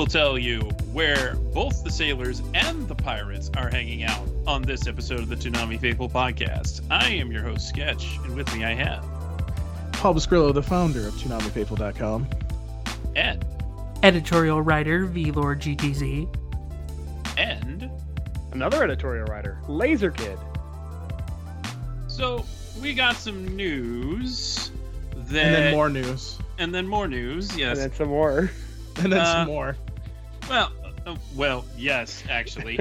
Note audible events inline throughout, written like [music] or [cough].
Will tell you where both the sailors and the pirates are hanging out on this episode of the Toonami Faithful podcast. I am your host, Sketch, and with me I have Paul Bascrillo, the founder of ToonamiFaithful.com. Ed editorial writer VLord GTZ. and Another editorial writer, Laser Kid. so we got some news that And then more news. and then more news. Yes. And then some more. And then Uh, some more. Well, uh, well, yes, actually.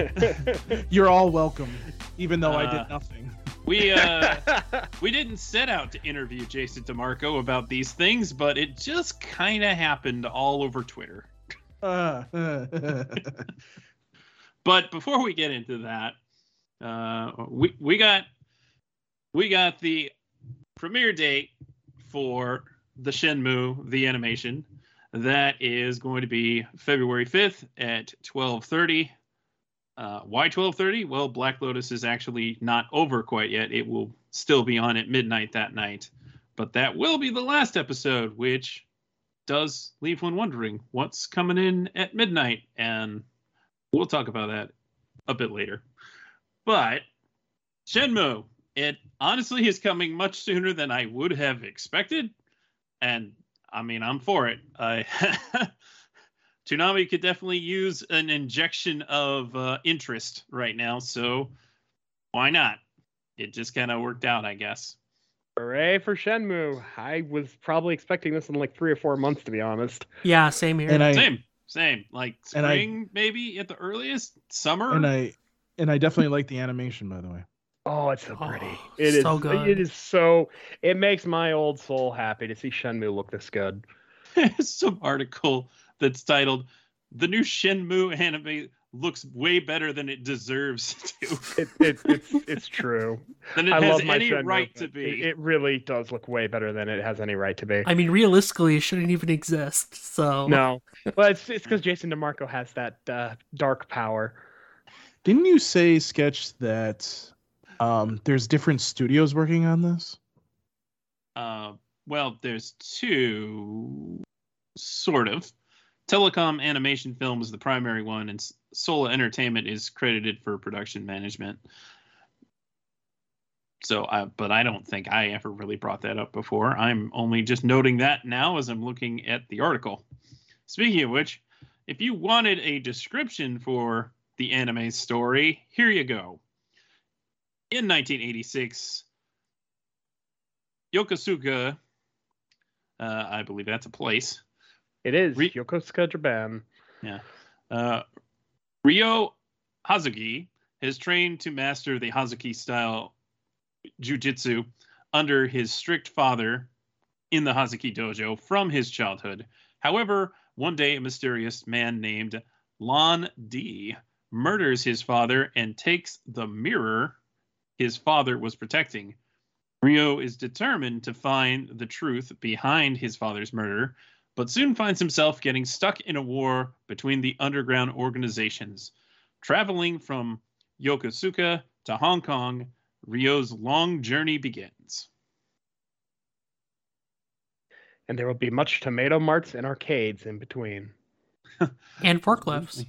[laughs] You're all welcome, even though I uh, did nothing. we uh [laughs] we didn't set out to interview Jason DeMarco about these things, but it just kind of happened all over Twitter. Uh, [laughs] But before we get into that, uh, we we got we got the premiere date for the Shenmue the animation. That is going to be February fifth at twelve thirty. Uh, why twelve thirty? Well, Black Lotus is actually not over quite yet. It will still be on at midnight that night, but that will be the last episode, which does leave one wondering what's coming in at midnight and We'll talk about that a bit later. But Shenmue, it honestly is coming much sooner than I would have expected. And I mean, I'm for it. I [laughs] Toonami could definitely use an injection of uh, interest right now, so why not? It just kind of worked out, I guess. Hooray for Shenmue. I was probably expecting this in like three or four months, to be honest. Yeah, same here. and I Same, same. Like And I- spring, maybe at the earliest. Summer. and I and I definitely like the animation, by the way. Oh, it's so Oh, pretty. It is. so good. It is so. It makes my old soul happy to see Shenmue look this good. [laughs] some article that's titled "The new Shenmue anime looks way better than it deserves [laughs] to, It, it, it's it's true. [laughs] than it I has any Shenmue, right to be." It, it really does look way better than it has any right to be. I mean, realistically, it shouldn't even exist. So No, well, it's it's because Jason DeMarco has that uh, dark power. Didn't you say, Sketch, that um, there's different studios working on this? uh, well, there's two, sort of. Telecom Animation Film is the primary one, and Sola Entertainment is credited for production management. So, I, but I don't think I ever really brought that up before. I'm only just noting that now as I'm looking at the article. Speaking of which, if you wanted a description for the anime story, here you go. In 1986, Yokosuka, uh, I believe that's a place, It is Re- Yokosuka Japan. Yeah. Uh, Ryo Hazuki has trained to master the Hazuki style jujitsu under his strict father in the Hazuki dojo from his childhood. However, one day a mysterious man named Lan Di murders his father and takes the mirror his father was protecting. Ryo is determined to find the truth behind his father's murder, but soon finds himself getting stuck in a war between the underground organizations. Traveling from Yokosuka to Hong Kong, Ryo's long journey begins. And there will be much tomato marts and arcades in between. [laughs] and forklifts.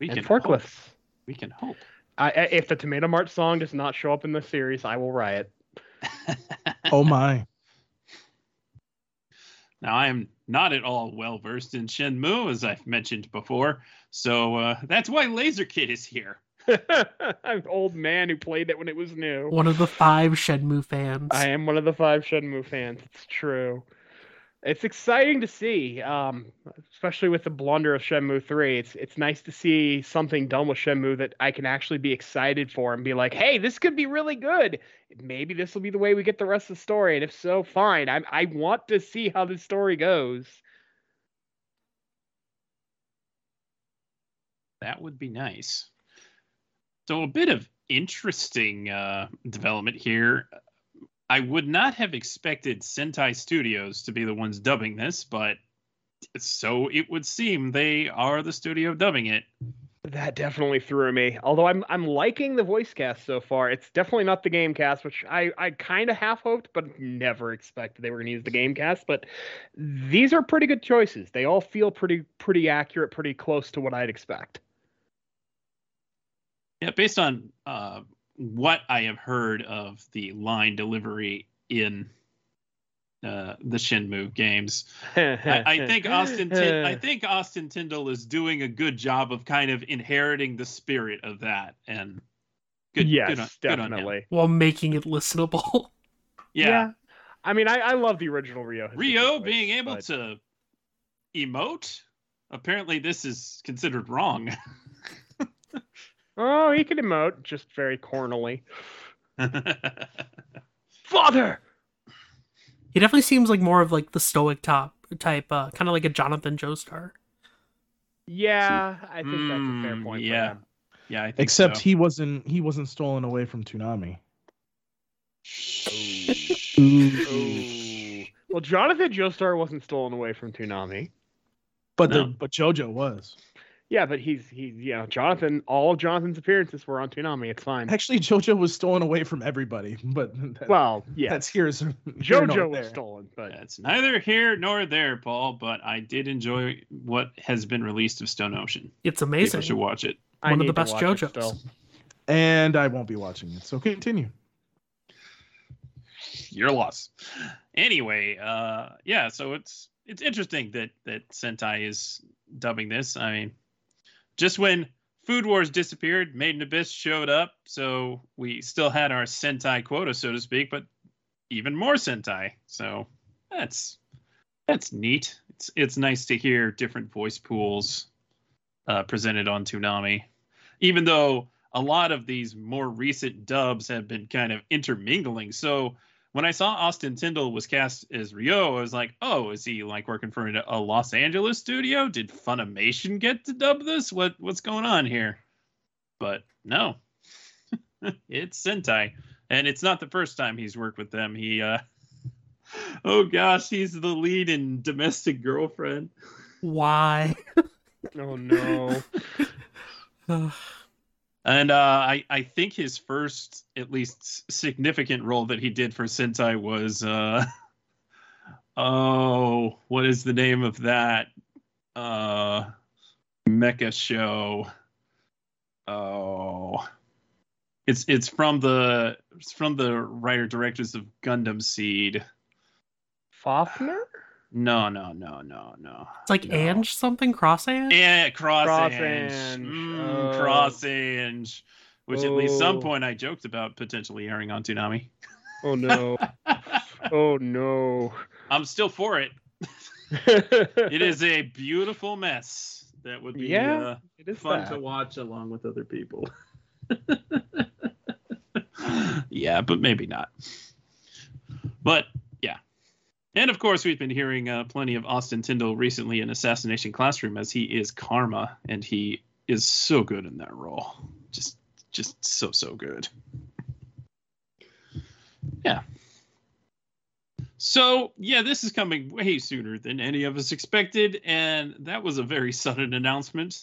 We and can hope. forklifts. We can hope. I, I- if the Tomato Mart song does not show up in the series, I will riot. [laughs] Oh my! Now, I am not at all well versed in Shenmue, as I've mentioned before, so uh, that's why Laser Kid is here. [laughs] I'm an old man who played it when it was new. One of the five Shenmue fans. I am one of the five Shenmue fans. It's true. It's exciting to see, um, especially with the blunder of Shenmue 3. It's it's nice to see something done with Shenmue that I can actually be excited for and be like, hey, this could be really good. Maybe this will be the way we get the rest of the story. And if so, fine. I I want to see how this story goes. That would be nice. So a bit of interesting uh, development here. I would not have expected Sentai Studios to be the ones dubbing this, but so it would seem they are the studio dubbing it. That definitely threw me. Although I'm I'm liking the voice cast so far. It's definitely not the game cast, which I, I kind of half hoped, but never expected they were going to use the game cast. But these are pretty good choices. They all feel pretty pretty accurate, pretty close to what I'd expect. Yeah, based on uh, what I have heard of the line delivery in uh, the Shenmue games, I, I [laughs] think Austin. Tin- I [laughs] think Austin Tindle is doing a good job of kind of inheriting the spirit of that, and good. yes, good on, good on definitely. While making it listenable. [laughs] Yeah, I mean, I, I love the original Ryo. Ryo voice, being able but- to emote. Apparently, this is considered wrong. Oh, he can emote, just very cornily. [laughs] Father. He definitely seems like more of like the stoic top type, uh, kind of like a Jonathan Joestar. Yeah, I think that's a fair Mm, point. yeah. Yeah, I think Except so. he wasn't he wasn't stolen away from Toonami. Ooh. Well, Jonathan Joestar wasn't stolen away from Toonami. But No. the, but JoJo was. Yeah, but he's he's you know Jonathan. All of Jonathan's appearances were on Toonami. It's fine. Actually, JoJo was stolen away from everybody. But that, Well, yeah, that's here's here [laughs] JoJo nor was there. stolen, but That's neither here nor there, Paul. But I did enjoy what has been released of Stone Ocean. It's People amazing. should watch it. I One of the best JoJo's. And I won't be watching it. So continue. Your loss. Anyway, uh, yeah. So it's it's interesting that that Sentai is dubbing this. I mean, just when Food Wars disappeared, Made in Abyss showed up, so we still had our Sentai quota, so to speak, but even more Sentai. So that's that's neat. It's it's nice to hear different voice pools uh, presented on Toonami, even though a lot of these more recent dubs have been kind of intermingling. So when I saw Austin Tindle was cast as Ryo, I was like, oh, is he like working for a a Los Angeles studio? Did Funimation get to dub this? What what's going on here? But no, [laughs] it's Sentai, and it's not the first time he's worked with them. He, uh, [laughs] oh gosh, he's the lead in Domestic Girlfriend. Why? Oh no. [laughs] And uh, I, I think his first, at least significant role that he did for Sentai was, uh, [laughs] oh, what is the name of that uh, mecha show? Oh, it's it's from the it's from the writer directors of Gundam Seed. Fafner? No, no, no, no, no. It's like No. Ange something, cross Ange? Yeah, cross Cross Ange. Ange. Mm, Oh. Cross Ange. Which at least some Oh. point I joked about potentially airing on Toonami. Oh no. [laughs] oh no. I'm still for it. [laughs] It is a beautiful mess that would be Yeah, uh, It is fun that. to watch along with other people. [laughs] yeah, but maybe not. But yeah. And of course, we've been hearing uh, plenty of Austin Tindle recently in Assassination Classroom as he is Karma, and he is so good in that role. Just, just so so good. Yeah. So yeah, this is coming way sooner than any of us expected, and that was a very sudden announcement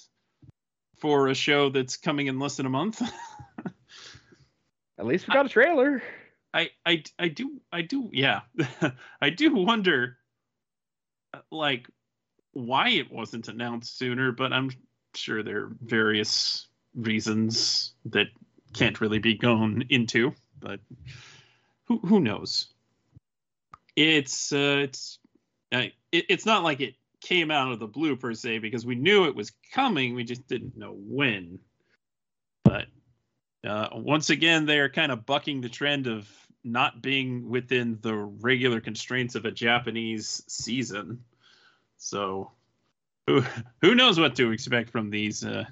for a show that's coming in less than a month. [laughs] At least we got a trailer. I I I do I do yeah. [laughs] I do wonder like why it wasn't announced sooner, but I'm sure there are various reasons that can't really be gone into, but who who knows. It's uh it's uh, it, it's not like it came out of the blue per se because we knew it was coming, we just didn't know when. Uh, once again, they are kind of bucking the trend of not being within the regular constraints of a Japanese season. So who [laughs] who knows what to expect from these uh,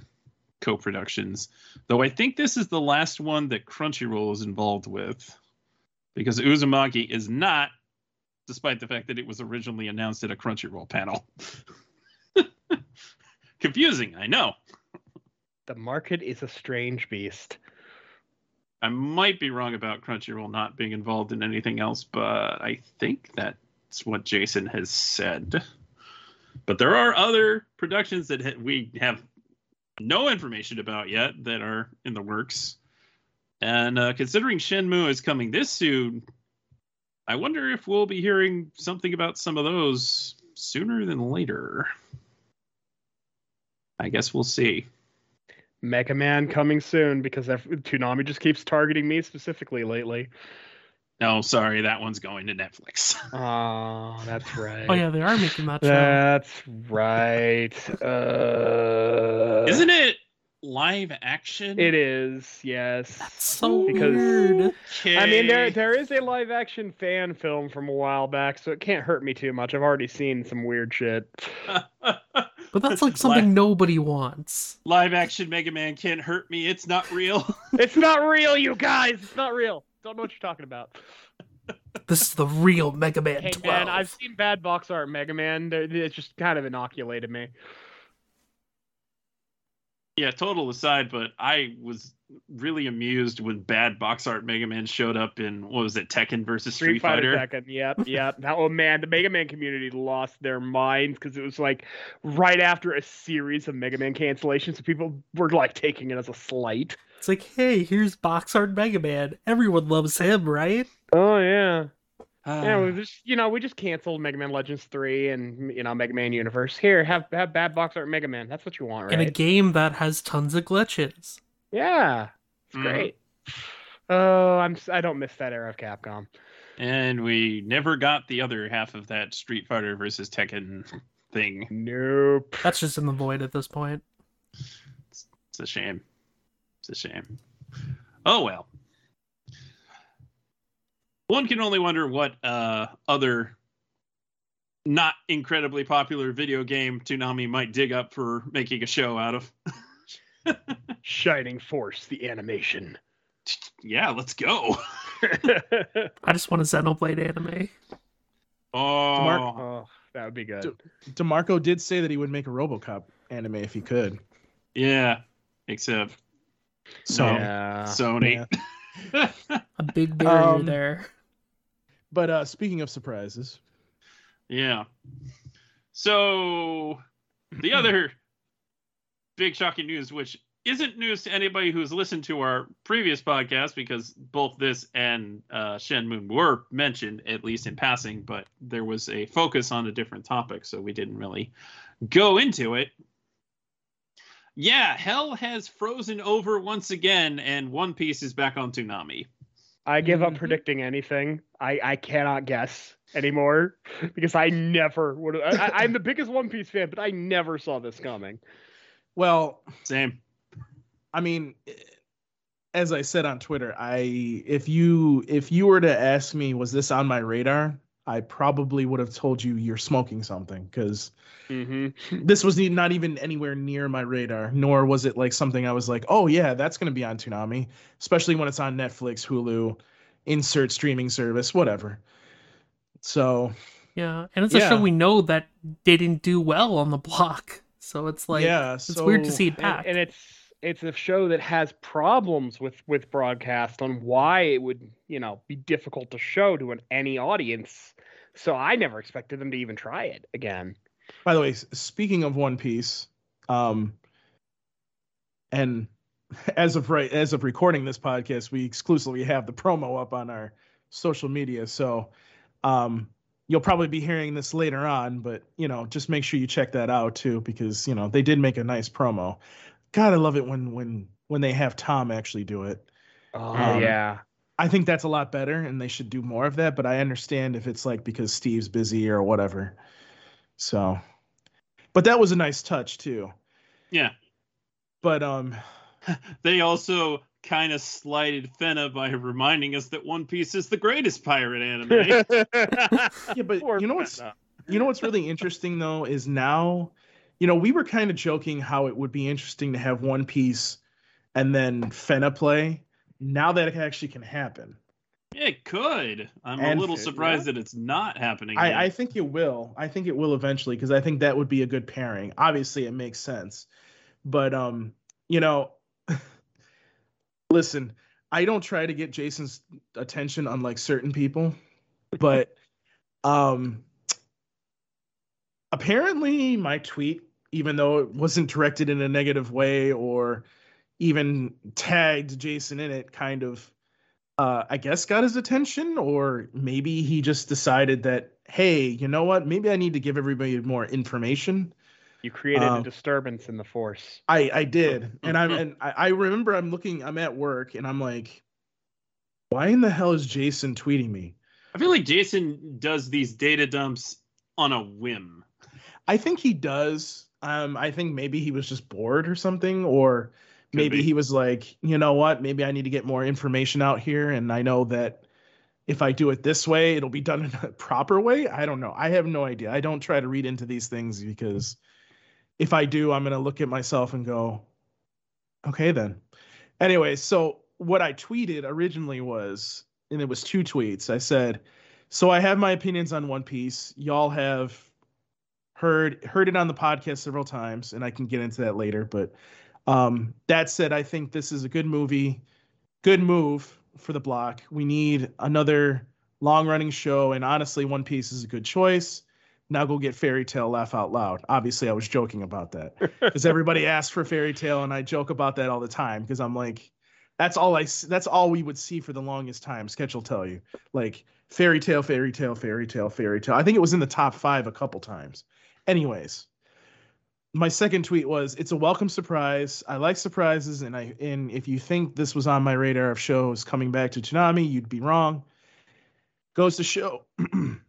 co-productions. Though I think this is the last one that Crunchyroll is involved with. Because Uzumaki is not, despite the fact that it was originally announced at a Crunchyroll panel. [laughs] Confusing, I know. The market is a strange beast. I might be wrong about Crunchyroll not being involved in anything else, but I think that's what Jason has said. But there are other productions that ha- we have no information about yet that are in the works. And uh, considering Shenmue is coming this soon, I wonder if we'll be hearing something about some of those sooner than later. I guess we'll see. Mega Man coming soon because ev- Toonami just keeps targeting me specifically lately. No, sorry, that one's going to Netflix. Oh, that's [laughs] right. Oh yeah, they are making that show. That's right. Uh, Isn't it live action? It is. Yes. That's so Because- weird. I mean, there there is a live action fan film from a while back, so it can't hurt me too much. I've already seen some weird shit. [laughs] But that's like [laughs] something nobody wants. live action Mega Man can't hurt me. It's not real. [laughs] it's not real, you guys. It's not real. Don't know what you're talking about. [laughs] This is the real Mega Man Hey 12. man, I've seen bad box art Mega Man. They're- It's just kind of inoculated me. yeah, total aside, but I was really amused when bad box art Mega Man showed up in what was it, Tekken versus Street, Street Fighter Fighter. Tekken. Yep, [laughs] yep. That, oh man, the Mega Man community lost their minds because it was like right after a series of Mega Man cancellations, so people were like taking it as a slight. It's like, hey, here's box art Mega Man. Everyone loves him, right? Oh yeah. Yeah, Ah, we just you know we just canceled Mega Man Legends three and you know Mega Man Universe. Here, have have bad box art Mega Man. That's what you want, right? In a game that has tons of glitches. Yeah, it's Mhm. great. Oh, I'm I don't miss that era of Capcom. and we never got the other half of that Street Fighter versus Tekken thing. Nope. That's just in the void at this point. It's a shame. It's a shame. Oh well. One can only wonder what uh, other not incredibly popular video game Toonami might dig up for making a show out of. [laughs] Shining Force, the animation. Yeah, let's go. [laughs] I just want a Xenoblade anime. Oh, oh, that would be good. Dude. Demarco did say that he would make a RoboCop anime if he could. yeah. Except So, yeah. Sony. [laughs] A big barrier Um, there. but uh, speaking of surprises, Yeah. So the other big shocking news, which isn't news to anybody who's listened to our previous podcast, because both this and uh, Shenmue were mentioned at least in passing, but there was a focus on a different topic, so we didn't really go into it. Yeah, hell has frozen over once again, and One Piece is back on Toonami. I give up Mhm. predicting anything. I, I cannot guess anymore [laughs] because I never would. I, I'm the biggest One Piece fan, but I never saw this coming. Well, Same. I mean, as I said on Twitter, I if you if you were to ask me, was this on my radar? I probably would have told you you're smoking something because Mm-hmm. this was not even anywhere near my radar, nor was it like something I was like, oh yeah, that's gonna be on Toonami, especially when it's on Netflix, Hulu, insert streaming service, whatever. So Yeah, and it's a show we know that didn't do well on the block. So it's like yeah, it's weird to see it and, packed. and it's it's a show that has problems with with broadcast on why it would you know be difficult to show to an any audience. So I never expected them to even try it again. By the way, speaking of One Piece, um, and [laughs] as of right as of recording this podcast, we exclusively have the promo up on our social media. So, um, you'll probably be hearing this later on, but you know, just make sure you check that out too, because you know they did make a nice promo. God, I love it when when when they have Tom actually do it. Oh Um, yeah. I think that's a lot better, and they should do more of that. But I understand if it's like because Steve's busy or whatever. So, but that was a nice touch too. Yeah. But um, [laughs] they also kind of slighted Fena by reminding us that One Piece is the greatest pirate anime. [laughs] Yeah, but Poor you know what's Fena. you know what's really interesting though is now, you know, we were kind of joking how it would be interesting to have One Piece and then Fena play. Now that it actually can happen. it could. I'm And- a little surprised that it's not happening. I, I think it will. I think it will eventually because I think that would be a good pairing. Obviously, it makes sense, but um, you know, listen, I don't try to get Jason's attention unlike certain people, but um, apparently my tweet, even though it wasn't directed in a negative way or even tagged Jason in it, kind of uh, I guess got his attention, or maybe he just decided that, hey, you know what? Maybe I need to give everybody more information. You created Um, a disturbance in the force. I I did, and I'm and I, I remember I'm looking, I'm at work, and I'm like, why in the hell is Jason tweeting me? I feel like Jason does these data dumps on a whim. I think he does. Um, I think maybe he was just bored or something, or Could maybe be. he was like, you know what? Maybe I need to get more information out here, and I know that if I do it this way, it'll be done in a [laughs] proper way. I don't know. I have no idea. I don't try to read into these things because if I do, I'm gonna look at myself and go, okay, then. Anyway, so what I tweeted originally was, and it was two tweets. I said, so I have my opinions on One Piece. Y'all have heard heard it on the podcast several times, and I can get into that later. But um, that said, I think this is a good movie, good move for the block. We need another long running show, and honestly, One Piece is a good choice. Now go get Fairy Tail, laugh out loud. Obviously, I was joking about that [laughs] because everybody asks for Fairy Tail, and I joke about that all the time because I'm like, that's all i that's all we would see for the longest time. Sketch will tell you, like Fairy Tail, Fairy Tail, Fairy Tail, Fairy Tail. I think it was in the top five a couple times. Anyways, my second tweet was it's a welcome surprise. I like surprises, and I and if you think this was on my radar of shows coming back to Toonami, you'd be wrong. Goes to show [clears throat]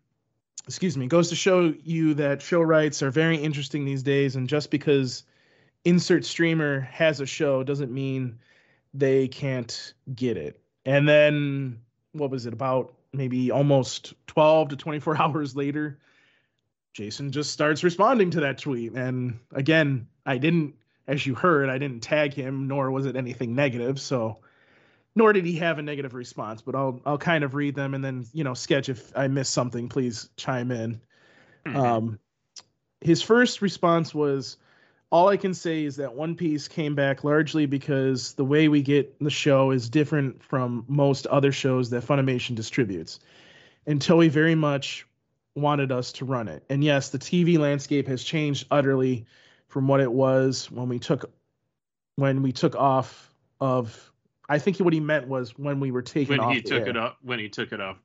excuse me, goes to show you that show rights are very interesting these days, and just because insert streamer has a show doesn't mean they can't get it. And then what was it about maybe almost 12 to 24 [laughs] hours later, Jason just starts responding to that tweet. And again, I didn't, as you heard, I didn't tag him, nor was it anything negative. So, nor did he have a negative response. But I'll I'll kind of read them and then you know sketch if I miss something, please chime in. Mhm. Um, his first response was, "All I can say is that One Piece came back largely because the way we get the show is different from most other shows that Funimation distributes, and Toei very much wanted us to run it. And yes, the TV landscape has changed utterly from what it was when we took when we took off of. I think what he meant was when we were taking when off he the took air. it up when he took it off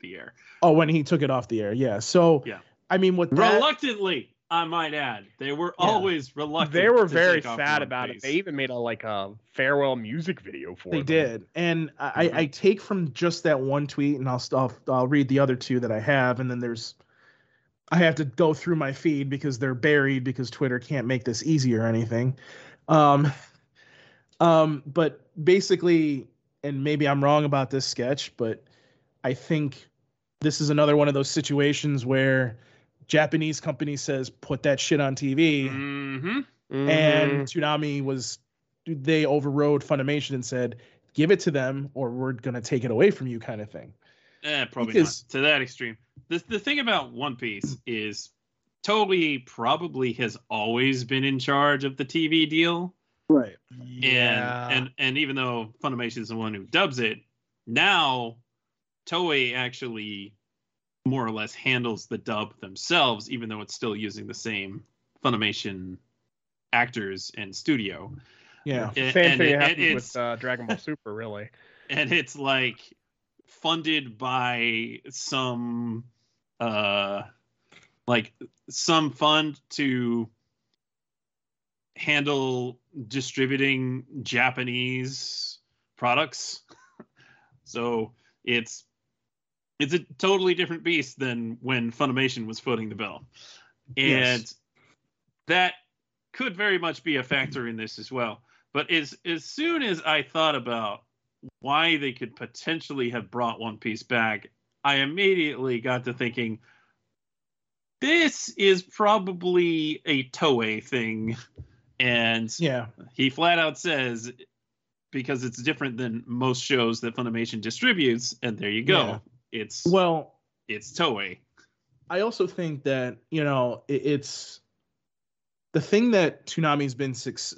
the air. Oh, when he took it off the air, yeah. So Yeah. I mean, with that, Reluctantly, I might add. They were Yeah. always reluctant. They were to very take off sad about Piece. it. They even made a like a farewell music video for They them. did, and I, Mhm. I I take from just that one tweet, and I'll, I'll I'll read the other two that I have, and then there's I have to go through my feed because they're buried because Twitter can't make this easy or anything. Um, [laughs] um, but basically, and maybe I'm wrong about this sketch, but I think this is another one of those situations where Japanese company says put that shit on TV Mhm. and Mhm. Toonami was they overrode Funimation and said, "Give it to them, or we're gonna take it away from you," kind of thing. Eh, probably Because- not to that extreme. The the thing about One Piece is Toei probably has always been in charge of the TV deal. Right. yeah. And and and even though Funimation is the one who dubs it, now Toei actually more or less handles the dub themselves, even though it's still using the same Funimation actors and studio. Yeah. And- Same and thing it- and happened it's- with uh, Dragon Ball Super, really. [laughs] and it's like funded by some uh like some fund to handle distributing Japanese products. [laughs] so it's it's a totally different beast than when Funimation was footing the bill. And Yes. that could very much be a factor in this as well. But as as soon as I thought about why they could potentially have brought One Piece back, I immediately got to thinking this is probably a Toei thing. And Yeah. he flat out says because it's different than most shows that Funimation distributes, and there you go. Yeah. It's Well, it's Toei. I also think that you know it, it's the thing that Toonami's been six.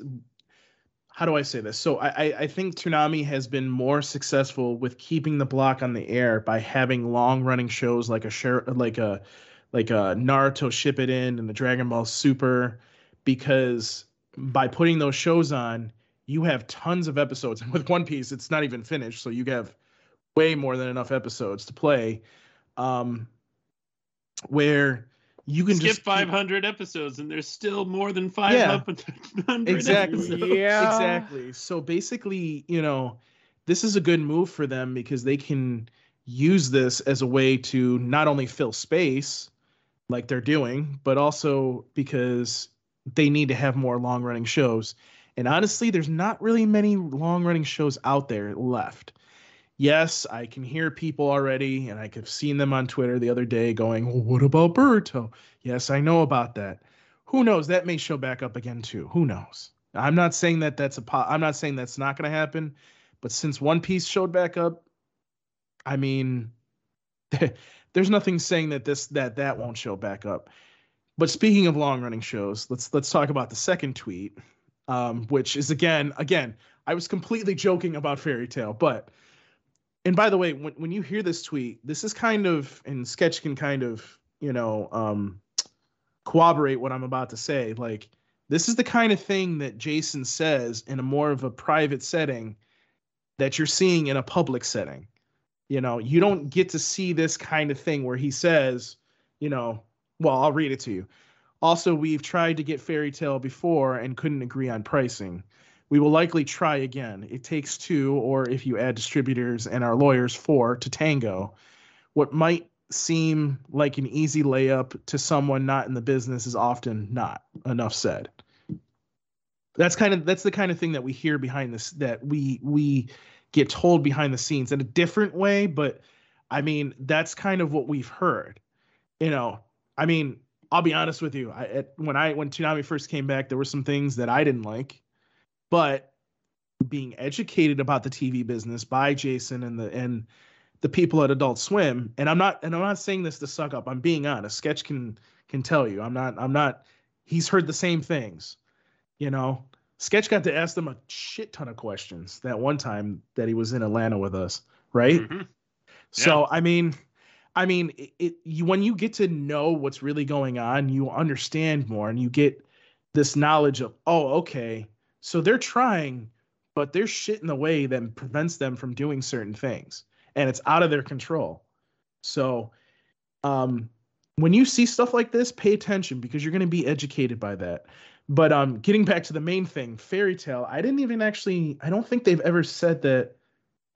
How do I say this? So I, I I think Toonami has been more successful with keeping the block on the air by having long running shows like a share like a like a Naruto Shippuden and the Dragon Ball Super, because by putting those shows on, you have tons of episodes. [laughs] And with One Piece, it's not even finished, so you have way more than enough episodes to play. Um, where you can Skip just keep- 500 episodes, and there's still more than 500 [laughs] Exactly. episodes. [laughs] Yeah. exactly. So basically, you know, this is a good move for them because they can use this as a way to not only fill space like they're doing, but also because they need to have more long running shows. And honestly, there's not really many long running shows out there left. Yes, I can hear people already, and I have seen them on Twitter the other day going, well, What about Boruto? Yes, I know about that. Who knows? That may show back up again too. Who knows? I'm not saying that that's a. Po- I'm not saying that's not going to happen, but since One Piece showed back up, I mean, [laughs] there's nothing saying that this that that won't show back up. But speaking of long running shows, let's let's talk about the second tweet, um, which is again again I was completely joking about Fairy Tail, but and by the way, when when you hear this tweet, this is kind of and Sketch can kind of you know um, corroborate what I'm about to say. Like this is the kind of thing that Jason says in a more of a private setting that you're seeing in a public setting. You know, you don't get to see this kind of thing where he says, you know, well, I'll read it to you. Also, we've tried to get Fairy Tail before and couldn't agree on pricing. We will likely try again. It takes two, or if you add distributors and our lawyers, four to tango. What might seem like an easy layup to someone not in the business is often not. Enough said. That's kind of that's the kind of thing that we hear behind this that we we get told behind the scenes in a different way, but I mean that's kind of what we've heard. You know, I mean, I'll be honest with you. I at, when I when Toonami first came back, there were some things that I didn't like, but being educated about the TV business by Jason and the and the people at Adult Swim, and I'm not and I'm not saying this to suck up. I'm being honest. Sketch can can tell you. I'm not I'm not he's heard the same things. You know, Sketch got to ask them a shit ton of questions that one time that he was in Atlanta with us, right? Mhm. So I mean, I mean, it, it you when you get to know what's really going on, you understand more, and you get this knowledge of, oh, okay, so they're trying, but there's shit in the way that prevents them from doing certain things, and it's out of their control. So, um, when you see stuff like this, pay attention because you're going to be educated by that. But um, getting back to the main thing, Fairy Tail. I didn't even actually. I don't think they've ever said that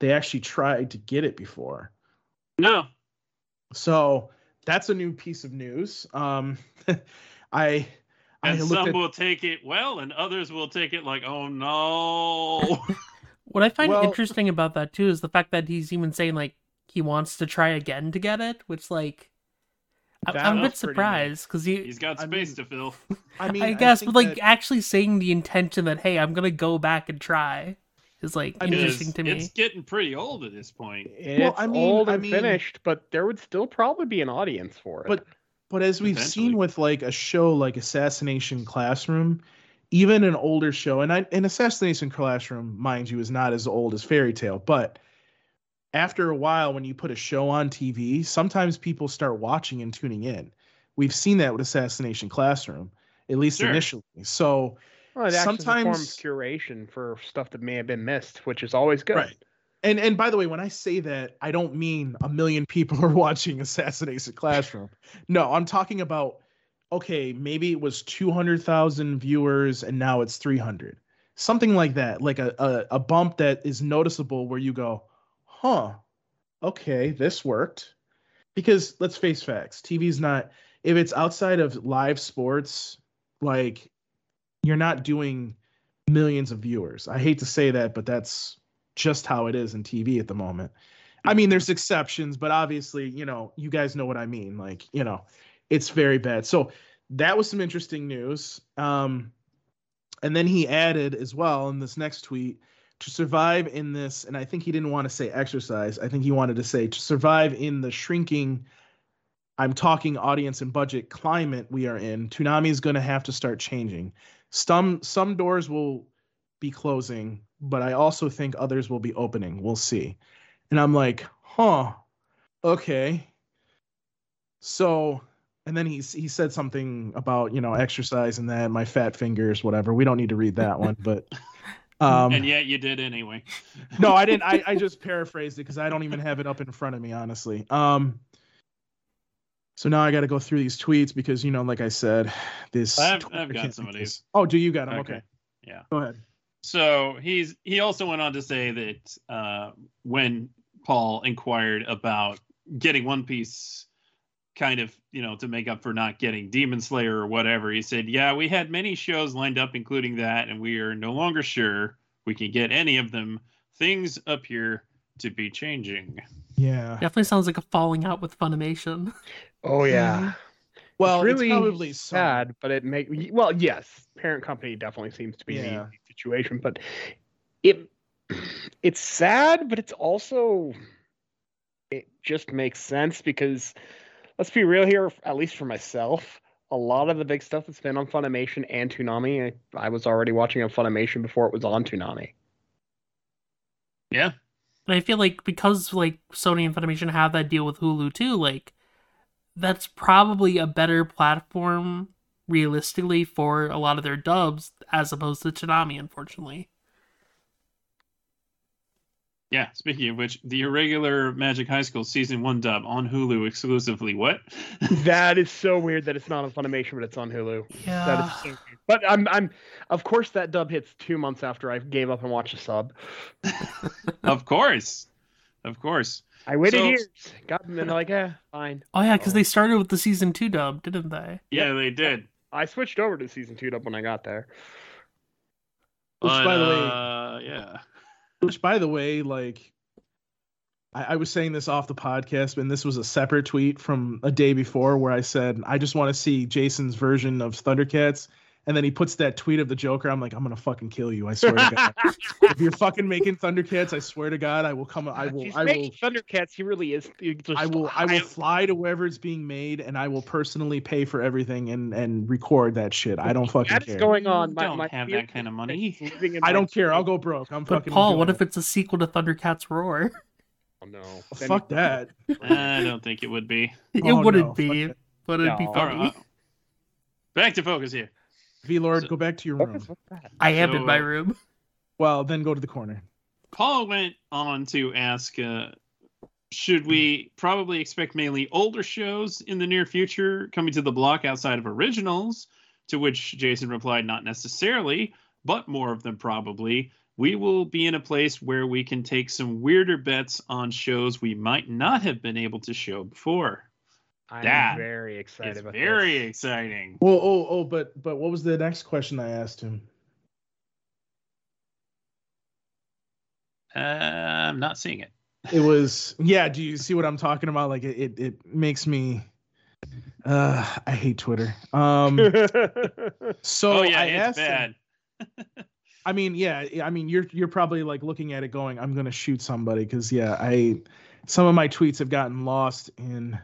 they actually tried to get it before. No. So that's a new piece of news. Um, [laughs] I I And looked some at will take it well, and others will take it like, oh no. [laughs] What I find Well- interesting about that too is the fact that he's even saying like he wants to try again to get it, which like I- That I'm a bit surprised because he. He's got I space mean- to fill. [laughs] I mean I guess, think but like that- actually saying the intention that hey, I'm gonna go back and try is like I mean, interesting to me. It's getting pretty old at this point. It's I mean- old I and mean- finished, but there would still probably be an audience for it. But But as we've Potentially. seen with like a show like Assassination Classroom, even an older show, and I, and Assassination Classroom, mind you, is not as old as Fairy Tail, but after a while, when you put a show on TV, sometimes people start watching and tuning in. We've seen that with Assassination Classroom, at least Sure. initially. So well, it acts as a form of sometimes- curation for stuff that may have been missed, which is always good. Right. And and by the way, when I say that, I don't mean a million people [laughs] are watching Assassination Classroom. No, I'm talking about okay, maybe it was 200,000 viewers and now it's 300. Something like that, like a, a a bump that is noticeable where you go, "Huh. Okay, this worked." Because let's face facts, TV's not if it's outside of live sports, like you're not doing millions of viewers. I hate to say that, but that's just how it is in TV at the moment. I mean, there's exceptions, but obviously, you know, you guys know what I mean. Like, you know, it's very bad. So that was some interesting news. Um, and then he added as well in this next tweet to survive in this, and I think he didn't want to say exercise. I think he wanted to say to survive in the shrinking, I'm talking audience and budget climate we are in, Toonami is going to have to start changing. Some some doors will be closing, but I also think others will be opening. We'll see. And I'm like, huh, okay. So, and then he he said something about you know exercise and that my fat fingers, whatever. We don't need to read that one, [laughs] but um, and yet you did anyway. no, I didn't. I, I [laughs] just paraphrased it because I don't even have it up in front of me, honestly. Um, so now I got to go through these tweets because you know, like I said, this. I've- Twitter I've got some of these. Oh, do you got them? Okay. Okay. Yeah. Go ahead. So he's he also went on to say that uh, when Paul inquired about getting One Piece, kind of you know to make up for not getting Demon Slayer or whatever, he said, "Yeah, we had many shows lined up, including that, and we are no longer sure we can get any of them. Things appear to be changing." Yeah. Definitely sounds like a falling out with Funimation. [laughs] oh yeah. Mm-hmm. Well, it's really probably some. sad, but it make well, yes, parent company definitely seems to be Yeah. the situation, but it it's sad, but it's also it just makes sense because let's be real here, at least for myself. A lot of the big stuff that's been on Funimation and Toonami, I, I was already watching on Funimation before it was on Toonami. Yeah, And I feel like because like Sony and Funimation have that deal with Hulu too, like that's probably a better platform realistically for a lot of their dubs as opposed to Toonami, unfortunately. yeah. Speaking of which, the irregular Magic High School season one dub on Hulu exclusively. What? [laughs] that is so weird that it's not on Funimation, but it's on Hulu. Yeah. is so weird. But I'm I'm of course that dub hits two months after I gave up and watched a sub. of course, of course. I waited So- years, got them, and they're like, eh, fine. Oh yeah, because Oh. they started with the season two dub, didn't they? Yeah, they did. I switched over to season two dub when I got there. Which, But, by the way- uh, yeah. Which, by the way, like I, I was saying this off the podcast, and this was a separate tweet from a day before where I said I just want to see Jason's version of Thundercats, and then he puts that tweet of the Joker. I'm like, I'm gonna fucking kill you. I swear to God. [laughs] if you're fucking making Thundercats, I swear to God, I will come. I will. He's I will. making Thundercats. He really is. I will. I will fly to wherever it's being made, and I will personally pay for everything and and record that shit. I don't fucking That is care. going on. My, Don't my have that kind of money. I don't care. I'll go broke. I'm But fucking. Paul, what enjoying if it's a sequel to Thundercats Roar? Oh, no. it. Fuck that. [laughs] I don't think it would be. Oh, it Oh, wouldn't no, be, that. but it'd be No. All funny. right, back to focus here. V Lord, So- go back to your room. is- what's that? I am in my room. [laughs] Well, then go to the corner. Paul went on to ask, uh, should we probably expect mainly older shows in the near future coming to the block outside of originals? To which Jason replied, not necessarily, but more of them probably. We will be in a place where we can take some weirder bets on shows we might not have been able to show before. I'm That very excited about very this. exciting. Oh, oh, oh, but but what was the next question I asked him? Uh, I'm not seeing it. It was yeah. Do you see what I'm talking about? Like it, it, it makes me. Uh, I hate Twitter. Um, [laughs] so oh yeah, I it's asked him- bad. [laughs] I mean, yeah, I mean, you're you're probably like looking at it going, I'm gonna shoot somebody because yeah, I some of my tweets have gotten lost in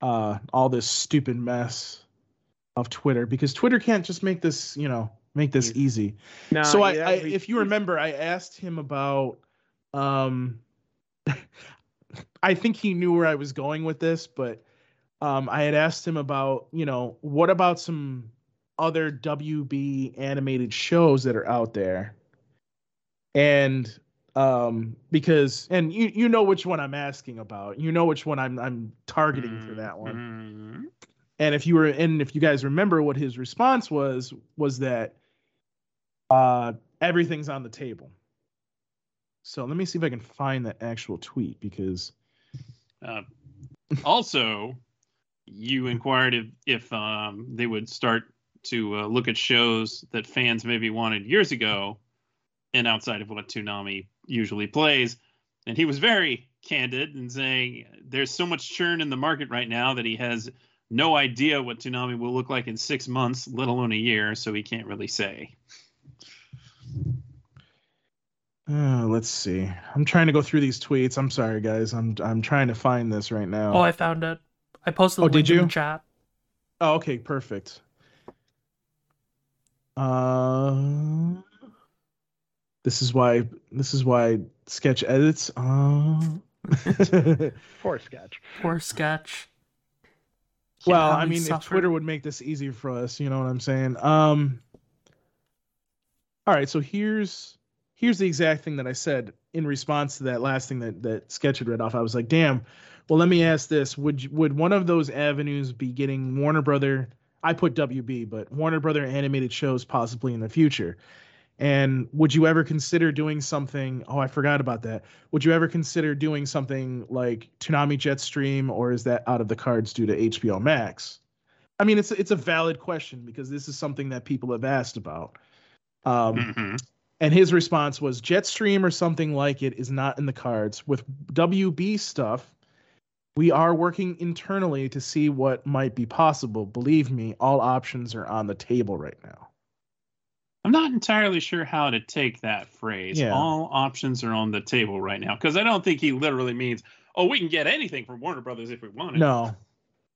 uh all this stupid mess of Twitter because Twitter can't just make this, you know, make this easy. No, so I, I if you remember, I asked him about um [laughs] I think he knew where I was going with this, but um I had asked him about, you know, what about some other WB animated shows that are out there? And um because and you you know which one I'm asking about. You know which one I'm I'm targeting for that one. Mhm. And if you were and if you guys remember what his response was was that uh everything's on the table. So let me see if I can find that actual tweet because Uh, also, you inquired if, if um, they would start to uh, look at shows that fans maybe wanted years ago, and outside of what Toonami usually plays. And he was very candid in saying there's so much churn in the market right now that he has no idea what Toonami will look like in six months, let alone a year, so he can't really say. Uh, let's see. I'm trying to go through these tweets. I'm sorry, guys. I'm I'm trying to find this right now. Oh, I found it. I posted the Oh, link did in you? the chat. Oh, okay, perfect. Uh, this is why this is why sketch edits. Uh, [laughs] Poor sketch. Poor sketch. well, I we mean, if. Twitter would make this easier for us, you know what I'm saying? Um. All right, so here's here's the exact thing that I said in response to that last thing that that sketch had read off. I was like, damn. Well, let me ask this: Would would one of those avenues be getting Warner Brother? I put WB, but Warner Brother animated shows possibly in the future. And would you ever consider doing something? Oh, I forgot about that. Would you ever consider doing something like Toonami Jetstream, or is that out of the cards due to HBO Max? I mean, it's it's a valid question because this is something that people have asked about. Um, Mhm. and his response was Jetstream or something like it is not in the cards. With WB stuff, we are working internally to see what might be possible. Believe me, all options are on the table right now. I'm not entirely sure how to take that phrase. Yeah. All options are on the table right now because I don't think he literally means, "Oh, we can get anything from Warner Brothers if we want wanted." No,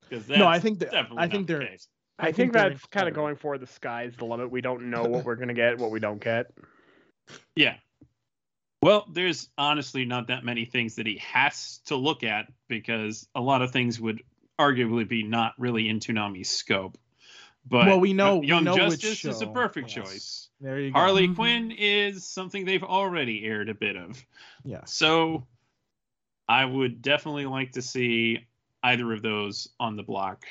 because no, I think that definitely I think not they're case. I, think, think that's kind of going for the sky's the limit. We don't know what we're gonna get, what we don't get. [laughs] Yeah. Well, there's honestly not that many things that he has to look at because a lot of things would arguably be not really in Toonami's scope. But well, we know Young we know which Justice is a perfect Yes. choice. There you go. Harley Mhm. Quinn is something they've already aired a bit of. Yeah. So I would definitely like to see either of those on the block.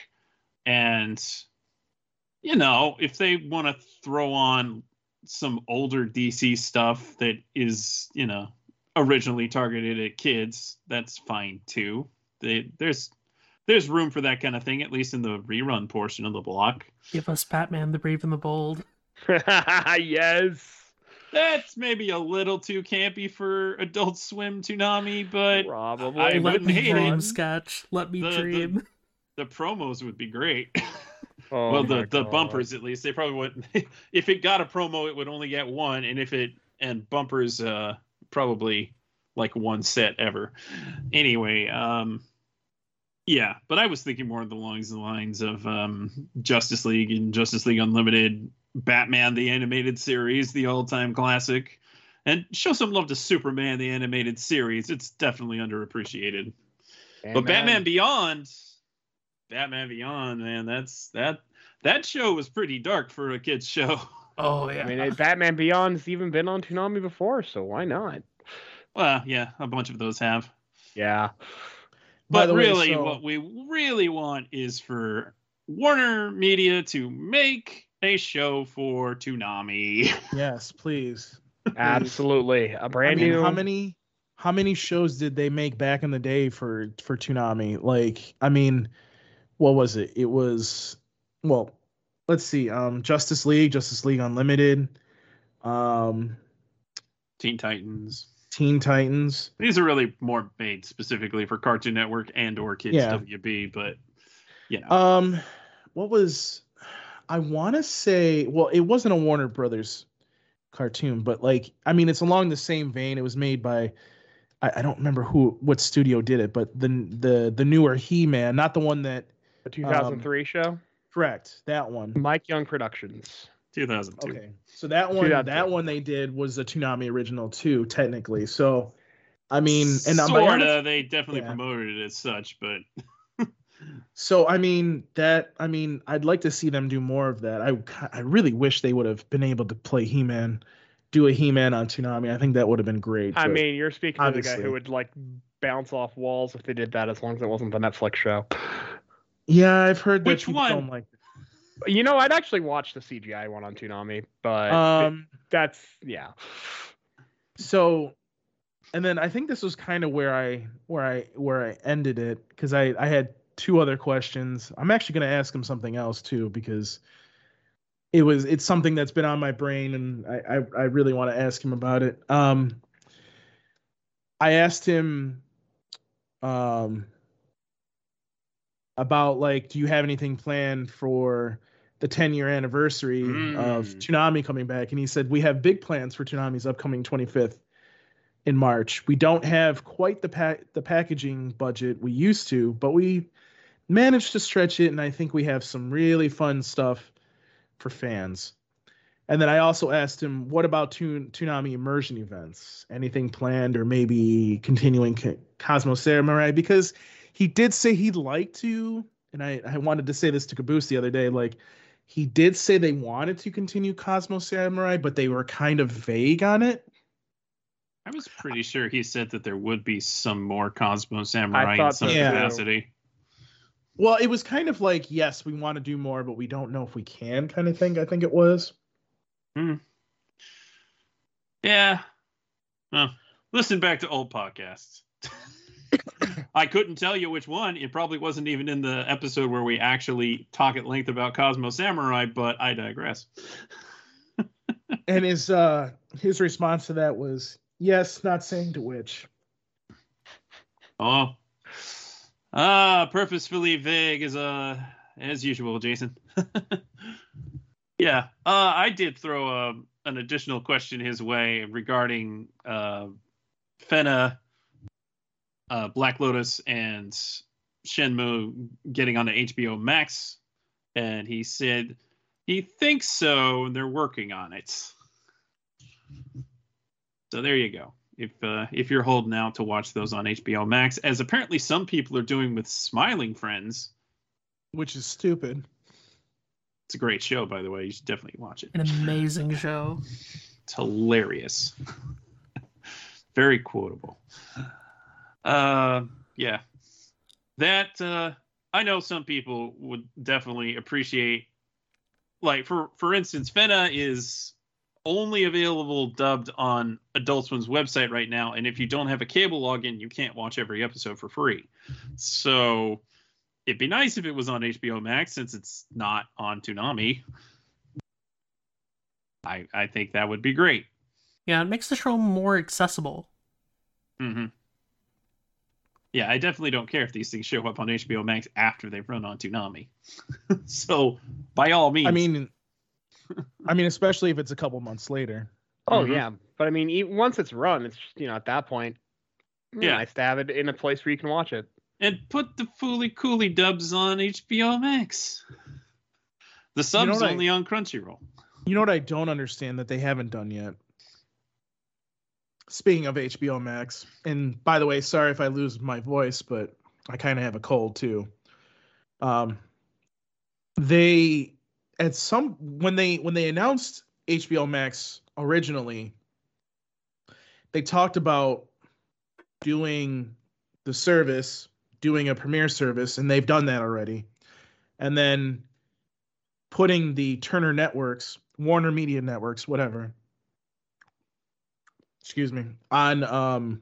And, you know, if they want to throw on some older DC stuff that is, you know, originally targeted at kids, that's fine too. They, there's there's room for that kind of thing, at least in the rerun portion of the block. Give us Batman the Brave and the Bold. [laughs] yes. That's maybe a little too campy for Adult Swim Toonami, but Probably. I Let wouldn't me hate dream, it. sketch. Let me The- the- dream. the promos would be great. [laughs] Oh well, my the, the bumpers at least they probably wouldn't. [laughs] if it got a promo, it would only get one, and if it and bumpers, uh, probably like one set ever. Anyway, um, yeah, but I was thinking more along the lines of um, Justice League and Justice League Unlimited, Batman the animated series, the all-time classic, and show some love to Superman the animated series. It's definitely underappreciated. But Batman Beyond, Batman Beyond, man, that's that that show was pretty dark for a kids show. [laughs] Oh yeah. I mean, it- Batman Beyond's even been on Toonami before, so why not? Well, yeah, a bunch of those have. Yeah. But the way, really, so- what we really want is for Warner Media to make a show for Toonami. [laughs] Yes, please. Absolutely. A brand mean, new. how many how many shows did they make back in the day for for Toonami? Like, I mean, what was it? It was well, let's see. Um Justice League, Justice League Unlimited, um Teen Titans. Teen Titans. These are really more made specifically for Cartoon Network and or Kids Yeah. WB, but you know. Um what was I want to say, well, it wasn't a Warner Brothers cartoon, but like I mean, it's along the same vein. It was made by I, I don't remember who what studio did it, but the the the newer He-Man, not the one that the 2003 um, show? correct, that one. Mike Young Productions. 2002. Okay. So that one, that one they did was a Toonami original too, technically. So, I mean, and uh, sorta, they definitely Yeah. promoted it as such, but [laughs] so I mean that I mean I'd like to see them do more of that. I I really wish they would have been able to play He-Man, do a He-Man on Toonami. I think that would have been great. I mean, you're speaking to the guy who would like bounce off walls if they did that, as long as it wasn't the Netflix show. yeah, I've heard that Which one? like. You know, I'd actually watch the CGI one on Toonami, but Um. that's yeah. so and then i think this was kind of where i where i where i ended it because i i had two other questions i'm actually going to ask him something else too because it was it's something that's been on my brain, and I I, I really want to ask him about it. Um, I asked him, um, about like, do you have anything planned for the 10 year anniversary of Mm. Toonami coming back? And he said, we have big plans for Toonami's upcoming 25th in March. We don't have quite the pa- the packaging budget we used to, but we managed to stretch it, and I think we have some really fun stuff for fans. And then I also asked him, what about Toon- Toonami immersion events? Anything planned, or maybe continuing Co- Cosmo Samurai? Because he did say he'd like to, and I, I wanted to say this to Caboose the other day, like he did say they wanted to continue Cosmo Samurai, but they were kind of vague on it. I was pretty sure he said that there would be some more Cosmo Samurai in some so, too. capacity. Well, it was kind of like, yes, we want to do more, but we don't know if we can, kind of thing. I think it was. Yeah. Well, listen back to old podcasts. [laughs] I couldn't tell you which one. It probably wasn't even in the episode where we actually talk at length about Cosmo Samurai, but I digress. And his uh his response to that was, yes, not saying to which. Oh. Ah, purposefully vague as uh as usual, Jason. [laughs] yeah. Uh I did throw a, an additional question his way regarding uh Fena, uh Black Lotus and Shenmue getting onto HBO Max and he said he thinks so and they're working on it. So there you go if uh, if you're holding out to watch those on HBO Max, as apparently some people are doing with Smiling Friends. Which is stupid. It's a great show, by the way. You should definitely watch it. An amazing show. [laughs] It's hilarious. [laughs] Very quotable. Uh, yeah. That uh, I know some people would definitely appreciate. Like for for instance, Fena is only available dubbed on Adult Swim's website right now, and if you don't have a cable login, you can't watch every episode for free. So it'd be nice if it was on HBO Max since it's not on Toonami. I I think that would be great. Yeah, it makes the show more accessible. hmm Yeah, I definitely don't care if these things show up on HBO Max after they've run on Toonami. [laughs] so, by all means, I mean I mean, especially if it's a couple months later. Oh Mhm. yeah, but I mean, e- once it's run, it's just, you know at that point, Yeah. yeah, nice to have it in a place where you can watch it. and put the Fooly Cooly dubs on HBO Max. The subs what I- only on Crunchyroll. You know what I don't understand that they haven't done yet? Speaking of HBO Max, and by the way, sorry if I lose my voice, but I kind of have a cold too. Um, they at some when they when they announced HBO Max originally, they talked about doing the service, doing a premiere service, and they've done that already. And then putting the Turner Networks, Warner Media Networks, whatever. Excuse me, on um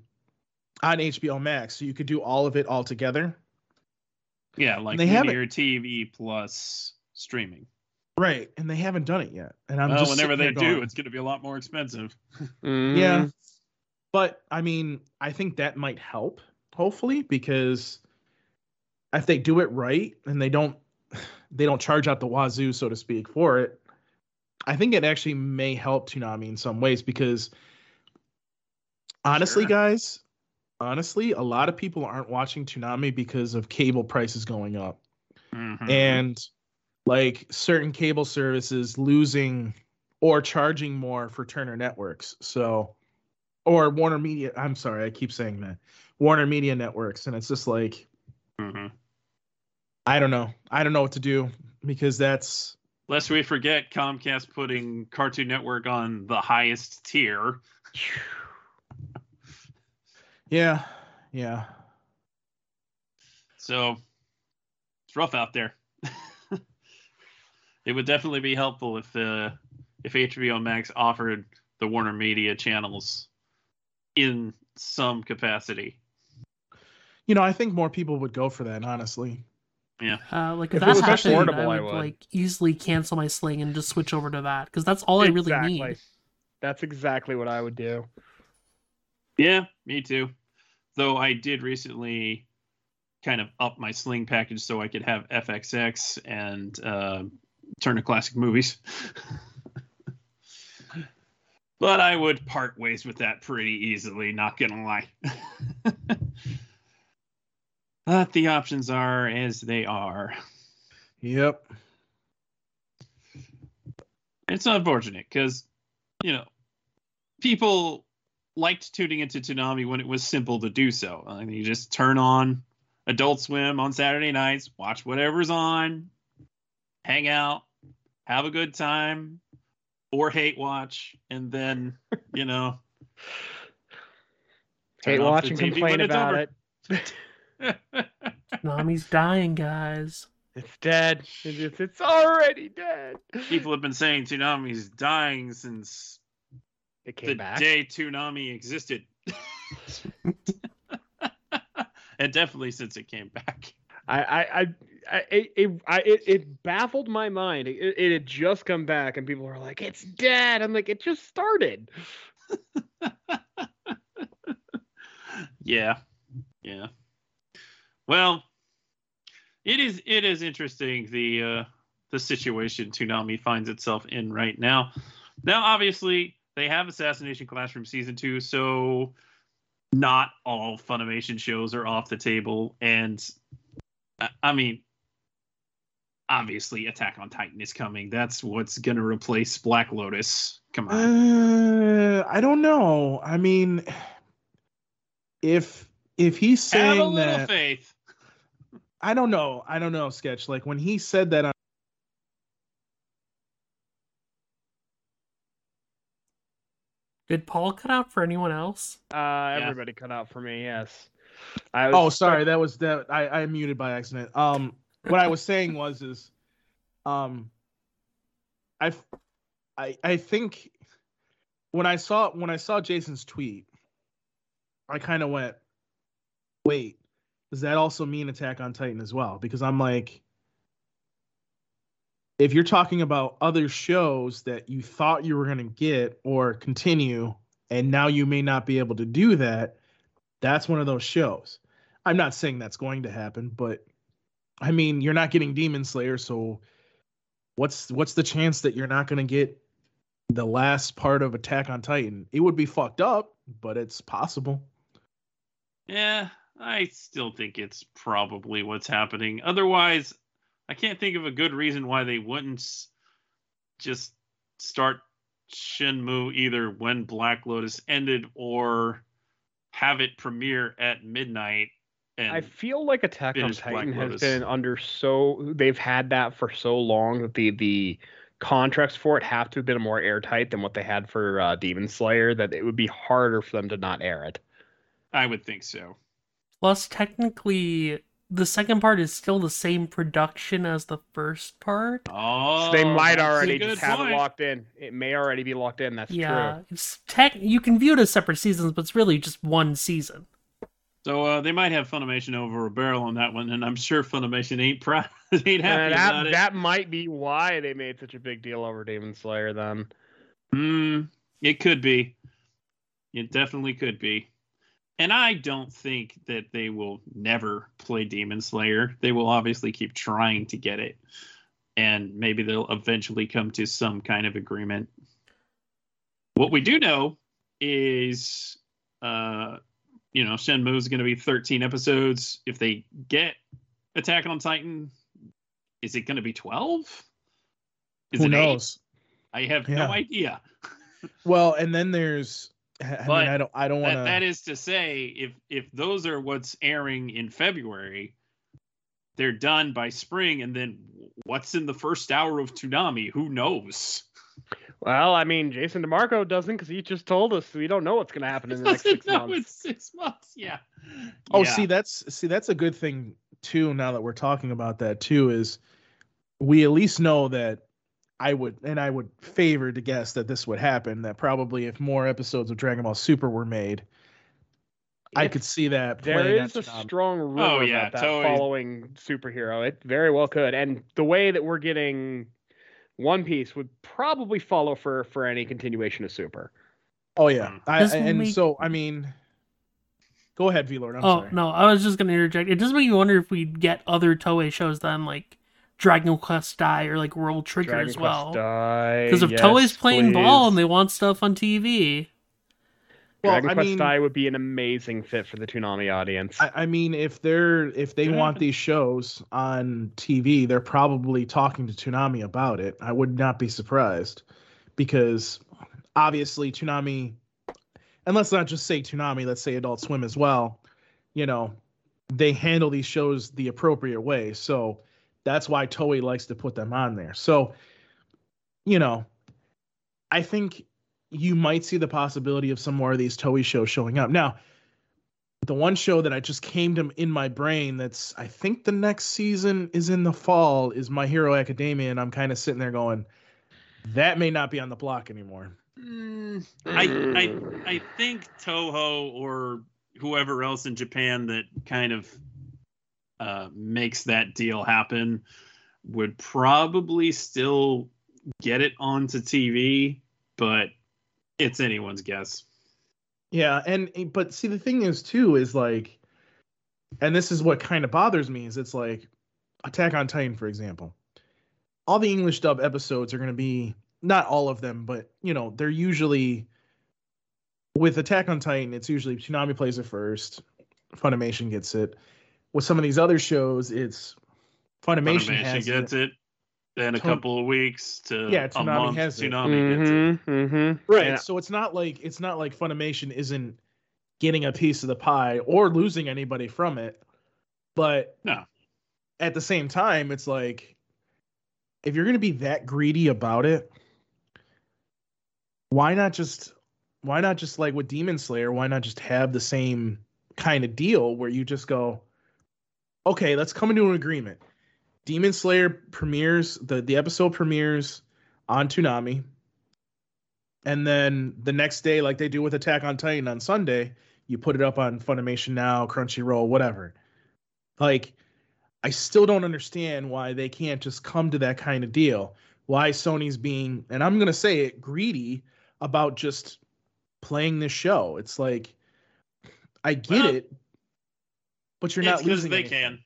on HBO Max, so you could do all of it all together. Yeah, like They linear TV plus streaming. Right, and they haven't done it yet. And I'm well, just whenever they sitting here do, it's going to be a lot more expensive. [laughs] [laughs] Yeah. Mm, But I mean, I think that might help, hopefully, because if they do it right and they don't [sighs] they don't charge out the wazoo, so to speak, for it, I think it actually may help Toonami in some ways because honestly, Sure. guys, honestly, a lot of people aren't watching Toonami because of cable prices going up. Mhm. and like certain cable services losing or charging more for Turner Networks. So, or Warner Media. I'm sorry, I keep saying that Warner Media Networks, and it's just like Mhm. I don't know. I don't know what to do because that's Lest we forget Comcast putting Cartoon Network on the highest tier. [sighs] yeah, yeah. So it's rough out there. [laughs] it would definitely be helpful if uh, if HBO Max offered the Warner Media channels in some capacity. You know, I think more people would go for that, honestly. Yeah. Uh, like If if, it that happened, affordable, I I would, would. like easily cancel my sling and just switch over to that because that's all I really Exactly. need. That's exactly what I would do. Yeah, me too. Though I did recently kind of up my sling package so I could have FXX and uh, Turner Classic Movies. [laughs] but I would part ways with that pretty easily, not gonna lie. [laughs] but the options are as they are. Yep. It's unfortunate because, you know, people liked tuning into Toonami when it was simple to do so. I mean, you just turn on Adult Swim on Saturday nights, watch whatever's on, hang out, have a good time, or hate watch, and then, you know, [laughs] Hate watch and TV complain about it. [laughs] Nami's dying, guys. It's dead. It's, it's- it's already dead. People have been saying Toonami's dying since It the came back. day Toonami existed. [laughs] and definitely since it came back. I, I, I, I, it, it, I, it, it baffled my mind. It, it had just come back, and people were like, "It's dead." I'm like, "It just started." [laughs] yeah. Yeah. Well, it is it is interesting the uh the situation Toonami finds itself in right now. Now obviously they have Assassination Classroom season 2, so not all Funimation shows are off the table and I mean obviously Attack on Titan is coming. That's what's going to replace Black Lotus. Come on. Uh, I don't know. I mean, if if he's Have a saying little that, faith. I don't know. I don't know. Sketch like when he said that on. Did Paul cut out for anyone else? Uh, everybody cut out for me. Yes. I was Oh, sorry. That was that. I I muted by accident. Um, what I was saying was is, um, I, I I think when I saw when I saw Jason's tweet, I kind of went, wait, does that also mean Attack on Titan as well? Because I'm like, if you're talking about other shows that you thought you were gonna get or continue, and now you may not be able to do that, that's one of those shows. I'm not saying that's going to happen, but I mean, you're not getting Demon Slayer, so what's what's the chance that you're not going to get the last part of Attack on Titan? It would be fucked up, but it's possible. Yeah, I still think it's probably what's happening. Otherwise, I can't think of a good reason why they wouldn't just start Shenmue either when Black Lotus ended or have it premiere at midnight. And I feel like Attack on Titan has been under so they've had that for so long that the the contracts for it have to have been more airtight than what they had for uh, Demon Slayer that it would be harder for them to not air it. I would think so. Plus, technically, the second part is still the same production as the first part. Oh, so they might already just have point. it locked in. It may already be locked in. That's yeah, true. it's tech. You can view it as separate seasons, but it's really just one season. So uh, they might have Funimation over a barrel on that one, and I'm sure Funimation ain't proud, [laughs] ain't happy Uh, that about it. that might be why they made such a big deal over Demon Slayer. Then Hmm, it could be. It definitely could be. And I don't think that they will never play Demon Slayer. They will obviously keep trying to get it. And maybe they'll eventually come to some kind of agreement. What we do know is uh you know, Shenmue is going to be 13 episodes. If they get Attack on Titan, is it going to be 12? Is Who it eight? knows? I have Yeah. no idea. [laughs] Well, and then there's. I mean, I don't. I don't want to. that is to say, if if those are what's airing in February, they're done by spring, and then what's in the first hour of Toonami? Who knows? Well, I mean, Jason DeMarco doesn't because he just told us we don't know what's going to happen in the [laughs] next six months. it's six months. Yeah. Oh, Yeah. see, that's see, that's a good thing too. Now that we're talking about that too, is we at least know that I would, and I would favor to guess that this would happen. That probably if more episodes of Dragon Ball Super were made, I It's- could see that. There playing is on a Toonami. Um, strong oh, rumor Oh, yeah, about that Toei- following superhero. It very well could, and the way that we're getting One Piece would probably follow for for any continuation of Super. Oh yeah, Mm. I, I- and make- so I mean, go ahead, V Lord. I'm oh sorry. no, I was just gonna interject. It does make me wonder if we'd get other Toei shows then, like Dragon Quest Dai or like World Trigger Dragon as well. Because Because if Toei's playing ball and they want stuff on TV, Well, Dragon I Quest mean- Die would be an amazing fit for the Toonami audience. I, I mean, if they're if they want [laughs] these shows on TV, they're probably talking to Toonami about it. I would not be surprised because obviously Toonami, and let's not just say Toonami, let's say Adult Swim as well. You know, they handle these shows the appropriate way, so that's why Toei likes to put them on there. So, you know, I think you might see the possibility of some more of these Toei shows showing up now the one show that I just came to in my brain that's I think the next season is in the fall is My Hero Academia, and I'm kind of sitting there going, that may not be on the block anymore. Mm, I, I I think Toho or whoever else in Japan that kind of uh, makes that deal happen would probably still get it onto TV, but it's anyone's guess. Yeah, and but see the thing is too is like, and this is what kind of bothers me is it's like Attack on Titan for example, all the English dub episodes are going to be not all of them, but you know they're usually with Attack on Titan. It's usually Toonami plays it first, Funimation gets it. With some of these other shows, it's Funimation, Funimation gets it. it. Then a Ton- couple of weeks to Yeah, a Toonami month. has it. Toonami gets it. hmm hmm right And- so it's not like it's not like funimation isn't getting a piece of the pie or losing anybody from it but No. at the same time it's like if you're going to be that greedy about it why not just why not just like with demon slayer why not just have the same kind of deal where you just go okay let's come into an agreement demon slayer premieres the the episode premieres on Toonami. And then the next day, like they do with Attack on Titan on Sunday, you put it up on Funimation Now, Crunchyroll, whatever. Like, I still don't understand why they can't just come to that kind of deal. Why Sony's being, and I'm gonna say it, greedy about just playing this show. It's like, I get Well, it, but you're It's not because losing. they anything. can.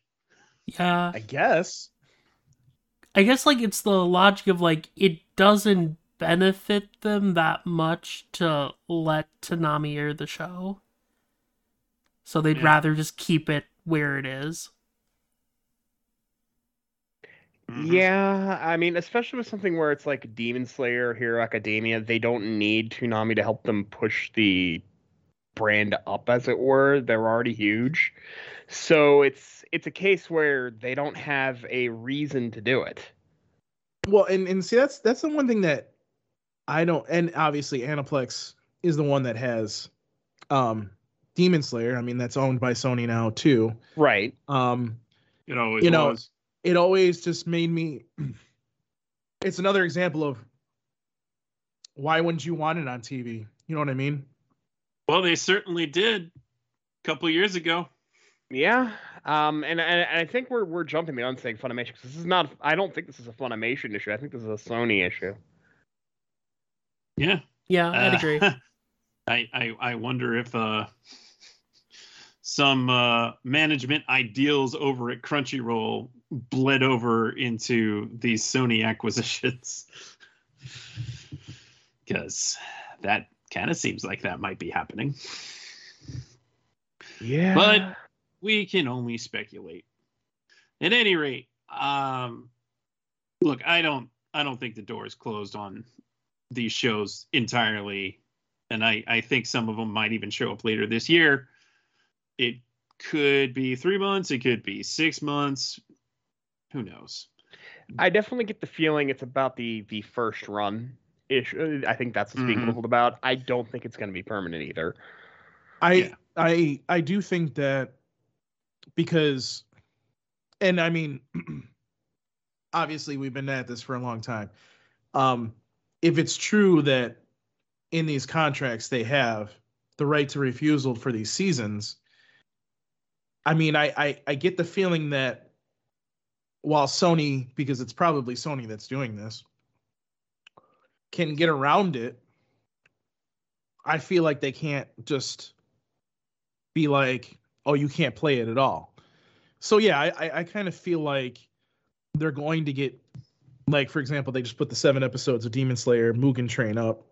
Yeah, I guess. I guess like it's the logic of like it doesn't benefit them that much to let Toonami air the show. So they'd Yeah. rather just keep it where it is. Mhm. Yeah, I mean, especially with something where it's like Demon Slayer, Hero Academia, they don't need Toonami to help them push the brand up, as it were. They're already huge, so it's it's a case where they don't have a reason to do it. Well, and and see that's that's the one thing that I don't and obviously Aniplex is the one that has um Demon Slayer. I mean that's owned by Sony now too. Right. Um It always You know, was. it always just made me [clears throat] it's another example of why wouldn't you want it on TV? You know what I mean? Well, they certainly did a couple years ago. Yeah. Um, and, and and I think we're we're jumping the gun saying Funimation 'cause this is not. I don't think this is a Funimation issue. I think this is a Sony issue. Yeah. Yeah, I'd Uh, agree. [laughs] I, I I wonder if uh some uh management ideals over at Crunchyroll bled over into these Sony acquisitions. [laughs] Because that kind of seems like that might be happening. Yeah. But we can only speculate. At any rate, um, look, I don't, I don't think the door is closed on these shows entirely, and I, I think some of them might even show up later this year. It could be three months, it could be six months. Who knows? I definitely get the feeling it's about the the first run issue. I think that's what's being Mhm. ruled about. I don't think it's going to be permanent either. I Yeah. I I do think that because and I mean [clears throat] obviously we've been at this for a long time. Um if it's true that in these contracts they have the right to refusal for these seasons. I mean, I, I I get the feeling that while Sony, because it's probably Sony that's doing this, can get around it, I feel like they can't just be like, "Oh, you can't play it at all." So yeah, I I, kind of feel like they're going to get, like for example, they just put the seven episodes of Demon Slayer Mugen Train up.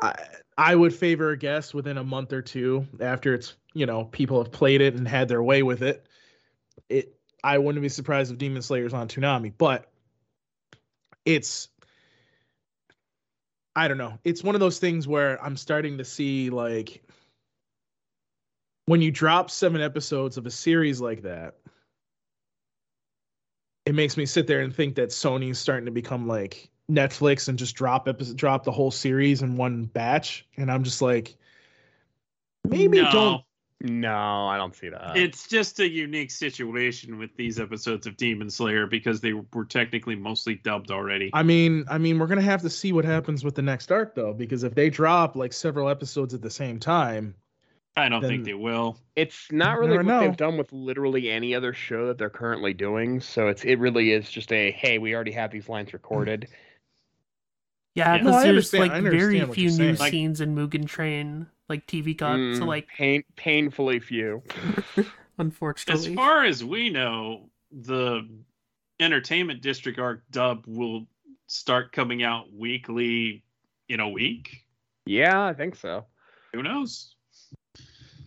I I would favor a guess within a month or two after it's you know people have played it and had their way with it. It I wouldn't be surprised if Demon Slayer's on Toonami, but it's I don't know. It's one of those things where I'm starting to see like when you drop seven episodes of a series like that, it makes me sit there and think that Sony's starting to become like Netflix and just drop episode, drop the whole series in one batch, and I'm just like, maybe No. don't. No, I don't see that. It's just a unique situation with these episodes of Demon Slayer because they were technically mostly dubbed already. I mean, I mean, we're gonna have to see what happens with the next arc though, because if they drop like several episodes at the same time, I don't think they will. It's not really what know. they've done with literally any other show that they're currently doing. So it's it really is just a hey, we already have these lines recorded. Yeah, Yeah. because No, there's like very few new saying. Like- scenes in Mugen Train, like TV cut. So Mm, like, pain painfully few. [laughs] Unfortunately, as far as we know, the Entertainment District arc dub will start coming out weekly in a week. Yeah, I think so. Who knows?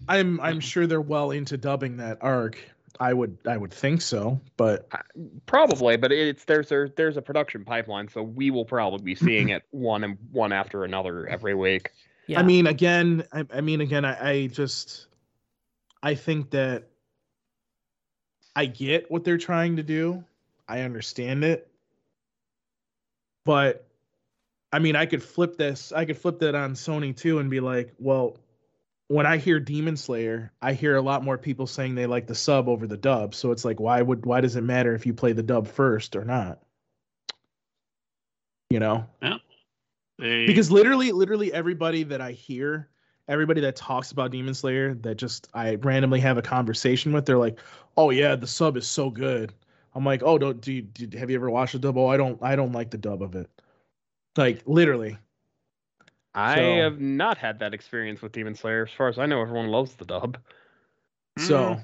I'm I'm sure they're well into dubbing that arc. I would I would think so, but Probably, but it's there's there, there's a production pipeline, so we will probably be seeing it one and one after another every week. Yeah. I mean, again, I, I mean, again, I, I just, I think that I get what they're trying to do. I understand it, but I mean, I could flip this. I could flip that on Sony too, and be like, well, when I hear Demon Slayer, I hear a lot more people saying they like the sub over the dub. So it's like, why would why does it matter if you play the dub first or not? You know, They, because literally literally everybody that i hear everybody that talks about demon slayer that just i randomly have a conversation with they're like oh yeah the sub is so good i'm like oh don't do you did, have you ever watched the dub oh i don't i don't like the dub of it like literally I So- have not had that experience with Demon Slayer. As far as I know, everyone loves the dub. so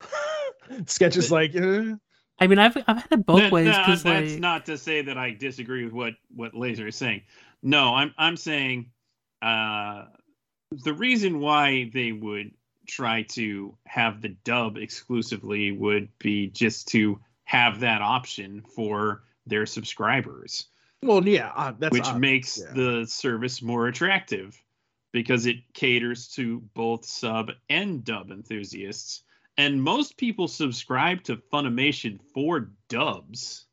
[laughs] sketch is like eh. I mean, I've I've had it both That- ways that- that's like not to say that I disagree with what what Laser is saying. No, I'm I'm saying uh, the reason why they would try to have the dub exclusively would be just to have that option for their subscribers, well yeah uh, that's which obvious, makes yeah. the service more attractive because it caters to both sub and dub enthusiasts. And most people subscribe to Funimation for dubs.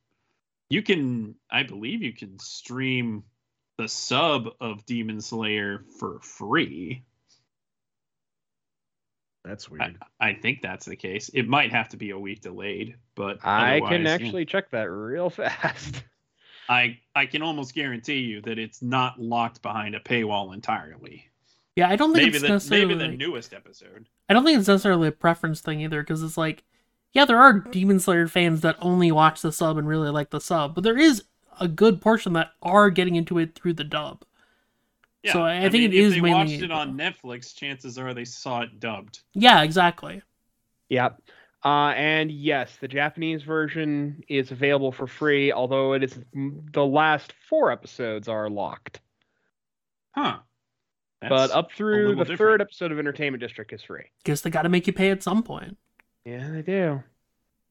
You can, I believe, you can stream the sub of Demon Slayer for free. that's weird I think that's the case. It might have to be a week delayed, but I can otherwise, yeah. actually check that real [laughs] fast. I I can almost guarantee you that it's not locked behind a paywall entirely. yeah, I don't think Maybe it's the necessarily maybe the like- newest episode. I don't think it's necessarily a preference thing either, because it's like, yeah, there are Demon Slayer fans that only watch the sub and really like the sub, but there is a good portion that are getting into it through the dub. Yeah, So I think mean, it if is they mainly- watched it on Netflix. Chances are they saw it dubbed. Yeah, exactly. Yep. Uh, and yes, the Japanese version is available for free, although it is the last four episodes are locked. Huh. But up through the different. third episode of Entertainment District is free. Guess they got to make you pay at some point. Yeah, they do.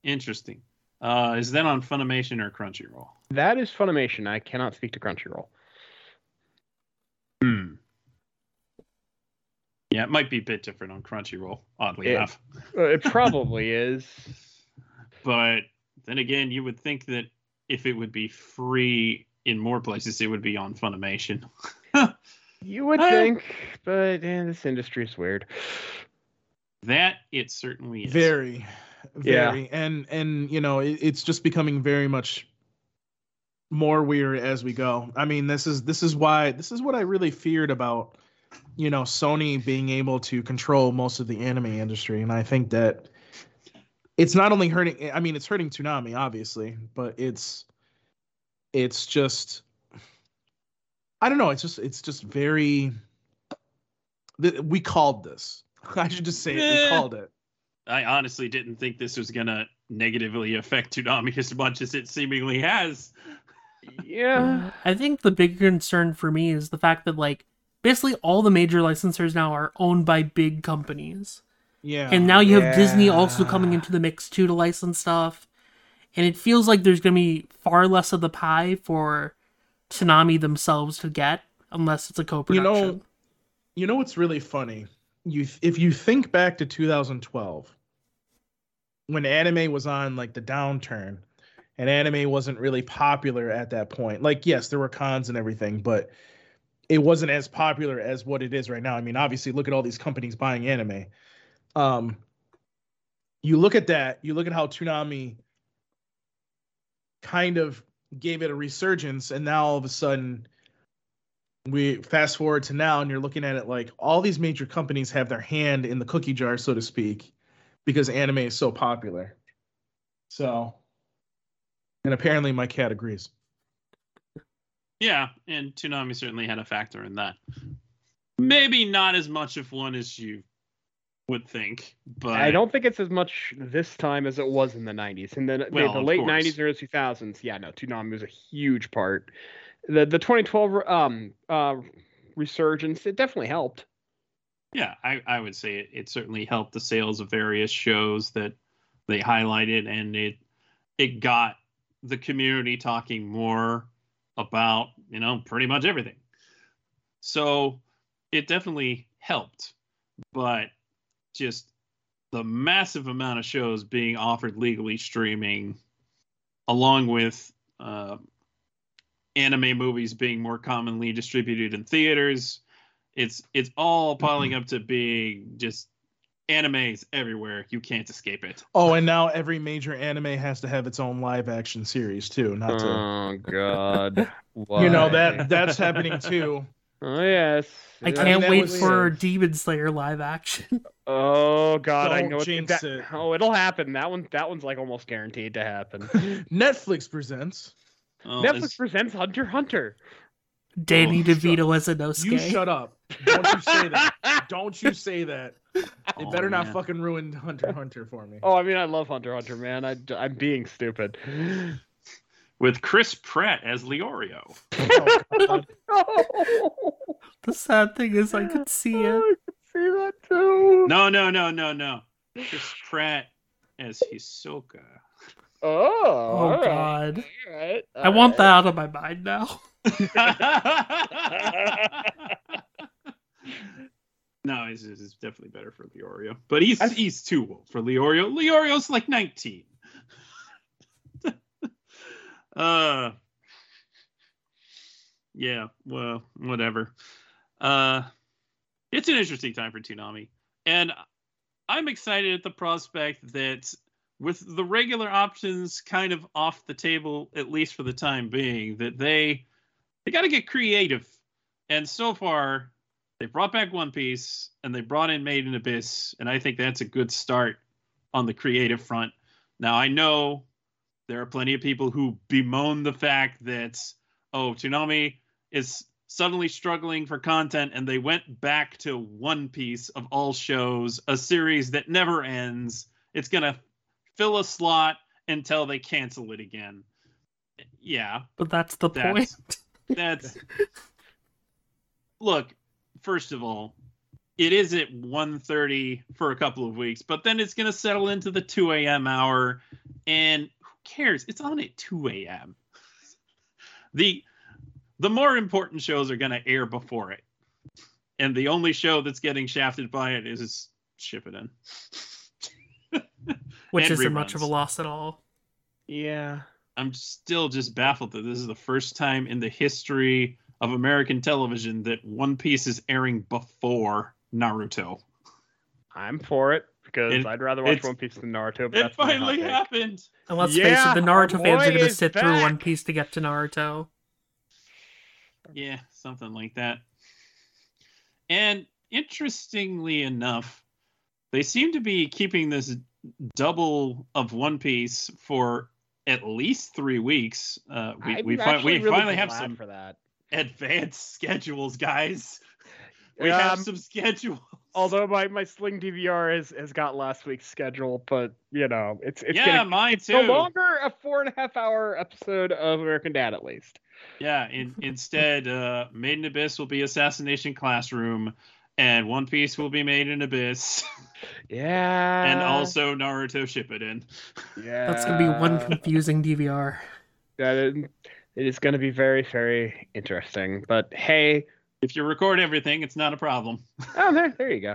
interesting. Uh, is that on Funimation or Crunchyroll? That is Funimation. I cannot speak to Crunchyroll. Hmm. Yeah, it might be a bit different on Crunchyroll, oddly Yeah. enough. Uh, it probably [laughs] is. But then again, you would think that if it would be free in more places, it would be on Funimation. [laughs] You would Uh, think, but eh, this industry is weird. That it certainly is. very Yeah. very and and you know it, it's just becoming very much more weird as we go. I mean, this is this is why this is what I really feared about you know Sony being able to control most of the anime industry, and I think that it's not only hurting. I mean, it's hurting Toonami, obviously, but it's it's just I don't know. It's just it's just very. We called this. [laughs] I should just say it. We Eh. called it. I honestly didn't think this was gonna negatively affect Toonami as much as it seemingly has. Yeah. I think the big concern for me is the fact that like basically all the major licensors now are owned by big companies. Yeah. and now you have Disney also coming into the mix too to license stuff. And it feels like there's going to be far less of the pie for Toonami themselves to get unless it's a you co-production. know, you know what's really funny? You if you think back to 2012 when anime was on like the downturn and anime wasn't really popular at that point. Like yes, there were cons and everything, but it wasn't as popular as what it is right now. I mean, obviously look at all these companies buying anime. Um you look at that, you look at how Toonami kind of gave it a resurgence and now all of a sudden we fast forward to now and you're looking at it like all these major companies have their hand in the cookie jar so to speak because anime is so popular so and apparently my cat agrees Yeah, and Toonami certainly had a factor in that. Maybe not as much of one as you would think, but I don't think it's as much this time as it was in the 90s. And the, the- Well, the late course. 90s and early 2000s, yeah, no, Toonami was a huge part. The the 2012 um uh resurgence, it definitely helped. Yeah, I, I would say it, it certainly helped the sales of various shows that they highlighted, and it it got the community talking more about you know pretty much everything. So it definitely helped, but just the massive amount of shows being offered legally streaming, along with uh, anime movies being more commonly distributed in theaters it's it's all piling up to being just animes everywhere. You can't escape it. oh and now every major anime has to have its own live action series too not to Oh god. you know that that's happening too Oh yes. I can't that wait was- for Demon Slayer live action. [laughs] Oh god, I Don't know it's jinx that, it. Oh, it'll happen. That one that one's like almost guaranteed to happen. [laughs] netflix presents Oh, Netflix it's- presents Hunter Hunter. Danny Oh, DeVito as a Inosuke. you shut up don't you say that [laughs] don't you say that it Oh, better not man. fucking ruin hunter hunter for me Oh, I mean, I love Hunter Hunter, man. I, I'm being stupid. With Chris Pratt as Leorio. Oh, [laughs] God. The sad thing is, I could see oh, it. I could see that too. No, no, no, no, no. Chris Pratt as Hisoka. Oh, Oh all right, god. all right, I want that out of my mind now. [laughs] no, he's, he's definitely better for Leorio, but he's I- he's too old for Leorio. Leorio's like 19. Uh, yeah, well, whatever. Uh, it's an interesting time for Toonami, and I'm excited at the prospect that with the regular options kind of off the table, at least for the time being, that they they got to get creative. And so far, they brought back One Piece and they brought in Made in Abyss, and I think that's a good start on the creative front. Now I know there are plenty of people who bemoan the fact that oh, Toonami is suddenly struggling for content and they went back to One Piece of all shows, a series that never ends. It's going to fill a slot until they cancel it again. Yeah, But that's the That's- point. [laughs] that's look first of all it is at 1.30 for a couple of weeks but then it's going to settle into the 2 a.m hour and cares it's on at 2 a.m [laughs] the the more important shows are going to air before it and the only show that's getting shafted by it is shippuden [laughs] Which isn't much of a loss at all. Yeah. I'm still just baffled that this is the first time in the history of American television that One Piece is airing before Naruto. I'm for it. Because It- I'd rather watch One Piece than Naruto. But It that's my hot finally happened. And let's face it, the Naruto fans are gonna is sit through One. Piece to get to Naruto. Yeah, something like that. And interestingly enough, they seem to be keeping this double of One Piece for at least three weeks. Uh, we we, fi- we really finally have some for that. advanced [laughs] schedules, guys. We have Um, some schedules. Although my, my Sling DVR has, has got last week's schedule, but you know it's it's yeah, gonna mine no longer a four and a half hour episode of American Dad at least. Yeah, in, [laughs] instead, uh, Made in Abyss will be Assassination Classroom, and One Piece will be Made in Abyss, [laughs] Yeah. and also Naruto Shippuden. yeah, That's gonna be one confusing DVR. That is, it is going to be very very interesting. But hey, If you record everything, it's not a problem. oh there there you go.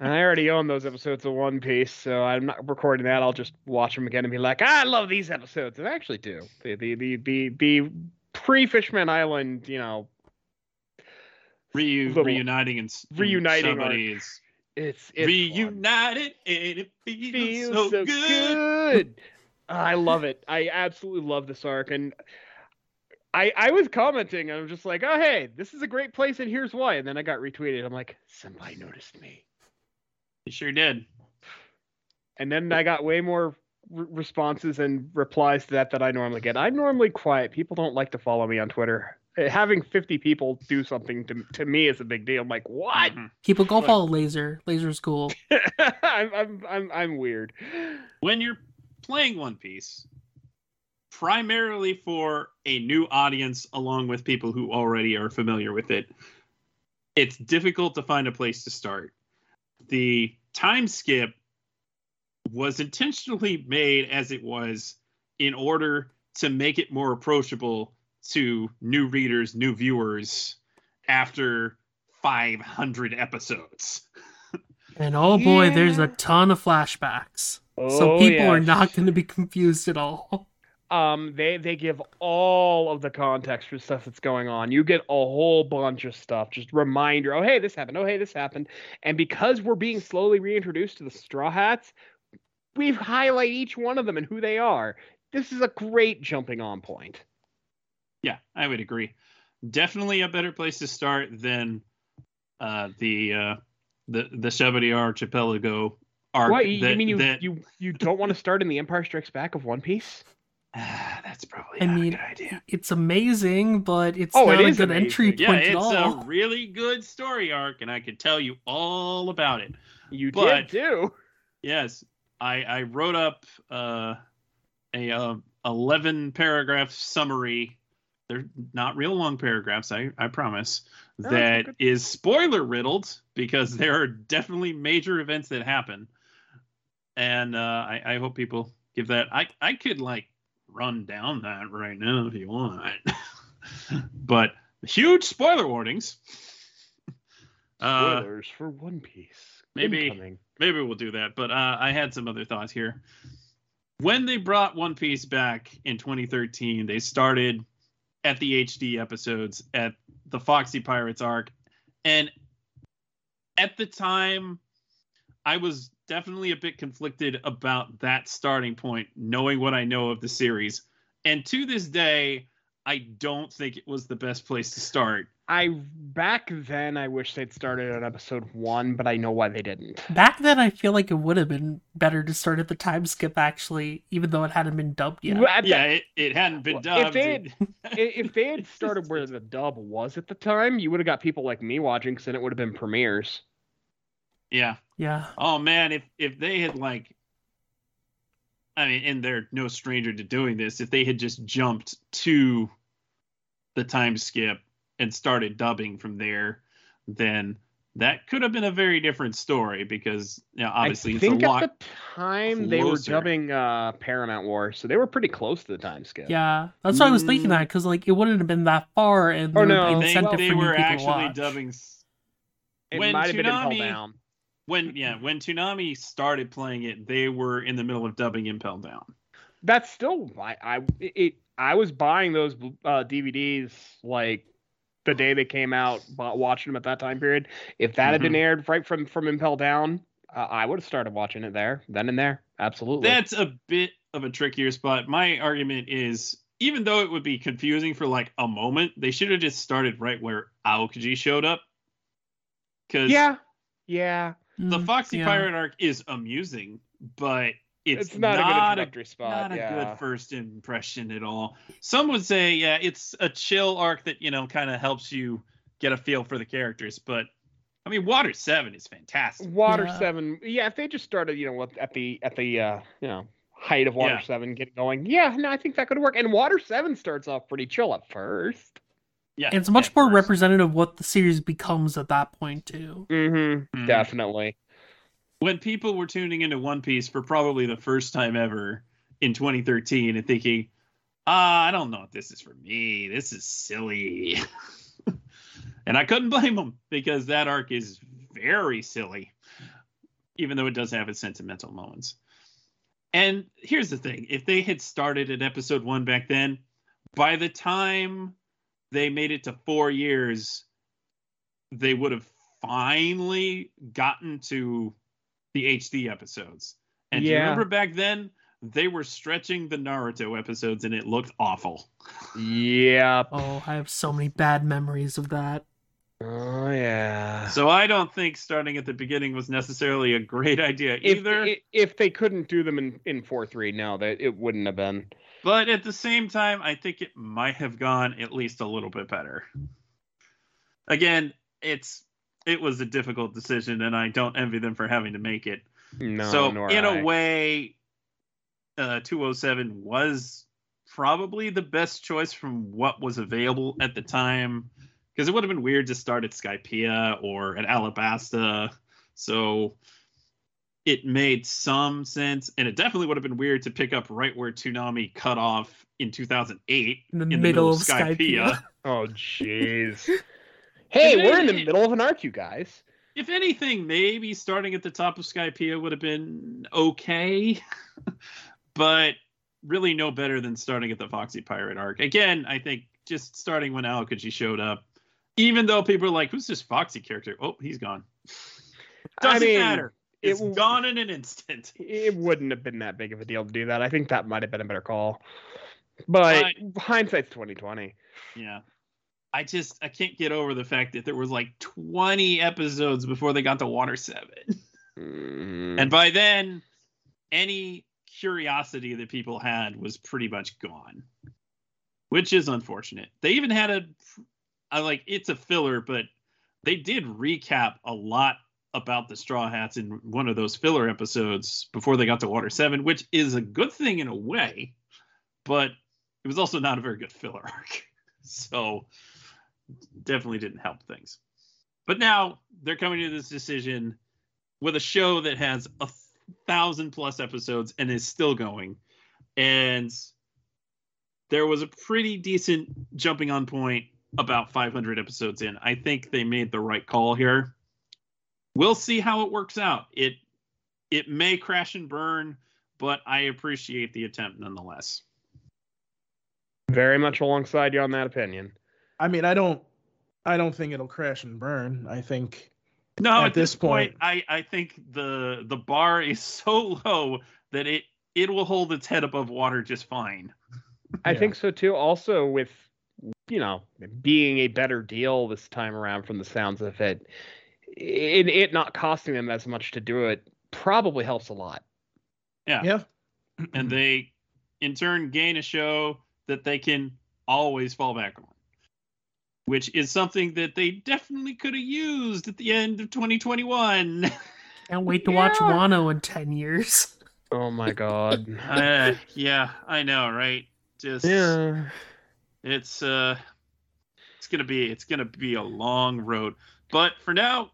I already own those episodes of One Piece, so I'm not recording that. I'll just watch them again and be like, ah, I love these episodes. And I actually do. The the the the, the pre Fishman Island, you know, Reu- reuniting and reuniting somebody is it's it's fun. reunited and it feels, feels so, so, good. good. I love it. I absolutely love this arc, and I I was commenting. I was just like, oh hey, this is a great place, and here's why. And then I got retweeted. I'm like, somebody noticed me. You sure did. And then I got way more r- responses and replies to that that I normally get. I'm normally quiet. People don't like to follow me on Twitter. Uh, Having 50 people do something to, to me is a big deal. I'm like, what? Mhm. People go Look. follow Laser. Laser's cool. [laughs] I'm, I'm I'm I'm weird. When you're playing One Piece, primarily for a new audience, along with people who already are familiar with it, it's difficult to find a place to start. The time skip was intentionally made as it was in order to make it more approachable to new readers, new viewers after 500 episodes. And oh boy, there's a ton of flashbacks. so Oh, people are not going to be confused at all. Um they they give all of the context for stuff that's going on. You get a whole bunch of stuff just reminder oh hey this happened. Oh hey this happened. And because we're being slowly reintroduced to the straw hats we highlight each one of them and who they are. This is a great jumping on point. Yeah, I would agree. Definitely a better place to start than uh, the uh, the the Sabaody Archipelago arc. what you, you that- mean you, that- you you don't want to start in the empire strikes back of one piece Ah, that's probably I not mean, a good idea. It's amazing, but it's Oh, it not a is good entry amazing. Yeah, point at it's a really good story arc, and I could tell you all about it. you But- did too Yes, I I wrote up uh, a uh, eleven paragraph summary. They're not real long paragraphs, I I promise. That's That good. is spoiler riddled because there are definitely major events that happen, and uh, I I hope people give that. I I could like run down that right now if you want, [laughs] but huge spoiler warnings. Uh, spoilers for one piece maybe- Incoming. maybe we'll do that. But uh, I had some other thoughts here. When they brought One Piece back in 2013, they started at the HD episodes at the Foxy Pirates arc, and at the time, I was definitely a bit conflicted about that starting point, knowing what I know of the series. And to this day, I don't think it was the best place to start. I back then I wish they'd started at episode one, but I know why they didn't. Back then, I feel like it would have been better to start at the time skip, actually, even though it hadn't been dubbed yet. Well, at Yeah, it, it hadn't been Well, if dubbed. they It- [laughs] I- if they had started where the dub was at the time, you would have got people like me watching, because then it would have been premieres. yeah. Yeah. Oh man, if if they had like I mean, and they're no stranger to doing this, if they had just jumped to the time skip and started dubbing from there, then that could have been a very different story because you know, obviously I it's think a at lot the time they were dubbing uh, Paramount Wars, so they were pretty close to the time skip. Yeah. That's why I was thinking Mm. that, because, like, it wouldn't have been that far, and Oh, no, would I be think incentive they for were actually dubbing it when might have been Impel Toonami- Down. When yeah, [clears throat] when Toonami started playing it, they were in the middle of dubbing Impel Down. That's still I I it I was buying those uh, DVDs like the day they came out, watching them at that time period. If that had been aired right from from Impel Down, uh, I would have started watching it there, then and there. Absolutely. That's a bit of a trickier spot. My argument is even though it would be confusing for like a moment, they should have just started right where Aokiji showed up. Because yeah, yeah. The Mm, Foxy yeah. Pirate arc is amusing, but it's, It's, not, a good a spot. not a yeah. good first impression at all. Some would say, yeah, it's a chill arc that you know kind of helps you get a feel for the characters. But I mean, Water Seven is fantastic. Water Yeah. Seven. Yeah, if they just started, you know, at the at the uh, you know height of Water Yeah. Seven, get going. Yeah, no, I think that could work. And Water Seven starts off pretty chill at first. Yeah, It's much at more representative of what the series becomes at that point too. Mm-hmm. Mhm. Definitely. When people were tuning into One Piece for probably the first time ever in 2013 and thinking, ah, I don't know if this is for me. This is silly. [laughs] and I couldn't blame them because that arc is very silly, even though it does have its sentimental moments. And here's the thing if they had started at episode one back then, by the time they made it to four years, they would have finally gotten to the HD episodes. And do you remember back then, they were stretching the Naruto episodes and it looked awful. Yeah. Oh, I have so many bad memories of that. Oh yeah. So I don't think starting at the beginning was necessarily a great idea if either. i- if they couldn't do them in in four three, no, that it wouldn't have been. But at the same time, I think it might have gone at least a little bit better. Again, it's it was a difficult decision, and I don't envy them for having to make it. No. so in I. a way, uh, 207 was probably the best choice from what was available at the time, because it would have been weird to start at Skypiea or at Alabasta. So it made some sense, and it definitely would have been weird to pick up right where Toonami cut off in 2008 In the in middle of Skypiea. [laughs] Oh jeez. [laughs] hey, If we're in the middle of an arc, you guys. if anything, maybe starting at the top of Skypiea would have been okay, [laughs] but really no better than starting at the Foxy Pirate arc. Again, I think just starting when Aokiji showed up, even though people are like, "Who's this Foxy character?" Oh, he's gone. I Doesn't mean, matter. It It's w- gone in an instant. [laughs] It wouldn't have been that big of a deal to do that. I think that might have been a better call. But hindsight's twenty twenty. Yeah. I just I can't get over the fact that there was like 20 episodes before they got to Water 7. Mm. And by then, any curiosity that people had was pretty much gone, which is unfortunate. They even had a, I like it's a filler, but they did recap a lot about the Straw Hats in one of those filler episodes before they got to Water 7, which is a good thing in a way, but it was also not a very good filler [laughs] arc. So definitely didn't help things. But now they're coming to this decision with a show that has a thousand plus episodes and is still going. And there was a pretty decent jumping on point about 500 episodes in. I think they made the right call here. We'll see how it works out. It it may crash and burn, but I appreciate the attempt nonetheless. Very much alongside you on that opinion. I mean, I don't, I don't think it'll crash and burn. I think No, At at, this this point, point- I, I think the the bar is [laughs] so low that it it will hold its head above water just fine. I Yeah. think so too. Also, with you know being a better deal this time around, from the sounds of it, it, it not costing them as much to do it probably helps a lot. Yeah. yeah. [clears throat] and they in turn gain a show that they can always fall back on which is something that they definitely could have used at the end of 2021 [laughs] Can't wait to watch Wano in ten years. [laughs] Oh my god. [laughs] uh, yeah i know right just yeah. it's uh it's gonna be it's gonna be a long road but for now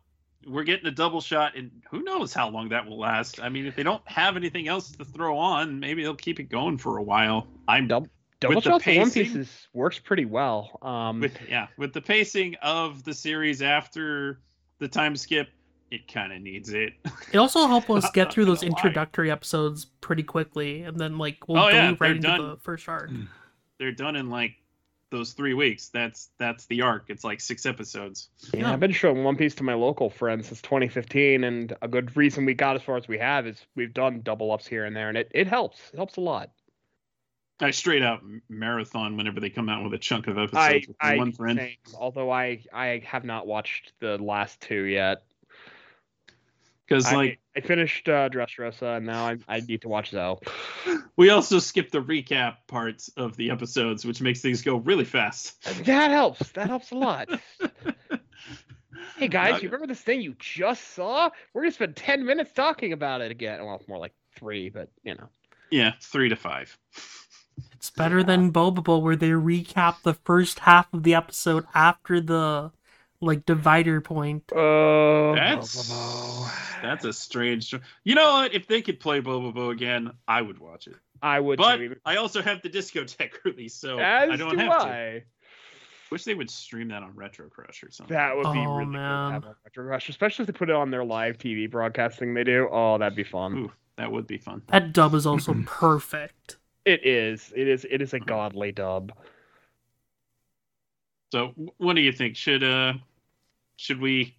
we're getting a double shot and who knows how long that will last i mean if they don't have anything else to throw on maybe they'll keep it going for a while i'm Double Double With shots of One pacing- Piece is, works pretty well. Um, with yeah with the pacing of the series after the time skip it kind of needs it It also helped us [laughs] get through those Why? introductory episodes pretty quickly, and then like we'll Oh, go yeah, right into done. the first arc. they're done in like those three weeks. That's that's the arc. It's like six episodes. Yeah, Yeah. I've been showing One Piece to my local friends since 2015, and a good reason we got as far as we have is we've done double ups here and there, and it, it helps. It helps a lot. I straight out marathon whenever they come out with a chunk of episodes I, with I one friend. same, although I I have not watched the last two yet. Because like I finished uh, Dressrosa, and now I I need to watch Zou. we also skip the recap parts of the episodes, which makes things go really fast. That helps. That helps a lot. [laughs] Hey guys, Not- you remember this thing you just saw? We're gonna spend ten minutes talking about it again. Well, more like three, but you know. Yeah, three to five. It's better than Bobobo where they recap the first half of the episode after the like divider point. Oh, That's that's a strange. You know what? If they could play Bobobo again, I would watch it. I would. But too. I also have the Discotek [laughs] release, so As I don't do have to. Wish they would stream that on Retro Crush or something. That would be Oh, really good to man. have on Retro Rush, especially if they put it on their live TV broadcasting they do. Oh, that'd be fun. Ooh, that would be fun. That dub is also [clears throat] perfect. It is. It is. It is a godly dub. So, what do you think? Should uh, should we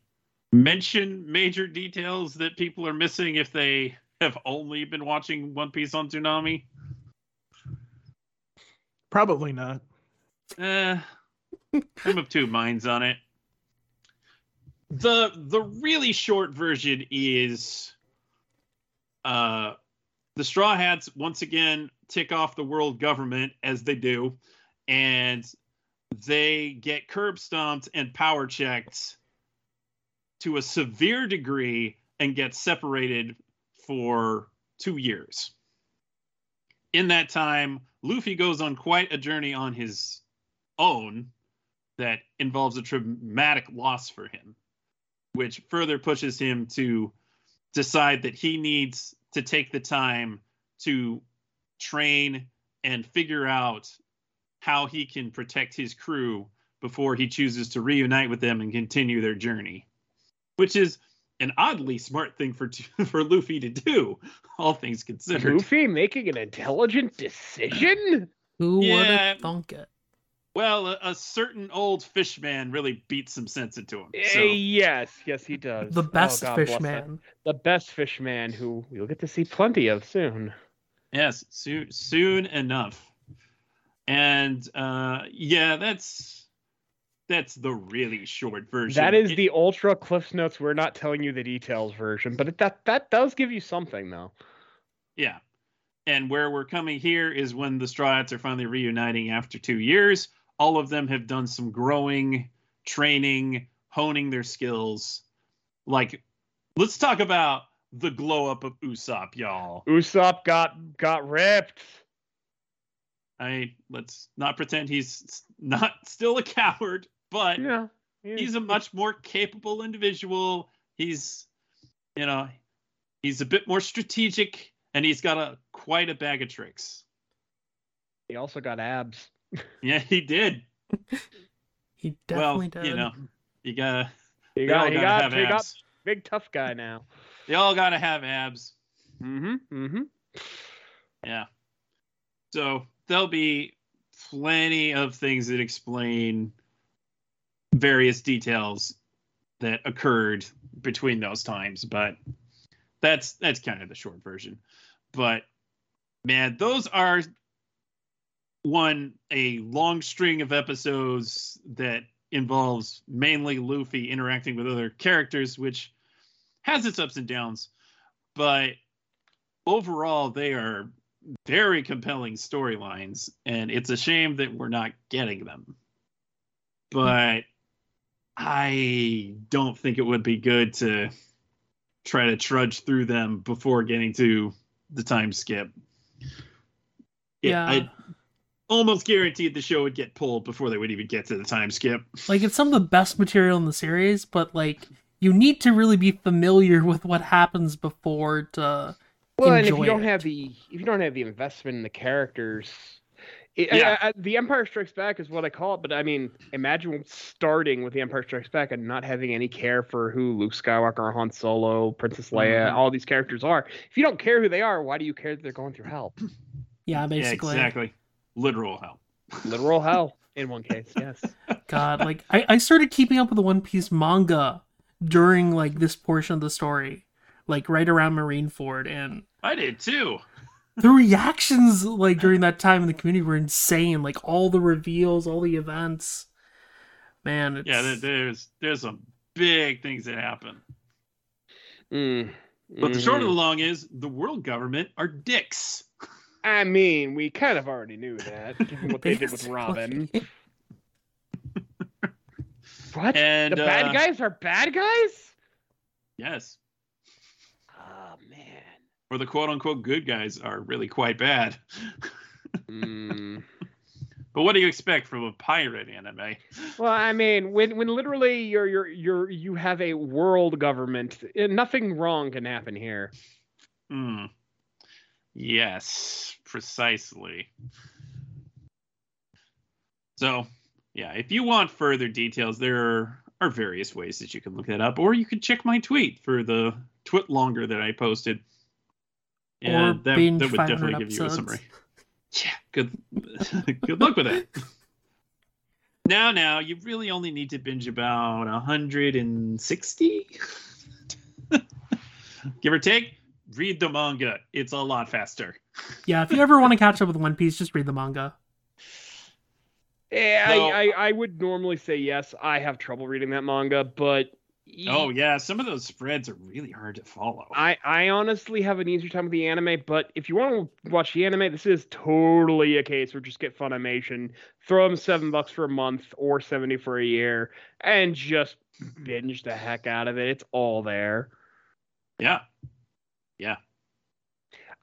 mention major details that people are missing if they have only been watching One Piece on Toonami? Probably not. Uh, I'm of two minds on it. The the really short version is uh the Straw Hats once again tick off the world government as they do, and they get curb stomped and power checked to a severe degree and get separated for two years. In that time, Luffy goes on quite a journey on his own that involves a traumatic loss for him, which further pushes him to decide that he needs to take the time to train and figure out how he can protect his crew before he chooses to reunite with them and continue their journey, which is an oddly smart thing for [laughs] for Luffy to do, all things considered. Luffy making an intelligent decision. Who would have thunk it? Well, a, a certain old fish man really beat some sense into him. So, Eh, yes, yes, he does. The Oh, best God fish bless him. man. The best fish man who we'll get to see plenty of soon. yes, soon, soon enough. And uh, yeah, that's that's the really short version. That is It- the ultra cliff notes. We're not telling you the details version, but it, that that does give you something though. Yeah. And where we're coming here is when the Straw Hats are finally reuniting after two years. All of them have done some growing, training, honing their skills. Like, let's talk about the glow up of Usopp, y'all. Usopp got got ripped. I let's not pretend he's not still a coward, but Yeah, he's a much more capable individual. He's, you know, he's a bit more strategic, and he's got a quite a bag of tricks. He also got abs. [laughs] Yeah, he did. He well, definitely did. you know, you gotta. You They all got he gotta got have he got abs. big tough guy now. They all gotta have abs. Mm-hmm. Mm-hmm. Yeah. So there'll be plenty of things that explain various details that occurred between those times, but that's that's kind of the short version. But man, those are one a long string of episodes that involves mainly Luffy interacting with other characters, which has its ups and downs, but overall they are very compelling storylines, and it's a shame that we're not getting them. But I don't think it would be good to try to trudge through them before getting to the time skip. yeah. I almost guaranteed the show would get pulled before they would even get to the time skip. Like it's some of the best material in the series, but like you need to really be familiar with what happens before to Well, and if enjoy you don't it. have the if you don't have the investment in the characters, it, Yeah. I- I- the Empire Strikes Back is what I call it. But I mean, imagine starting with the Empire Strikes Back and not having any care for who Luke Skywalker, Han Solo, Princess Leia, Mhm. all these characters are. If you don't care who they are, why do you care that they're going through hell? yeah, basically. Yeah, exactly. Literal hell. Literal hell. [laughs] In one case, yes. God, like I, I started keeping up with the One Piece manga during like this portion of the story, like right around Marineford, and I did too. The reactions like during that time in the community were insane. Like all the reveals, all the events. Man, it's... Yeah, there's there's some big things that happen. Mm. But the short of the long is the world government are dicks. I mean, we kind of already knew that, [laughs] given what they did with Robin. [laughs] What? And the bad uh, guys are bad guys? Yes. Man. Or the quote unquote good guys are really quite bad. Mm. [laughs] But what do you expect from a pirate anime? Well, I mean, when when literally you're you're you're you have a world government, eh, nothing wrong can happen here. Hmm. Yes, precisely. So, yeah, if you want further details, there are various ways that you can look that up, or you can check my tweet for the TwitLonger that I posted. Or that, binge that would 500 definitely give you a episodes. summary. [laughs] Yeah, good [laughs] [laughs] good luck with that. Now, now, you really only need to binge about 160, give or take. Read the manga; it's a lot faster. Yeah, if you ever want to catch up with One Piece, just read the manga. Yeah, No. I, I I would normally say yes. I have trouble reading that manga, but Oh yeah, some of those spreads are really hard to follow. I, I honestly have an easier time with the anime, but if you want to watch the anime, this is totally a case where just get Funimation, throw them seven bucks for a month or seventy for a year, and just binge the heck out of it. It's all there. Yeah, I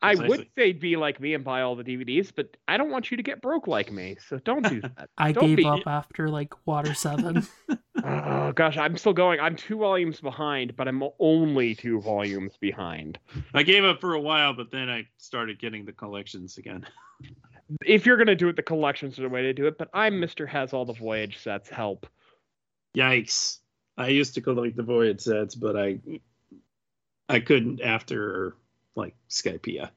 Precisely. would say be like me and buy all the DVDs, but I don't want you to get broke like me, so don't do [laughs] that. I Don't gave be- up after like Water Seven. [laughs] [laughs] oh gosh, I'm still going. I'm two volumes behind, but I'm only two volumes behind. I gave up for a while, but then I started getting the collections again. If you're gonna do it, the collections are the way to do it. But I'm Mr. Has all the voyage sets. Help. Yikes! I used to collect the voyage sets, but I I couldn't after like Skypiea.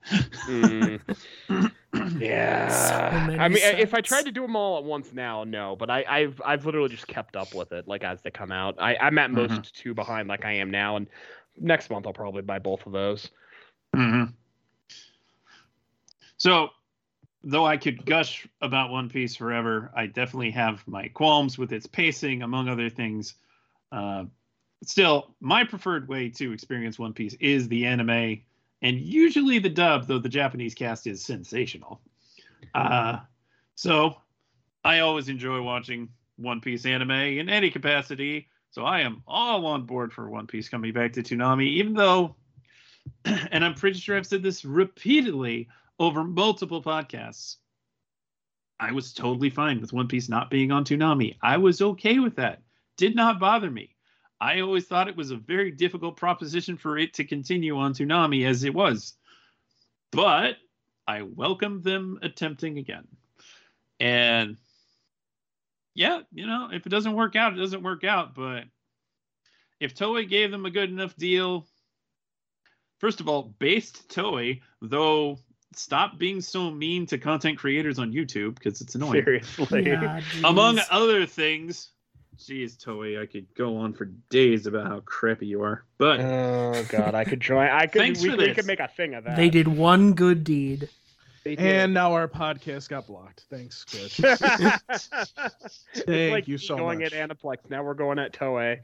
Mm, [laughs] yeah. many I mean, if I tried to do them all at once now, no. But I, I've I've literally just kept up with it, like as they come out. I, I'm at most Mhm. two behind, like I am now, and next month I'll probably buy both of those. hmm So, though I could gush about One Piece forever, I definitely have my qualms with its pacing, among other things. Uh, still, my preferred way to experience One Piece is the anime, and usually the dub, though the Japanese cast is sensational. Uh, so, I always enjoy watching One Piece anime in any capacity. So I am all on board for One Piece coming back to Toonami, even though [clears throat] and I'm pretty sure I've said this repeatedly over multiple podcasts. I was totally fine with One Piece not being on Toonami. I was okay with that. Did not bother me. I always thought it was a very difficult proposition for it to continue on Toonami as it was. But I welcome them attempting again. And yeah, you know, if it doesn't work out, it doesn't work out. But if Toei gave them a good enough deal, first of all, based Toei, though stop being so mean to content creators on YouTube because it's annoying. Seriously. Yeah, Among other things, geez, Toei, I could go on for days about how crappy you are. But Oh god, I could join. I could. Thanks we, for we this. could make a thing of that. they did one good deed. And now our podcast got blocked. Thanks, Chris. [laughs] It's Thank like you so going much. Going at Aniplex. Now we're going at Toei.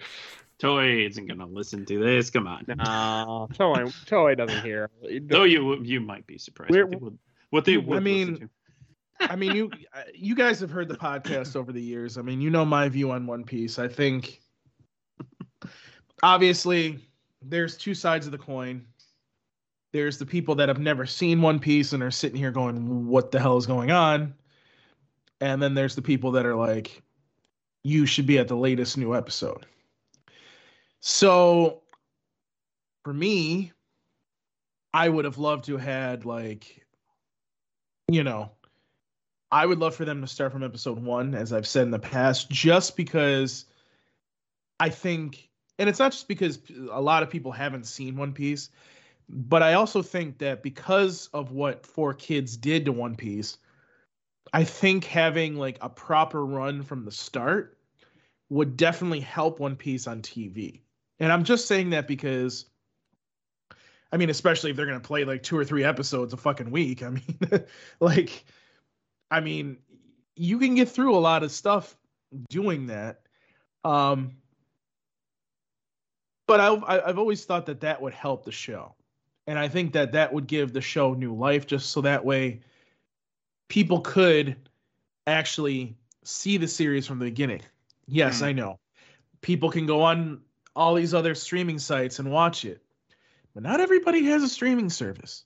Toei isn't gonna listen to this. Come on. No, Toei. Toei doesn't hear. Though you you might be surprised We're- what they would, what I mean, listen I mean, you uh, you guys have heard the podcast over the years. I mean, you know my view on One Piece. I think obviously there's two sides of the coin. There's the people that have never seen One Piece and are sitting here going, "What the hell is going on?" And then there's the people that are like, "You should be at the latest new episode." So for me, I would have loved to have had like you know, I would love for them to start from episode one, as I've said in the past, just because I think, and it's not just because a lot of people haven't seen One Piece, but I also think that because of what 4Kids did to One Piece, I think having like a proper run from the start would definitely help One Piece on TV. And I'm just saying that because I mean, especially if they're gonna play like two or three episodes a fucking week. I mean, [laughs] like, I mean, you can get through a lot of stuff doing that. Um, but I've I've always thought that that would help the show, and I think that that would give the show new life, just so that way people could actually see the series from the beginning. Yes, Mm. I know. People can go on all these other streaming sites and watch it. But not everybody has a streaming service.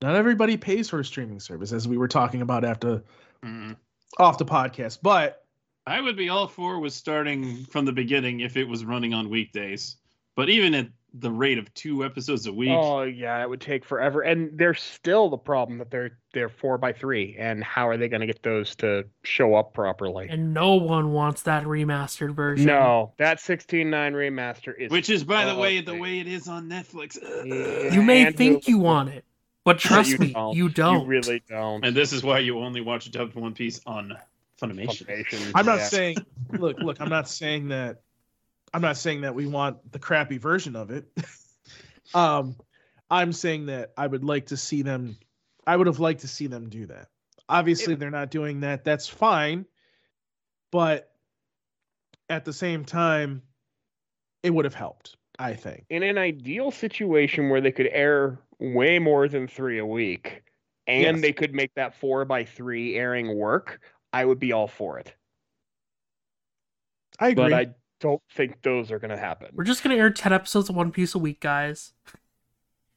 Not everybody pays for a streaming service, as we were talking about after Mm. off the podcast. But I would be all for was starting from the beginning if it was running on weekdays. But even at the rate of two episodes a week, Oh yeah, it would take forever, and there's still the problem that they're they're four by three, and how are they going to get those to show up properly? And no one wants that remastered version. No, that 16.9 remaster is. which is, by the way, the way it is on Netflix. Yeah. You may think you want it, but [laughs] trust you me, don't. you don't. You really don't. And this is why you only watch dubbed One Piece on Funimation. Funimation, I'm not yeah. saying [laughs] look, look, I'm not saying that I'm not saying that we want the crappy version of it. [laughs] um I'm saying that I would like to see them I would have liked to see them do that. Obviously they're not doing that. That's fine. But at the same time it would have helped, I think. in an ideal situation where they could air way more than three a week, and Yes. they could make that four by three airing work, I would be all for it. I agree. But I don't think those are going to happen. We're just gonna air ten episodes of One Piece a week, guys.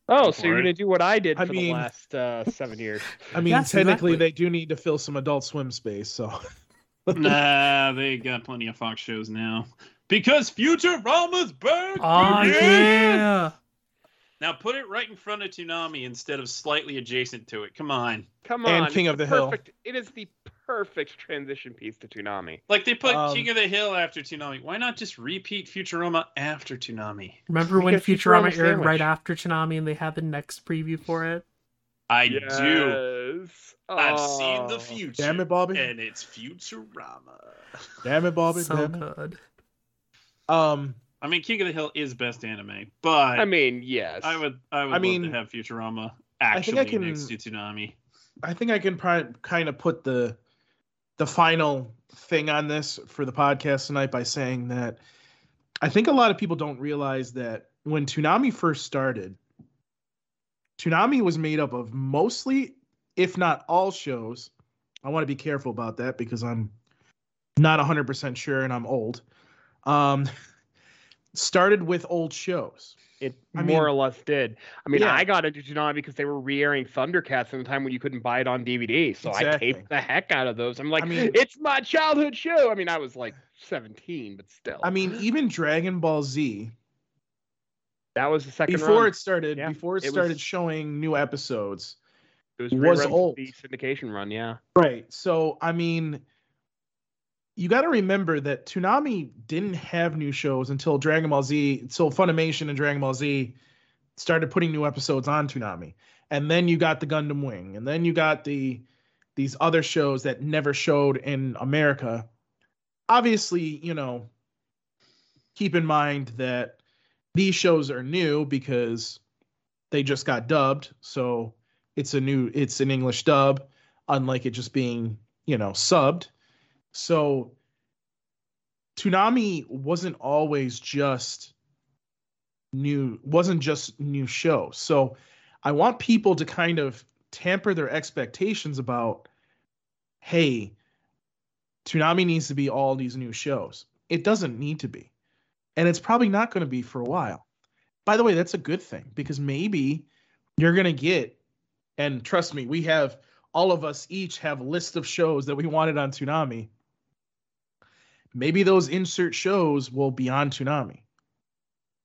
Oh, Go so you're going to do what I did I for mean- the last uh, seven years. [laughs] I mean, Yes, technically exactly. they do need to fill some adult swim space, so [laughs] nah, they got plenty of Fox shows now. Because Futurama's back! Oh baby! yeah. Now put it right in front of Toonami instead of slightly adjacent to it. Come on. Come on. And King it's of the Hill. perfect, It is the perfect transition piece to Toonami. Like they put Um, King of the Hill after Toonami. Why not just repeat Futurama after Toonami? Remember when Futurama Futurama aired sandwich. right after Toonami and they had the next preview for it? I do. Yes. I've seen the Oh. future. damn it, Bobby. And it's Futurama. Damn it, Bobby. so damn it. Good. Um I mean, King of the Hill is best anime, but I mean, yes. I would I would I love mean, to have Futurama actually I can- next to Toonami. I think I can pri- kind of put the the final thing on this for the podcast tonight by saying that I think a lot of people don't realize that when Toonami first started, Toonami was made up of mostly, if not all shows. I want to be careful about that because I'm not 100% sure and I'm old. Um, started with old shows. It I more mean- or less did. I mean, Yeah. I got into Toonami because they were re-airing Thundercats in the time when you couldn't buy it on DVD. So I taped the heck out of those. I'm like, I mean- it's my childhood show. I mean, I was like 17, but still. I mean, even Dragon Ball Z, that was the second before run. it started, Yeah, before it it was- started showing new episodes. It was, was old. the syndication run. Yeah. Right. So, I mean, you got to remember that Toonami didn't have new shows until Dragon Ball Z, until Funimation and Dragon Ball Z started putting new episodes on Toonami. And then you got the Gundam Wing, and then you got the these other shows that never showed in America. Obviously, you know, keep in mind that these shows are new because they just got dubbed, so it's a new it's an English dub unlike it just being, you know, subbed. So Toonami wasn't always just new wasn't just new shows. So I want people to kind of tamper their expectations about hey, Toonami needs to be all these new shows. It doesn't need to be. And it's probably not going to be for a while. By the way, that's a good thing because maybe you're going to get and trust me, we have all of us each have a list of shows that we wanted on Toonami. Maybe those insert shows will be on Toonami.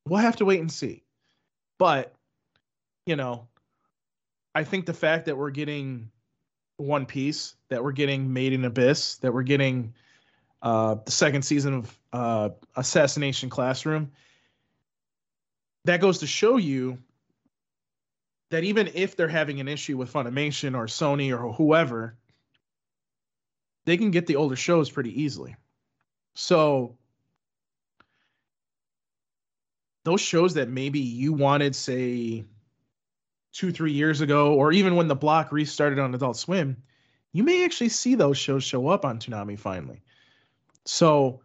We'll have to wait and see. But, you know, I think the fact that we're getting One Piece, that we're getting Made in Abyss, that we're getting uh, the second season of uh, Assassination Classroom, that goes to show you that even if they're having an issue with Funimation or Sony or whoever, they can get the older shows pretty easily. So those shows that maybe you wanted, say, two, three years ago, or even when the block restarted on Adult Swim, you may actually see those shows show up on Toonami finally. So,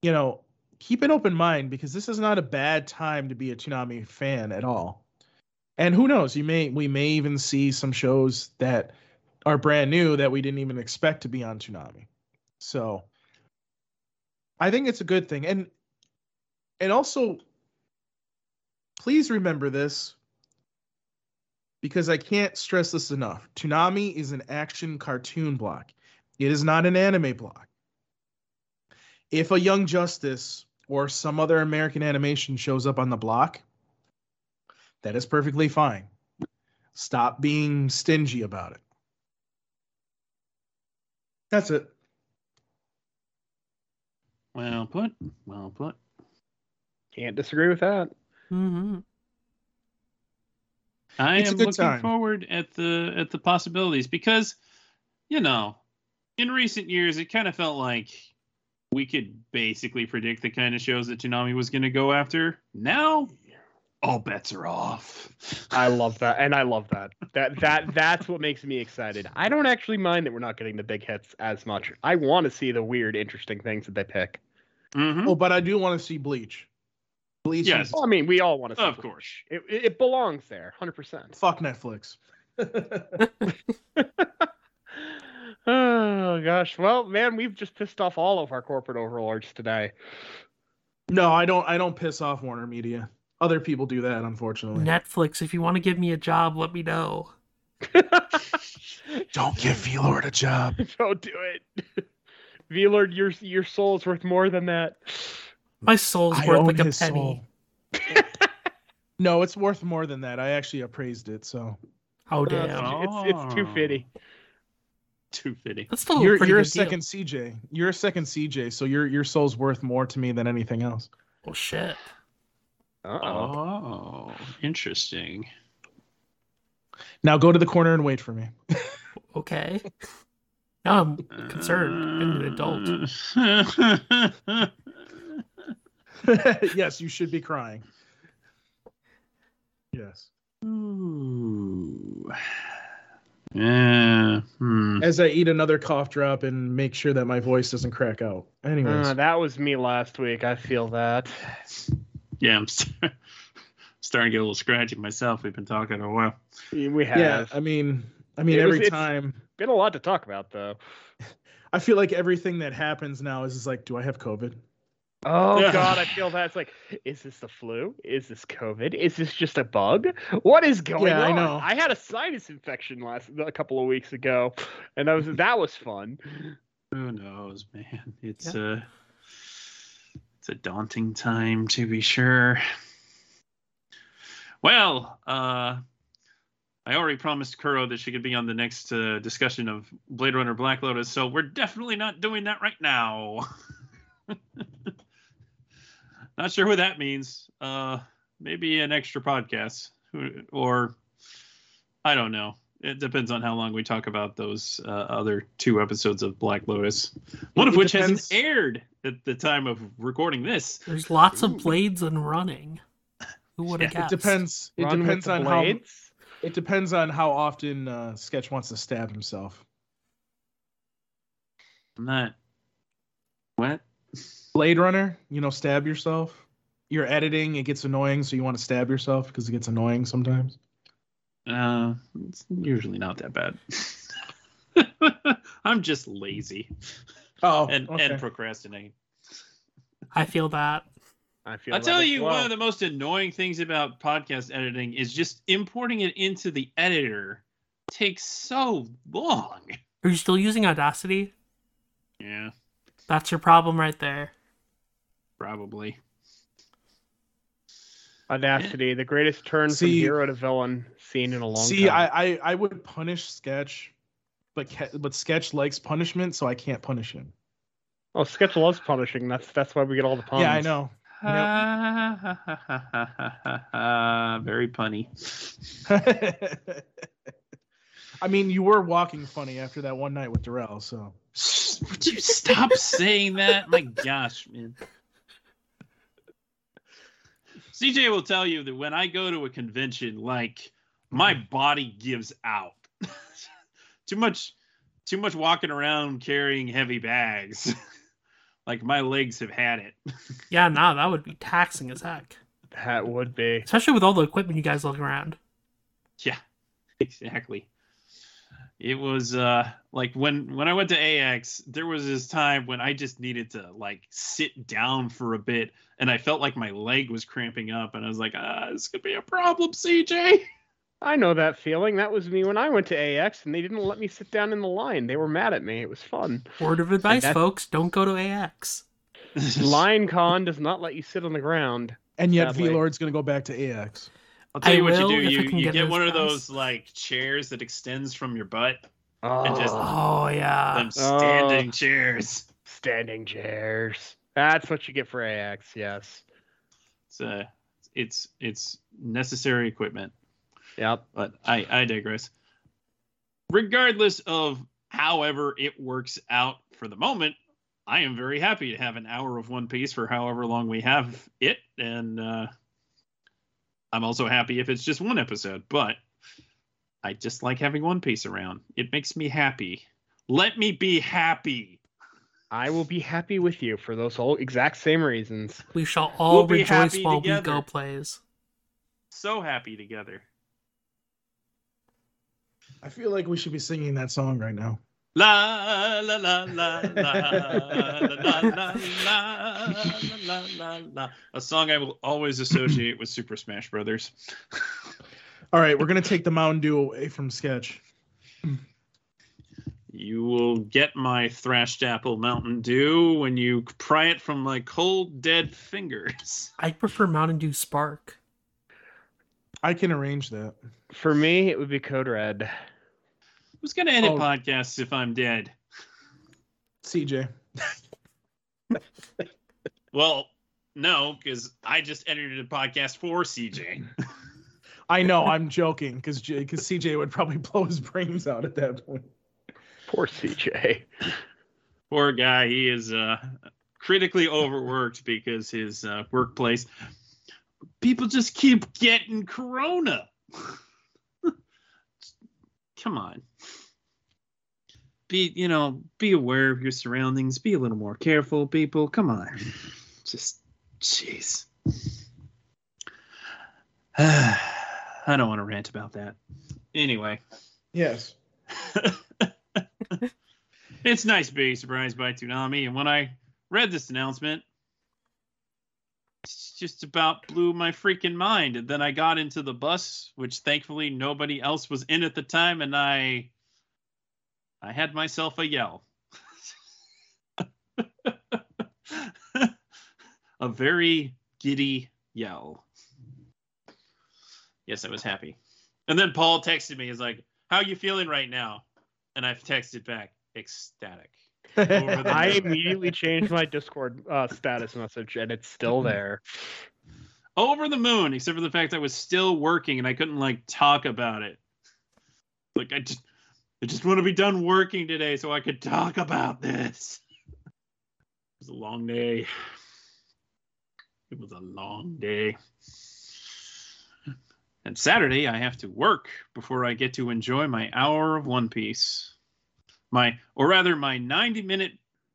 you know, keep an open mind because this is not a bad time to be a Toonami fan at all. And who knows, you may we may even see some shows that are brand new that we didn't even expect to be on Toonami. So I think it's a good thing. And and also please remember this because I can't stress this enough. Toonami is an action cartoon block. It is not an anime block. If a Young Justice or some other American animation shows up on the block, that is perfectly fine. Stop being stingy about it. That's it. Well put. Well put. Can't disagree with that. hmm I It's am looking time. forward at the at the possibilities because, you know, in recent years it kind of felt like we could basically predict the kind of shows that Toonami was going to go after. Now, all bets are off. [laughs] I love that, and I love that. That that that's what makes me excited. I don't actually mind that we're not getting the big hits as much. I want to see the weird, interesting things that they pick. Mhm. Oh, but I do want to see Bleach. Bleach Yes. is Well, I mean, we all want to. see Of Bleach. course. it, it, it belongs there, hundred percent. fuck Netflix. [laughs] Oh gosh, well, man, we've just pissed off all of our corporate overlords today. no, I don't I don't piss off Warner Media. Other people do that, unfortunately. Netflix, if you want to give me a job, let me know. [laughs] [laughs] Don't give V-Lord a job. Don't do it. V-Lord, your your soul is worth more than that. My soul's I worth own like a his penny. soul. no, it's worth more than that. I actually appraised it, so Oh Uh, damn! It's it's too fitty. Too fitting. That's still a you're pretty you're a good deal. second CJ. You're a second CJ, so your your soul's worth more to me than anything else. Oh shit! Uh-oh. Oh, interesting. Now go to the corner and wait for me. [laughs] Okay. Now I'm concerned. I'm an adult. [laughs] yes, you should be crying. Yes. Ooh. Yeah. Hmm. As I eat another cough drop and make sure that my voice doesn't crack out. Anyways. Uh, that was me last week. I feel that. Yeah, I'm st- [laughs] starting to get a little scratchy myself. We've been talking a while. We have. yeah, I mean I mean It was- every it's- time Been a lot to talk about though. I feel like everything that happens now is just like, do I have COVID? Oh Yeah. god, I feel that. It's like, is this the flu? Is this COVID? Is this just a bug? What is going Yeah, I on? know. I had a sinus infection last a couple of weeks ago, and that was that was fun. Who knows, man? It's uh it's a daunting time to be sure. Well, uh I already promised Kuro that she could be on the next uh, discussion of Blade Runner Black Lotus, so we're definitely not doing that right now. [laughs] not sure what that means. Uh maybe an extra podcast or I don't know. It depends on how long we talk about those uh, other two episodes of Black Lotus, one of It which depends- hasn't aired at the time of recording this. There's lots Ooh. of blades and running. Who [laughs] would have Yeah, It depends. It Run depends the on how blades? It depends on how often uh, Sketch wants to stab himself. I'm not. What? Blade Runner, you know, stab yourself. You're editing, it gets annoying, so you want to stab yourself because it gets annoying sometimes. Uh, it's usually not that bad. [laughs] I'm just lazy Oh, and okay. and procrastinate. I feel that. I feel I'll tell you, well. one of the most annoying things about podcast editing is just importing it into the editor takes so long. Are you still using Audacity? Yeah, That's your problem right there. probably. Audacity, the greatest turn from hero to villain seen in a long See, time. I, I I would punish Sketch, but but Sketch likes punishment, so I can't punish him. Oh, Sketch loves punishing. That's that's why we get all the puns. Yeah, I know. [laughs] Very punny. [laughs] I mean, you were walking funny after that one night with Darrell, so [laughs] Would you stop saying that? My gosh, man. CJ will tell you that when I go to a convention, like my mm-hmm. body gives out. too much too much walking around carrying heavy bags. Like my legs have had it. [laughs] Yeah, nah, that would be taxing as heck. That would be. Especially with all the equipment you guys look around. Yeah, [laughs] exactly. It was uh like when when I went to AX, there was this time when I just needed to like sit down for a bit, and I felt like my leg was cramping up, and I was like, ah, this could be a problem, CJ. [laughs] I know that feeling. That was me when I went to AX and they didn't let me sit down in the line. They were mad at me. It was fun. Word of advice, folks: don't go to AX. Line [laughs] Con does not let you sit on the ground. And yet, Sadly. V Lord's gonna go back to AX. I'll tell I you what you do. You you get get those one of those like chairs that extends from your butt. Oh, And just- Oh yeah. Them standing chairs. standing chairs. That's what you get for AX. Yes. It's uh, it's it's necessary equipment. Yep. but I, I digress. Regardless of however it works out for the moment, I am very happy to have an hour of One Piece for however long we have it, and uh, I'm also happy if it's just one episode. But I just like having One Piece around. It makes me happy. Let me be happy. I will be happy with you for those whole exact same reasons. We shall all We'll rejoice while together. we go plays. So happy together. I feel like we should be singing that song right now. La la la la la la la la la la la la. A song I will always associate with Super Smash Brothers. All right, we're gonna take the Mountain Dew away from sketch. You will get my thrashed apple Mountain Dew when you pry it from my cold dead fingers. I prefer Mountain Dew Spark. I can arrange that. For me, it would be Code Red. Who's gonna edit Oh. podcasts if I'm dead? CJ. [laughs] Well, no, because I just edited a podcast for CJ. I know, I'm joking because because CJ would probably blow his brains out at that point. Poor CJ. Poor guy. He is uh, critically overworked because his uh, workplace. People just keep getting corona. [laughs] Come on. Be you know, be aware of your surroundings. Be a little more careful, people. Come on. [laughs] Just, jeez. [sighs] I don't want to rant about that. Anyway. Yes. [laughs] [laughs] it's nice being surprised by Toonami and when I read this announcement, it just about blew my freaking mind. And then I got into the bus, which thankfully nobody else was in at the time, and I I had myself a yell. a very giddy yell. Yes, I was happy. And then Paul texted me, he's like, How are you feeling right now? And I've texted back, ecstatic. [laughs] I [laughs] immediately changed my Discord uh, status message, and it's still [laughs] there. over the moon, except for the fact I was still working and I couldn't like talk about it. Like I just I just want to be done working today so I could talk about this. It was a long day. It was a long day. And Saturday I have to work before I get to enjoy my hour of One Piece. My or rather my 90 minute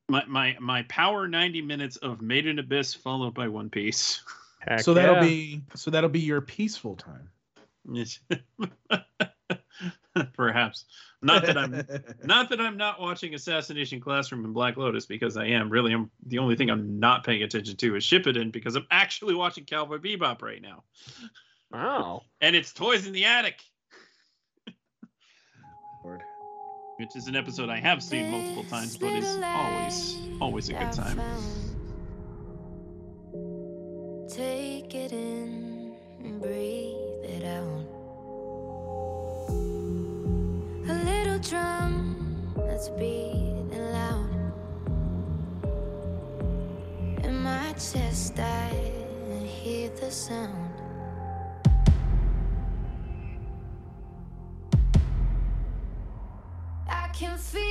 my my, my power 90 minutes of Made in Abyss followed by One Piece. Heck so that'll yeah. be so that'll be your peaceful time. [laughs] Yes. [laughs] Perhaps. Not that I'm [laughs] not that I'm not watching Assassination Classroom and Black Lotus because I am. Really, I'm the only thing I'm not paying attention to is Shippuden because I'm actually watching Cowboy Bebop right now. Wow. [laughs] And it's Toys in the Attic, Lord. which is an episode I have seen multiple times, but is always always a good time. Take it in and breathe it out. That's beating loud. In my chest, I hear the sound. I can feel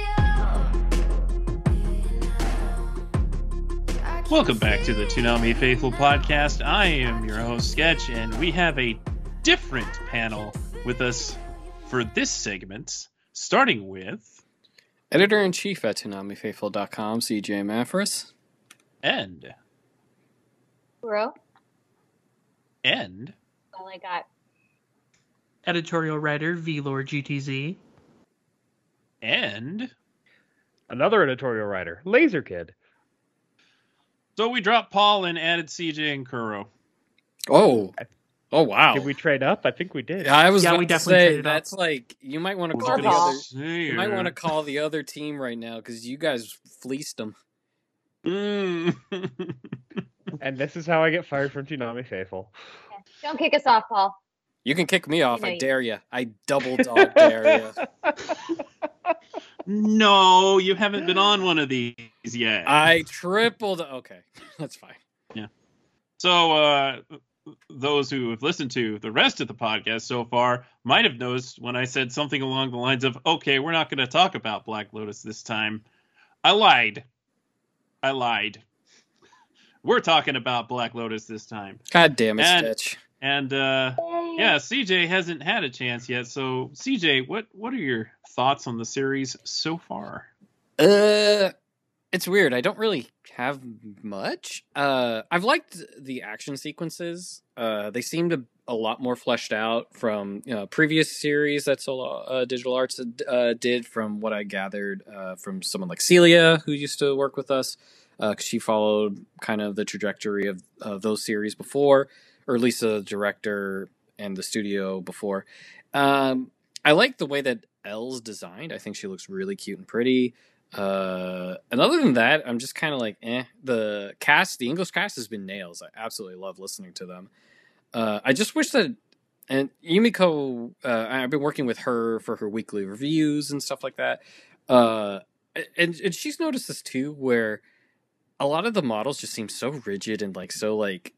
Welcome back to the Toonami Faithful podcast. I am your host, Sketch, and we have a different panel with us for this segment, starting with Editor in chief at ToonamiFaithful.com, CJ Maffris. And. Bro, End. all I got. Editorial writer Vlord GTZ. And. Another editorial writer, Laser Kid. So we dropped Paul and added CJ and Kuro. Oh, oh wow! Did we trade up? I think we did. Yeah, I was Yeah, about we to definitely say traded up. that's like you might want to call the I Paul. gonna other. You might want to call the other team right now because you guys fleeced them. Mm. [laughs] And this is how I get fired from Toonami Faithful. Don't kick us off, Paul. You can kick me off. know I you- dare you. I double [laughs] dog dare you. [laughs] no, you haven't been on one of these yet. I tripled. Okay, that's fine. Yeah. So, uh, those who have listened to the rest of the podcast so far might have noticed when I said something along the lines of, okay, we're not going to talk about Black Lotus this time. I lied. I lied. We're talking about Black Lotus this time. God damn it, And- Stitch. And, uh, yeah, CJ hasn't had a chance yet. So, CJ, what, what are your thoughts on the series so far? Uh, it's weird. I don't really have much. Uh, I've liked the action sequences. Uh, they seem to a lot more fleshed out from you know, previous series that Sola uh, Digital Arts uh, did. From what I gathered uh, from someone like Celia, who used to work with us, because she followed kind of the trajectory of, of those series before, or at least the director and the studio before. Um, I like the way that Elle's designed. I think she looks really cute and pretty. Uh, and other than that, I'm just kind of like, eh. The cast, the English cast, has been nails. I absolutely love listening to them. Uh, I just wish that, and Yumiko, uh, I've been working with her for her weekly reviews and stuff like that. Uh, and, and she's noticed this too, where a lot of the models just seem so rigid and like so like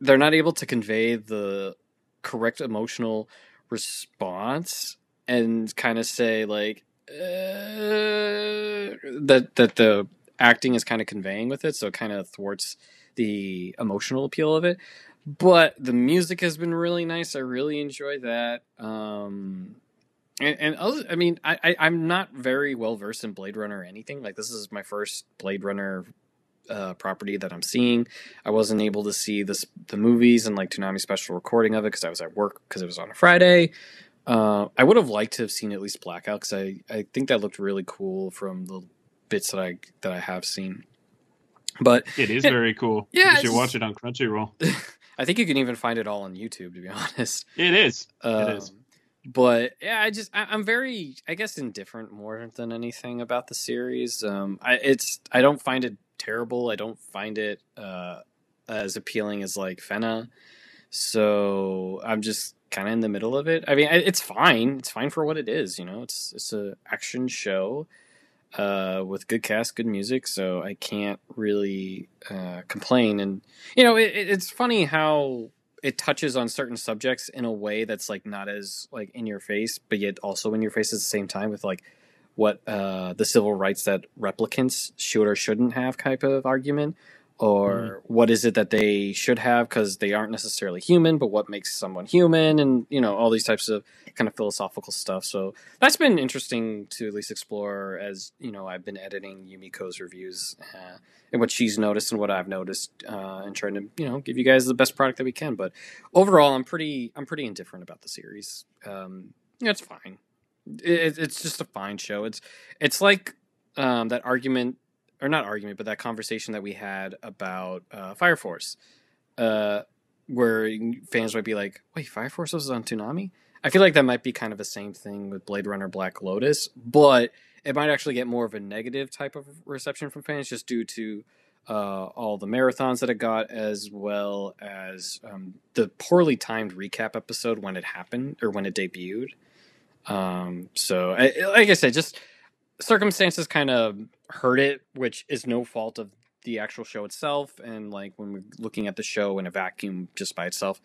they're not able to convey the correct emotional response and kind of say like uh, that that the acting is kind of conveying with it, so it kind of thwarts the emotional appeal of it. But the music has been really nice. I really enjoy that. Um, and, and other, I mean, I, I I'm not very well versed in Blade Runner or anything. Like this is my first Blade Runner uh, property that I'm seeing. I wasn't able to see this the movies and like Toonami special recording of it because I was at work because it was on a Friday. Uh, I would have liked to have seen at least Blackout because I, I think that looked really cool from the bits that I that I have seen. But It is very cool. [laughs] Yeah, you should watch it on Crunchyroll. [laughs] I think you can even find it all on YouTube to be [laughs] honest. It is. Um, is. But yeah, I just I, I'm very I guess indifferent more than anything about the series. Um, I it's I don't find it terrible. I don't find it uh as appealing as like Fena. So I'm just kind of in the middle of it. I mean, it's fine. It's fine for what it is. You know, it's it's a action show uh, with good cast, good music. So I can't really uh, complain. And you know, it, it- it's funny how it touches on certain subjects in a way that's like not as like in your face, but yet also in your face at the same time with like what uh, the civil rights that replicants should or shouldn't have type of argument or what is it that they should have because they aren't necessarily human but what makes someone human and you know all these types of kind of philosophical stuff. So that's been interesting to at least explore as you know i've been editing yumiko's reviews uh, and what she's noticed and what i've noticed uh, and trying to you know give you guys the best product that we can. But overall i'm pretty i'm pretty indifferent about the series. Um yeah, it's fine. It, it's just a fine show. It's it's like um that argument or not argument, but that conversation that we had about uh, Fire Force, uh, where fans might be like, "Wait, Fire Force was on Toonami." I feel like that might be kind of the same thing with Blade Runner Black Lotus, but it might actually get more of a negative type of reception from fans just due to uh, all the marathons that it got, as well as um, the poorly timed recap episode when it happened or when it debuted. Um, so, I, like I said, just circumstances kind of hurt it, which is no fault of the actual show itself. And like when we're looking at the show in a vacuum just by itself,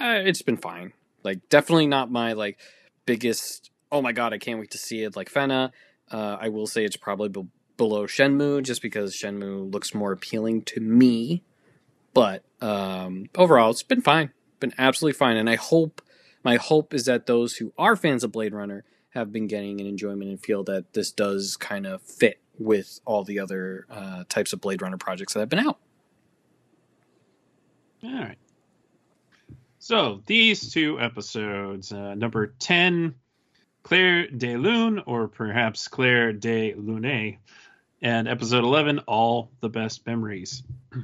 uh, it's been fine. Like definitely not my like biggest. Oh my god, I can't wait to see it. Like Fena, uh, I will say it's probably be- below Shenmue just because Shenmue looks more appealing to me. But um, overall, it's been fine, been absolutely fine, and I hope my hope is that those who are fans of Blade Runner have been getting an enjoyment and feel that this does kind of fit with all the other uh, types of Blade Runner projects that have been out. All right. So these two episodes, uh, number 10, Clair de Lune, or perhaps Clair de Lune, and episode 11, All the Best Memories. [clears throat]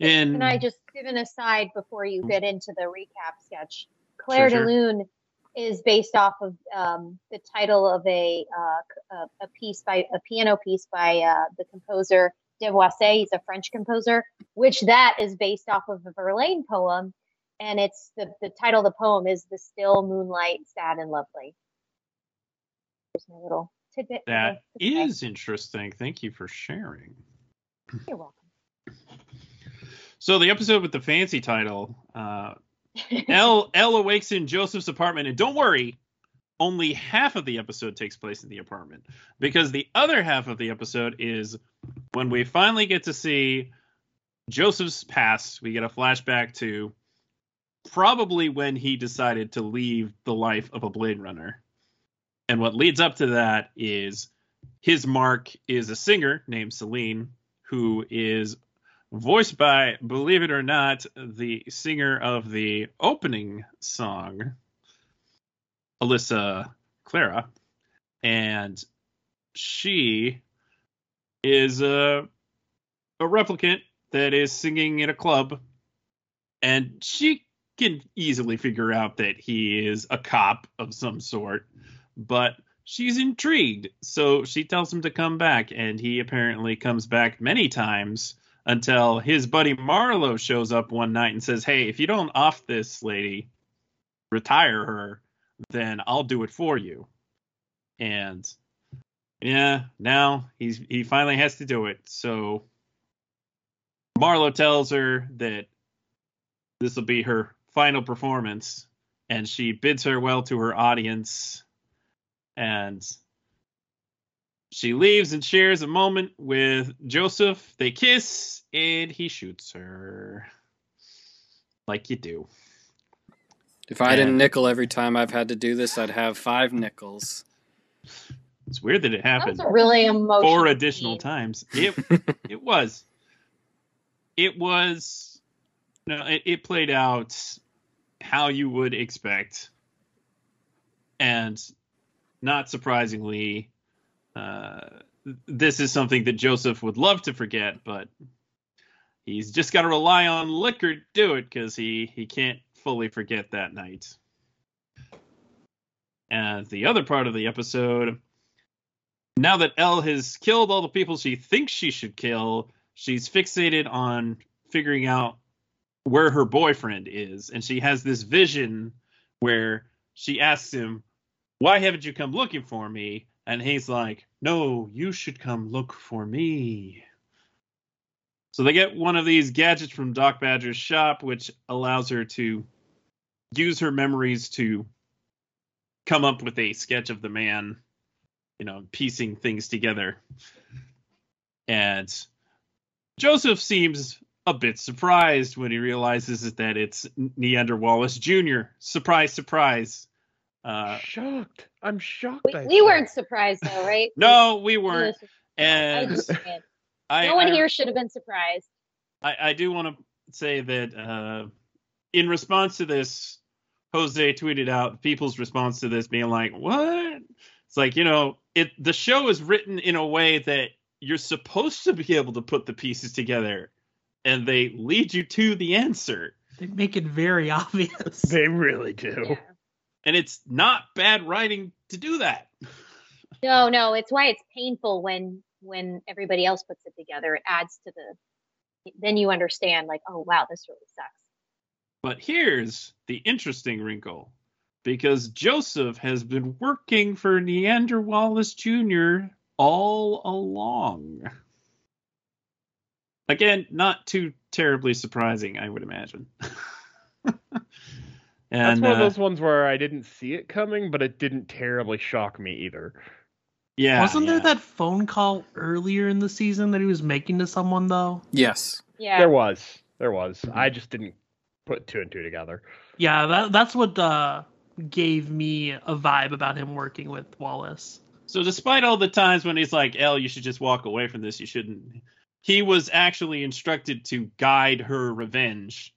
And Can I just give an aside before you get into the recap sketch? Claire Sure, de. Lune is based off of um, the title of a, uh, a piece by a piano piece by uh, the composer Debussy. He's a French composer, which that is based off of a Verlaine poem, and it's the the title of the poem is "The Still Moonlight, Sad and Lovely." There's my little tidbit. that is interesting. Thank you for sharing. You're welcome. So the episode with the fancy title, uh, Elle [laughs] Elle awakes in Joseph's apartment, and don't worry, only half of the episode takes place in the apartment because the other half of the episode is when we finally get to see Joseph's past. We get a flashback to probably when he decided to leave the life of a Blade Runner, and what leads up to that is his mark is a singer named Celine who is voiced by, believe it or not, the singer of the opening song, Alessia Cara, and she is a a replicant that is singing in a club, and she can easily figure out that he is a cop of some sort, but she's intrigued, so she tells him to come back, and he apparently comes back many times until his buddy Marlowe shows up one night and says, "Hey, if you don't off this lady, retire her, then I'll do it for you." And yeah, now he's he finally has to do it. So Marlowe tells her that this will be her final performance, and she bids farewell to her audience, and she leaves and shares a moment with Joseph. They kiss, and he shoots her. Like you do. If I didn't nickel every time I've had to do this, I'd have five nickels. It's weird that it That happened was a really emotional. four additional scene. times. It [laughs] it was. It was no, it, it played out how you would expect. And not surprisingly, uh, this is something that Joseph would love to forget, but he's just got to rely on liquor to do it because he, he can't fully forget that night. And the other part of the episode, now that Elle has killed all the people she thinks she should kill, she's fixated on figuring out where her boyfriend is. And she has this vision where she asks him, Why haven't you come looking for me? And he's like, No, you should come look for me. So they get one of these gadgets from Doc Badger's shop, which allows her to use her memories to come up with a sketch of the man, you know, piecing things together. And Joseph seems a bit surprised when he realizes that it's Niander Wallace Jr. Surprise, surprise. Uh, shocked. I'm shocked. We, we weren't surprised though, right? [laughs] no, we We weren't. And. [laughs] I, no one I- here should have been surprised. I, I do want to say that uh, in response to this, Jose tweeted out people's response to this being like, "What?" It's like you know, it the show is written in a way that you're supposed to be able to put the pieces together, and they lead you to the answer, They make it very [laughs] obvious. They really do. Yeah. And it's not bad writing to do that. [laughs] No, no, it's why it's painful when when everybody else puts it together. It adds to the. Then you understand, like, oh wow, this really sucks. But here's the interesting wrinkle. Because Joseph has been working for Niander Wallace Jr. all along. Again, not too terribly surprising, I would imagine. [laughs] That's and one of uh, those ones where I didn't see it coming, but it didn't terribly shock me either. Yeah. Wasn't there that phone call earlier in the season that he was making to someone though? Yes. Yeah. There was. There was. Mm-hmm. I just didn't put two and two together. Yeah, that that's what uh, gave me a vibe about him working with Wallace. So despite all the times when he's like, "Elle, you should just walk away from this. You shouldn't." He was actually instructed to guide her revenge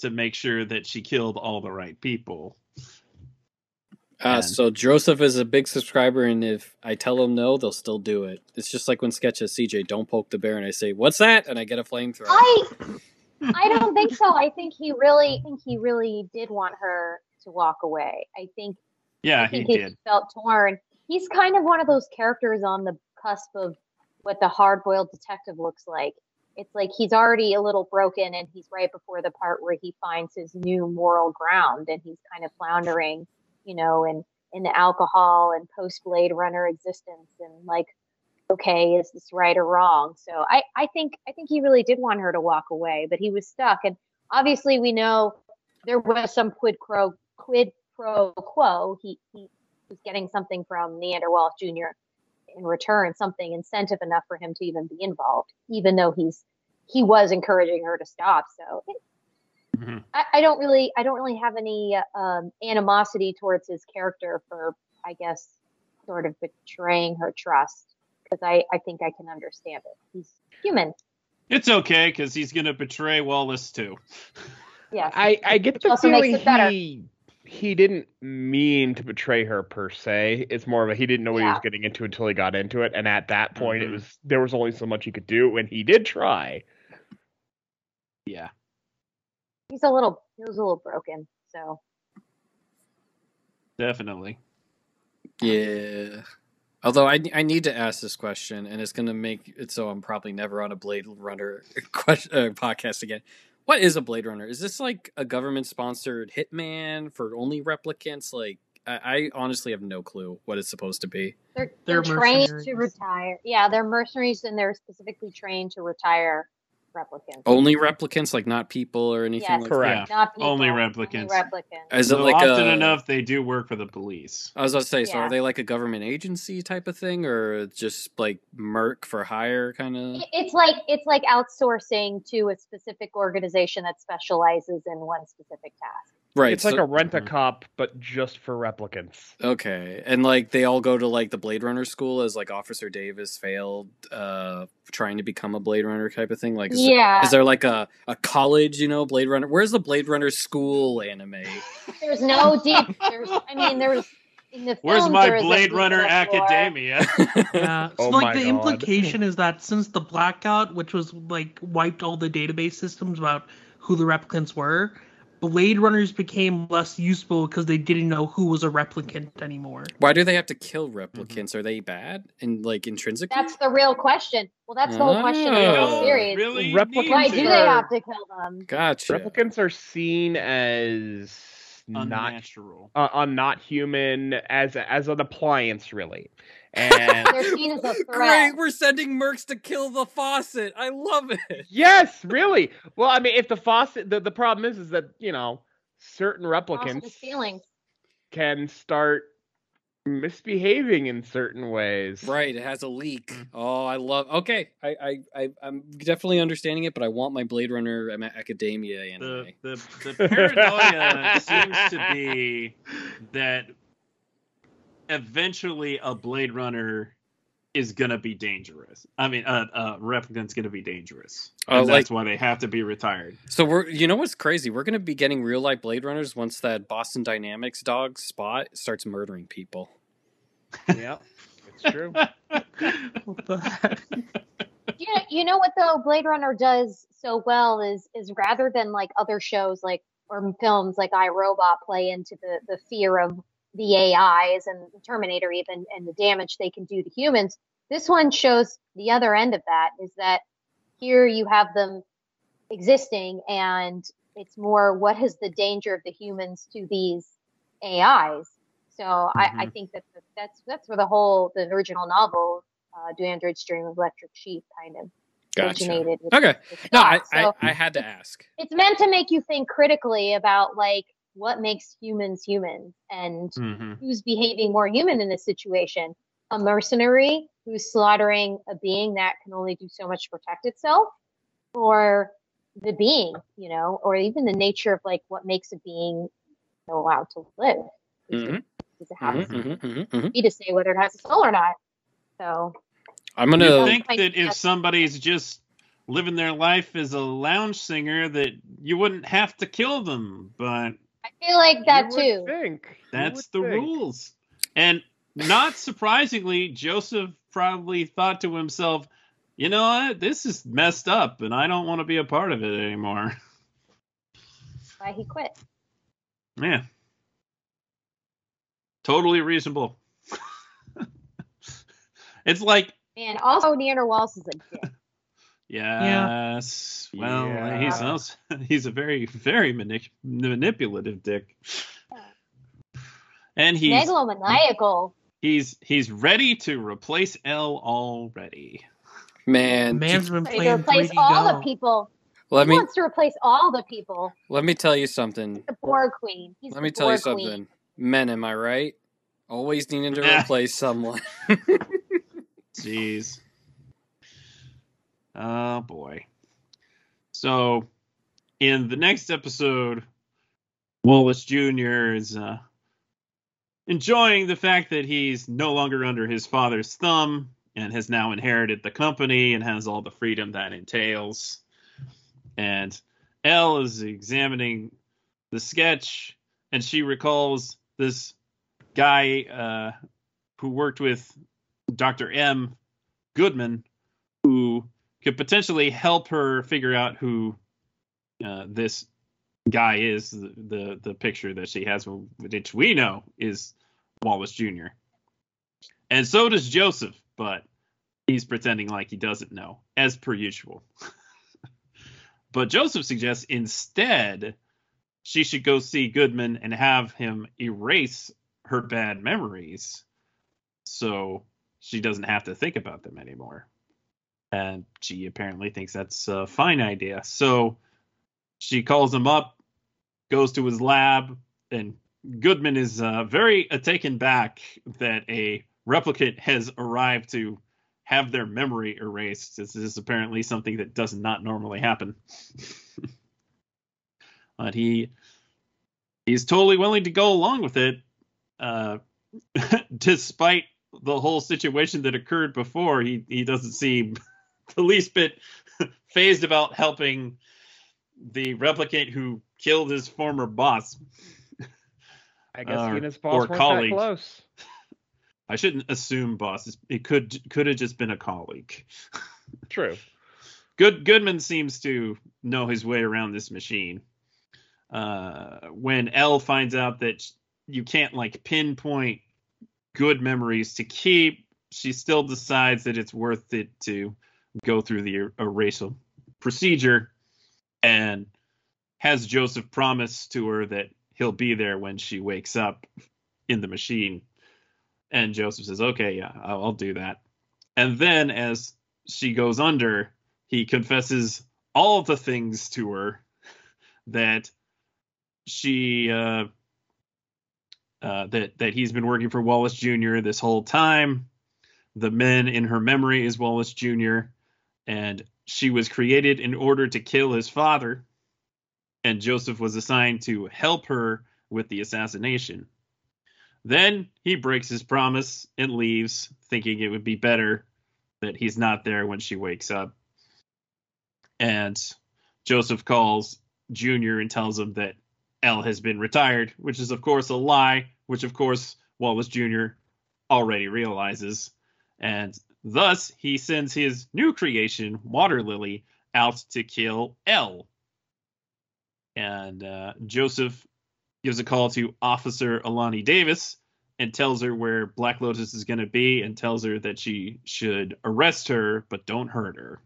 to make sure that she killed all the right people. Uh, And- so Joseph is a big subscriber, and if I tell them no, they'll still do it. It's just like when Sketch says, CJ, don't poke the bear, and I say, what's that? And I get a flamethrower. I I don't think so. I think he really I think he really did want her to walk away. I think Yeah, I he think he did. felt torn. He's kind of one of those characters on the cusp of what the hard-boiled detective looks like. It's like he's already a little broken, and he's right before the part where he finds his new moral ground, and he's kind of floundering, you know, in in the alcohol and post Blade Runner existence, and like, okay, is this right or wrong? So I I think I think he really did want her to walk away, but he was stuck, and obviously we know there was some quid pro quid pro quo. He he was getting something from Niander Jr. in return, something incentive enough for him to even be involved, even though he's he was encouraging her to stop. So it, Mhm. I, I don't really I don't really have any uh, um, animosity towards his character for I guess sort of betraying her trust because I I think I can understand it. He's human. It's okay because he's gonna betray Wallace too. Yeah, I, I get Which the also makes feeling it better. he he didn't mean to betray her per se. It's more of a he didn't know what he was getting into until he got into it, and at that point, Mhm. it was there was only so much he could do, and he did try. Yeah. He's a little he was a little broken. So Definitely. Yeah. Although I, I need to ask this question, and it's going to make it so I'm probably never on a Blade Runner [laughs] question, uh, podcast again. What is a Blade Runner? Is this like a government sponsored hitman for only replicants? Like, I, I honestly have no clue what it's supposed to be. they're They're they're, trained to retire. Yeah, they're mercenaries and they're specifically trained to retire replicants. Only replicants, like not people or anything Yes. like Correct. that. Not people, Only only replicants. replicants. Is it Though like often a, enough they do work for the police. I was about to say, so are they like a government agency type of thing, or just like Merc for hire kind of? It's like it's like outsourcing to a specific organization that specializes in one specific task. Right. it's like a rent a Mhm. cop, but just for replicants. Okay, and like they all go to like the Blade Runner school as like Officer Davis failed uh trying to become a Blade Runner type of thing. Like, is, Yeah, is there like a a college, you know, Blade Runner? Where's the Blade Runner school anime? [laughs] there's no deep. There's I mean there's in the Where's films, my there is a Blade Runner enough. Academia? [laughs] Yeah. [laughs] So Oh like my the God. implication is that since the blackout, which was like wiped all the database systems about who the replicants were, Blade Runners became less useful because they didn't know who was a replicant anymore. Why do they have to kill replicants? Are they bad and like intrinsically? That's the real question. Well, that's the whole question of the Oh. whole series. really? Replicants Why do they are- have to kill them? Gotcha. Replicants are seen as not unnatural? uh, uh, not human as as an appliance, really. And They're seen as a [laughs] Great, we're sending mercs to kill the faucet. I love it. yes, [laughs] really. Well, I mean, if the faucet, the, the problem is, is that you know certain replicants can start misbehaving in certain ways. Right, it has a leak. Mm. Oh, I love. Okay, I, I, I, I'm definitely understanding it, but I want my Blade Runner um, Academia anime. The, the, the paranoia [laughs] seems to be that eventually a Blade Runner is gonna be dangerous. I mean, a uh, uh, replicant's gonna be dangerous, Oh, and like- that's why they have to be retired. So we're, you know what's crazy? We're gonna be getting real life Blade Runners once that Boston Dynamics dog Spot starts murdering people. Yeah, it's true. What the heck? You know, you know what though Blade Runner does so well is is rather than like other shows like or films like I Robot play into the the fear of the AIs and Terminator even and the damage they can do to humans. This one shows the other end of that is that here you have them existing and it's more what is the danger of the humans to these AIs. So I, I think that that's that's where the whole the original novel, uh, Do Androids Dream of Electric Sheep, kind of Gotcha. originated. With, Okay. with No. I, so I, I had to ask. it's meant to make you think critically about like what makes humans humans and Mm-hmm. who's behaving more human in this situation. a mercenary who's slaughtering a being that can only do so much to protect itself, or the being, you know, or even the nature of like what makes a being allowed to live. Does it- Mhm. does it have a Mhm, mhm, mhm, mhm. me to say whether it has a soul or not? So I'm gonna. think Like, that if somebody's just living their life as a lounge singer, that you wouldn't have to kill them, but I feel like that You too. Think. That's the think. rules. And not surprisingly, Joseph probably thought to himself, you know what? This is messed up, and I don't want to be a part of it anymore. Why he quit? Yeah. Totally reasonable. [laughs] it's like And also Niander Wallace is a dick. Yes. Well, Yeah. he's also, [laughs] he's a very very manip- manipulative dick. And he's Megalomaniacal. he's he's ready to replace Elle already. Man, Man's been Ready to playing replace 3D all Go. the people. let he me wants to replace all the people. let me tell you something. The Borg Queen. He's Let the me tell you Borg Queen. something. Men, am I right? Always needing to [laughs] replace someone. [laughs] Jeez. Oh boy. So, in the next episode, Wallace Jr. is uh, enjoying the fact that he's no longer under his father's thumb and has now inherited the company and has all the freedom that entails. And Elle is examining the sketch and she recalls this guy uh, who worked with Dr. M. Goodman, who could potentially help her figure out who uh, this guy is. The, the the picture that she has, which we know is Wallace Jr. And so does Joseph, but he's pretending like he doesn't know, as per usual. [laughs] but Joseph suggests instead she should go see Goodman and have him erase her bad memories so she doesn't have to think about them anymore. And she apparently thinks that's a fine idea. So she calls him up, goes to his lab, and Goodman is uh, very uh, taken back that a replicant has arrived to have their memory erased. This is apparently something that does not normally happen. [laughs] but he he's totally willing to go along with it, uh, [laughs] despite the whole situation that occurred before. He he doesn't seem [laughs] the least bit [laughs] phased about helping the replicant who killed his former boss. I guess Uh, he and his or boss weren't colleague. that close. [laughs] I shouldn't assume boss. It could could have just been a colleague. True. Good Goodman seems to know his way around this machine. Uh, when Elle finds out that you can't like pinpoint good memories to keep, she still decides that it's worth it to go through the er- erasal procedure, and has Joseph promise to her that he'll be there when she wakes up in the machine. And Joseph says, "Okay, yeah, I'll, I'll do that." And then as she goes under, he confesses all the things to her that she uh, uh, that that he's been working for Wallace Jr. this whole time. The men in her memory is Wallace Jr. and she was created in order to kill his father. And Joseph was assigned to help her with the assassination. Then he breaks his promise and leaves, thinking it would be better that he's not there when she wakes up. And Joseph calls Junior and tells him that Elle has been retired, which is, of course, a lie, which, of course, Wallace Jr. already realizes. And thus, he sends his new creation, Water Lily, out to kill Elle. And uh, Joseph gives a call to Officer Alani Davis and tells her where Black Lotus is going to be and tells her that she should arrest her but don't hurt her.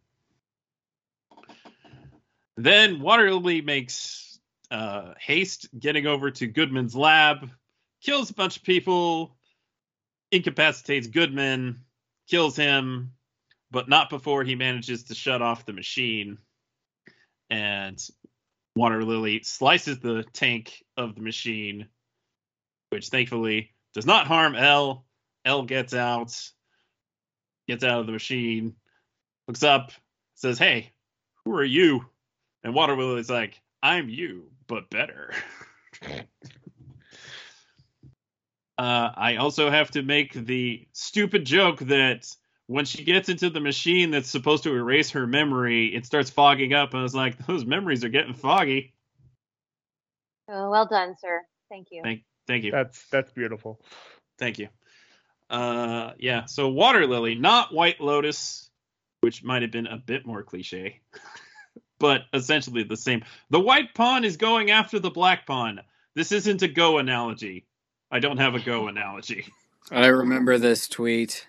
Then Water Lily makes uh, haste getting over to Goodman's lab, kills a bunch of people, incapacitates Goodman, kills him, but not before he manages to shut off the machine. And Water Lily slices the tank of the machine, which thankfully does not harm Elle, Elle gets out, gets out of the machine, looks up, says, "Hey, who are you?" And Water Lily's like, "I'm you, but better." [laughs] uh, I also have to make the stupid joke that when she gets into the machine that's supposed to erase her memory, it starts fogging up. And I was like, [laughs] those memories are getting foggy. Oh, well done, sir. Thank you. Thank, thank you, That's that's beautiful. thank you. Uh, yeah. So Water Lily, not White Lotus, which might have been a bit more cliche, [laughs] but essentially the same. The white pawn is going after the black pawn. This isn't a go analogy. I don't have a go analogy. I remember this tweet.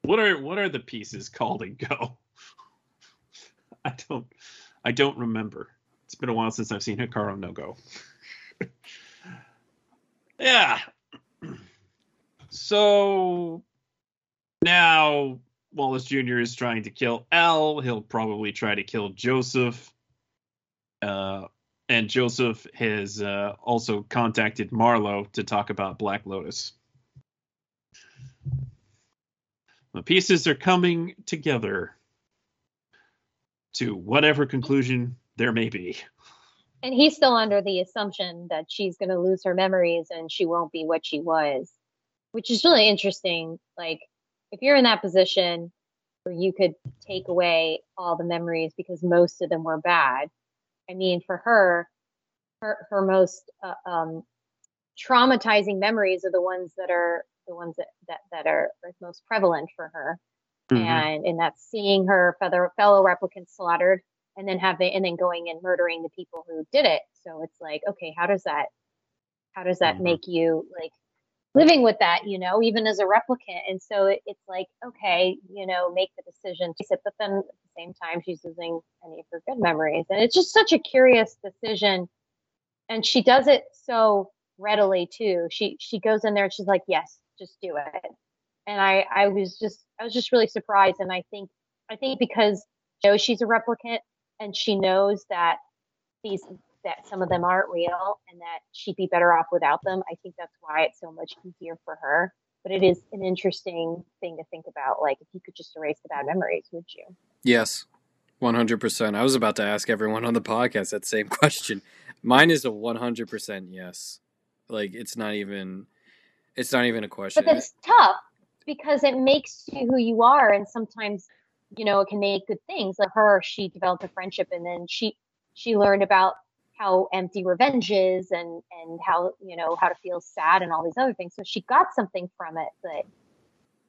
What are what are the pieces called in Go? [laughs] I don't I don't remember. It's been a while since I've seen Hikaru no Go. [laughs] yeah. [clears throat] So now Wallace Jr. is trying to kill Elle. He'll probably try to kill Joseph. Uh, and Joseph has uh, also contacted Marlowe to talk about Black Lotus. The pieces are coming together to whatever conclusion there may be. And he's still under the assumption that she's going to lose her memories and she won't be what she was, which is really interesting. Like, if you're in that position where you could take away all the memories because most of them were bad, I mean, for her, her, her most uh, um, traumatizing memories are the ones that are the ones that, that, that are most prevalent for her. And, and that's seeing her fellow, fellow replicants slaughtered and then having and then going and murdering the people who did it so it's like okay how does that how does that Mhm. make you like living with that you know even as a replicant. And so it, it's like okay you know make the decision to sit but then at the same time she's losing any of her good memories. And it's just such a curious decision. And she does it so readily too. She she goes in there and she's like yes just do it. And i i was just i was just really surprised. And i think i think because knows she's a replicant and she knows that these that some of them aren't real and that she'd be better off without them. I think that's why it's so much easier for her. But it is an interesting thing to think about. Like if you could just erase the bad memories, would you? Yes, 100%. I was about to ask everyone on the podcast that same [laughs] question. Mine is a 100% yes. Like it's not even it's not even a question. But that's tough because it makes you who you are and sometimes you know it can make good things like her she developed a friendship and then she she learned about how empty revenge is and and how you know how to feel sad and all these other things. So she got something from it but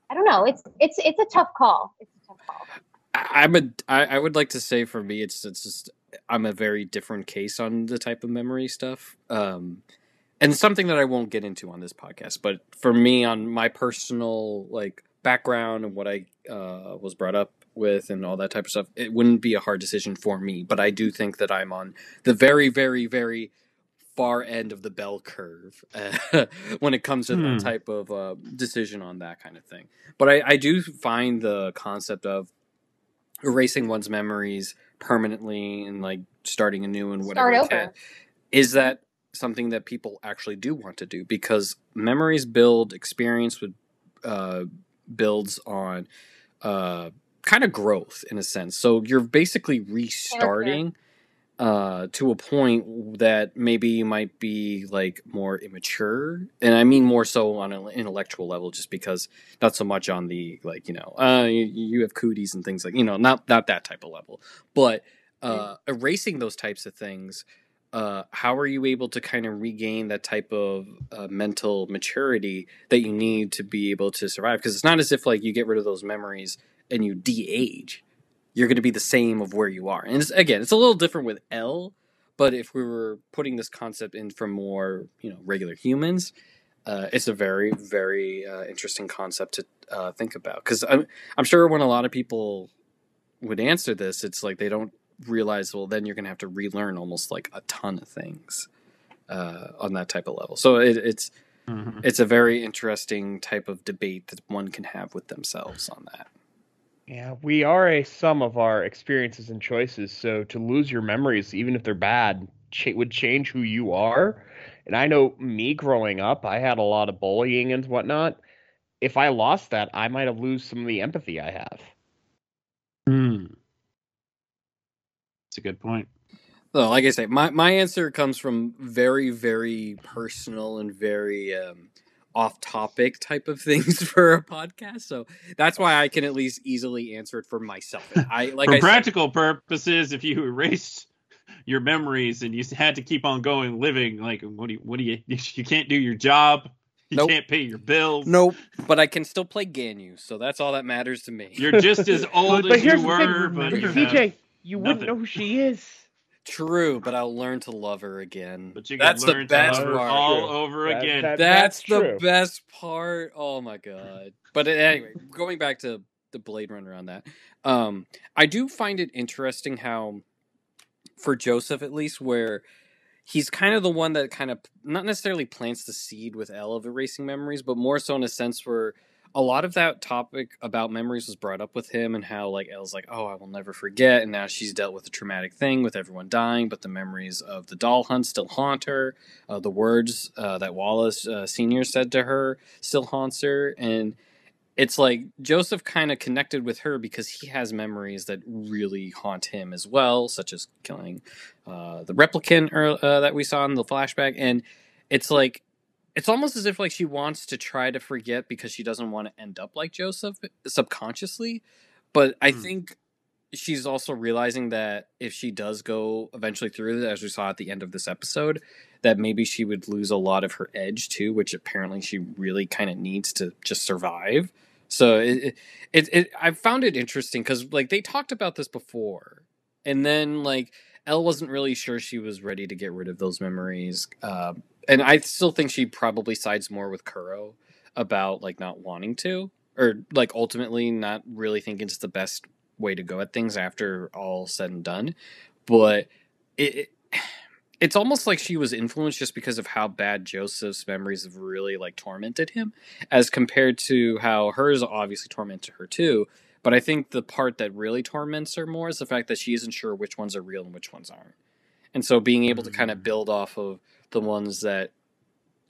i don't know. It's it's it's a tough call. It's a tough call. I'm a I, I would like to say for me it's it's just I'm a very different case on the type of memory stuff. Um and something that I won't get into on this podcast, but for me on my personal like background and what I uh was brought up with and all that type of stuff, it wouldn't be a hard decision for me, but I do think that I'm on the very very very far end of the bell curve uh, [laughs] when it comes to Hmm. that type of uh, decision on that kind of thing. But I, I do find the concept of erasing one's memories permanently and like starting anew and whatever Start can- over. is that something that people actually do want to do because memories build experience with uh, builds on uh, kind of growth in a sense. So you're basically restarting uh, to a point that maybe you might be like more immature and i mean more so on an intellectual level just because not so much on the like you know uh you, you have cooties and things like you know not not that type of level. But uh erasing those types of things uh how are you able to kind of regain that type of uh, mental maturity that you need to be able to survive? Because it's not as if like you get rid of those memories and you de-age. You're going to be the same of where you are. And it's, again it's a little different with Elle but if we were putting this concept in for more you know regular humans uh, it's a very very uh, interesting concept to uh, think about. Because I'm, I'm sure when a lot of people would answer this it's like they don't realize well then you're going to have to relearn almost like a ton of things uh, on that type of level so it, it's Mhm. it's a very interesting type of debate that one can have with themselves on that Yeah, we are a sum of our experiences and choices. So to lose your memories, even if they're bad, cha- would change who you are. And I know me growing up, I had a lot of bullying and whatnot. if I lost that, I might have lose some of the empathy I have. Hmm. It's a good point. So, like I say, my, my answer comes from very, very personal and very um, off topic type of [laughs] things for a podcast. So that's why I can at least easily answer it for myself. And I like For I said, practical purposes, if you [laughs] erased your memories and you had to keep on going living, like what do you what do you [laughs] you can't do your job, you Nope. can't pay your bills. nope, but I can still play Ganyu, so that's all that matters to me. You're just as old but as you were, but you have, CJ, you wouldn't nothing. know who she is. [laughs] True, but I'll learn to love her again. but you that's can the learn best to love her part. all True. over That- again. that- That's, the true. best part. Oh my god! But anyway, going back to the Blade Runner on that, um, I do find it interesting how, for Joseph at least, where he's kind of the one that kind of not necessarily plants the seed with Elle of erasing memories, but more so in a sense where a lot of that topic about memories was brought up with him and how like Elle's like, oh, I will never forget, and now she's dealt with a traumatic thing with everyone dying, but the memories of the doll hunt still haunt her. Uh, the words uh, that Wallace uh, Senior said to her still haunts her, and it's like Joseph kind of connected with her because he has memories that really haunt him as well, such as killing uh, the replicant er, uh, that we saw in the flashback, and it's like it's almost as if like she wants to try to forget because she doesn't want to end up like Joseph subconsciously, but I Hmm. think she's also realizing that if she does go eventually through as we saw at the end of this episode, that maybe she would lose a lot of her edge too, which apparently she really kind of needs to just survive. So it, it, it, it I found it interesting because like they talked about this before, and then like Elle wasn't really sure she was ready to get rid of those memories, uh, and I still think she probably sides more with Kuro about like not wanting to, or like ultimately not really thinking it's the best way to go at things after all said and done. But it, it it's almost like she was influenced just because of how bad Joseph's memories have really like tormented him, as compared to how hers obviously tormented her too. But I think the part that really torments her more is the fact that she isn't sure which ones are real and which ones aren't. And so being able to kind of mm. build off of the ones that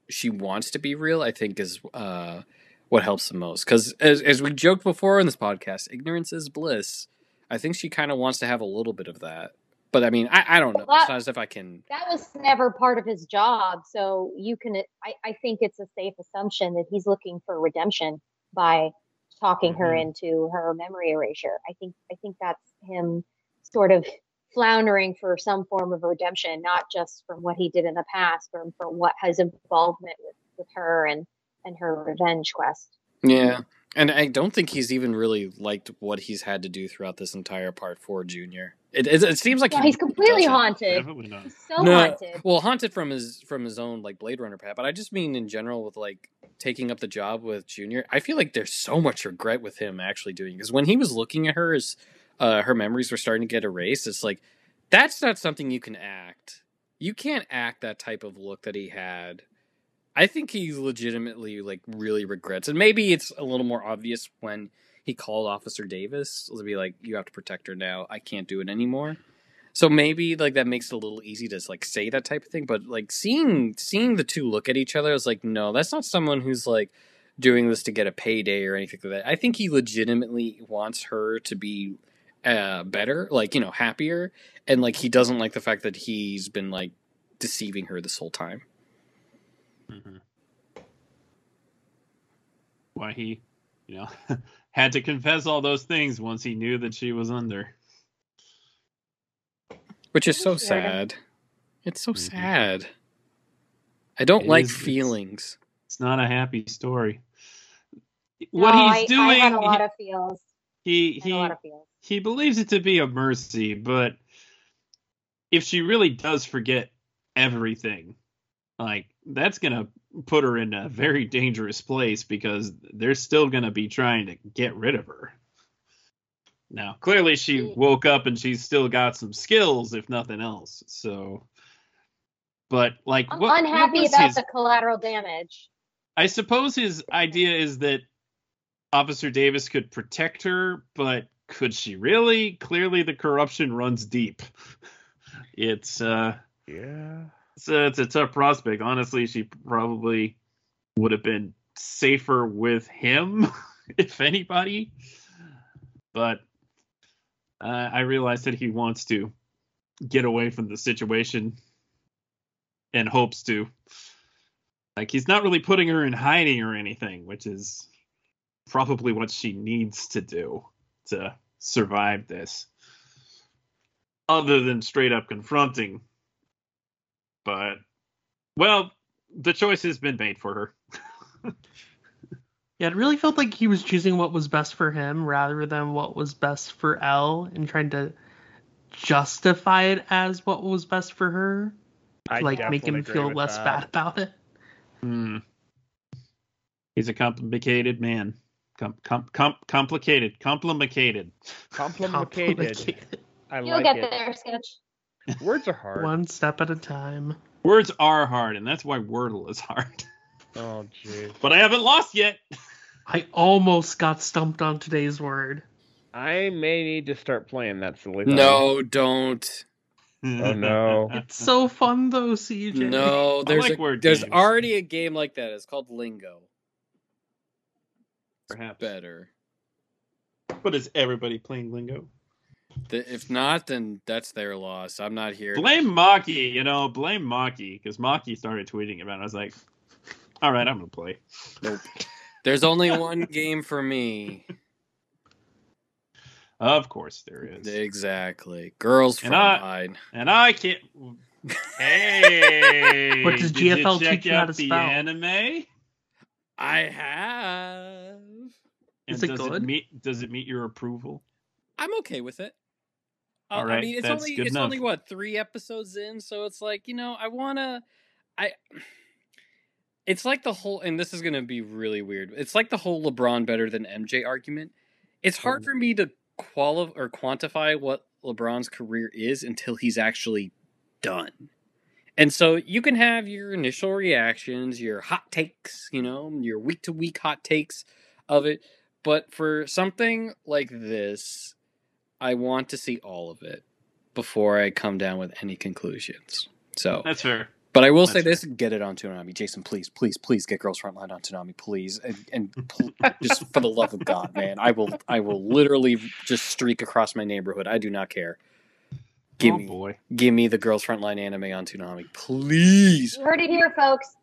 she wants to be real, I think is uh, what helps the most. Because as, as we joked before in this podcast, ignorance is bliss. I think she kind of wants to have a little bit of that. But I mean, I, I don't know. Well, It's not as if I can. that was never part of his job. So you can, I, I think it's a safe assumption that he's looking for redemption by talking her Mhm. into her memory erasure. I think, I think that's him sort of floundering for some form of redemption, not just from what he did in the past, but from what his involvement with, with her and, and her revenge quest. Yeah. And I don't think he's even really liked what he's had to do throughout this entire part for Junior. It, it, it seems like Well, he he's completely doesn't. haunted. Definitely not. He's so No, haunted. Well, haunted from his from his own like Blade Runner path, but I just mean in general with like taking up the job with Junior. I feel like there's so much regret with him actually doing because when he was looking at her as uh, her memories were starting to get erased, it's like that's not something you can act. You can't act that type of look that he had. I think he legitimately like really regrets, and maybe it's a little more obvious when he called Officer Davis to be like, "You have to protect her now. I can't do it anymore." So maybe like that makes it a little easy to like say that type of thing, but like seeing seeing the two look at each other, I was like, no, that's not someone who's like doing this to get a payday or anything like that. I think he legitimately wants her to be uh better, like you know, happier, and like he doesn't like the fact that he's been like deceiving her this whole time. Mhm. Why he, you know, [laughs] had to confess all those things once he knew that she was under. Which is so Sure. sad. It's so Mhm. sad. I don't It like is- feelings. It's not a happy story. What No, he's I, doing, I had a lot of feels. he I had a lot he of feels. He believes it to be a mercy, but if she really does forget everything, like that's gonna put her in a very dangerous place because they're still gonna be trying to get rid of her. Now, clearly she woke up and she's still got some skills, if nothing else. So, but like, I'm what, what unhappy was about his- the collateral damage. I suppose his idea is that Officer Davis could protect her, but could she really? Clearly, the corruption runs deep. It's uh, Yeah. it's a, it's a tough prospect. Honestly, she probably would have been safer with him, [laughs] if anybody. But uh, I realize that he wants to get away from the situation and hopes to. Like he's not really putting her in hiding or anything, which is probably what she needs to do to survive this. Other than straight up confronting. But well, the choice has been made for her. [laughs] Yeah, it really felt like he was choosing what was best for him rather than what was best for Elle and trying to justify it as what was best for her. I like make him feel less that. bad about it. Hmm. He's a complicated man. Com- com- com- complicated. Complicated. Complicated. Complicated. I You'll like get it. there, Sketch. Words are hard. One step at a time. Words are hard, and that's why Wordle is hard. Oh jeez. But I haven't lost yet. I almost got stumped on today's word. I may need to start playing that silly thing. No, don't. Oh no. [laughs] It's so fun though, CJ. No, there's like a, there's games. already a game like that. It's called Lingo. Perhaps. Better. But is everybody playing lingo? The- If not, then that's their loss. I'm not here. to- Blame Maki, you know, blame Maki, because Maki started tweeting about it. I was like, all right, I'm going to play. Nope. There's only one game for me. Of course there is. Exactly. Girls And I- Frontline. And I can't. [laughs] Hey! What does did you GFL teach you how out to the spell? anime? I have. And Is it does good? meet, does it meet your approval? I'm okay with it. Uh, All I mean, it's that's only good it's enough. only what three episodes in, so it's like you know I wanna, I. It's like the whole, and this is gonna be really weird. It's like the whole LeBron better than MJ argument. It's Oh. hard for me to qualify or quantify what LeBron's career is until he's actually done. And so you can have your initial reactions, your hot takes, you know, your week to week hot takes of it. But for something like this, I want to see all of it before I come down with any conclusions. So, That's fair. but I will say That's this: get it on Toonami, Jason. Please, please, please get Girls Frontline on Toonami, please, and, and [laughs] pl- just for the love of God, man, I will, I will literally just streak across my neighborhood. I do not care. Give oh me, boy. give me the Girls Frontline anime on Toonami, please. You heard it here, folks.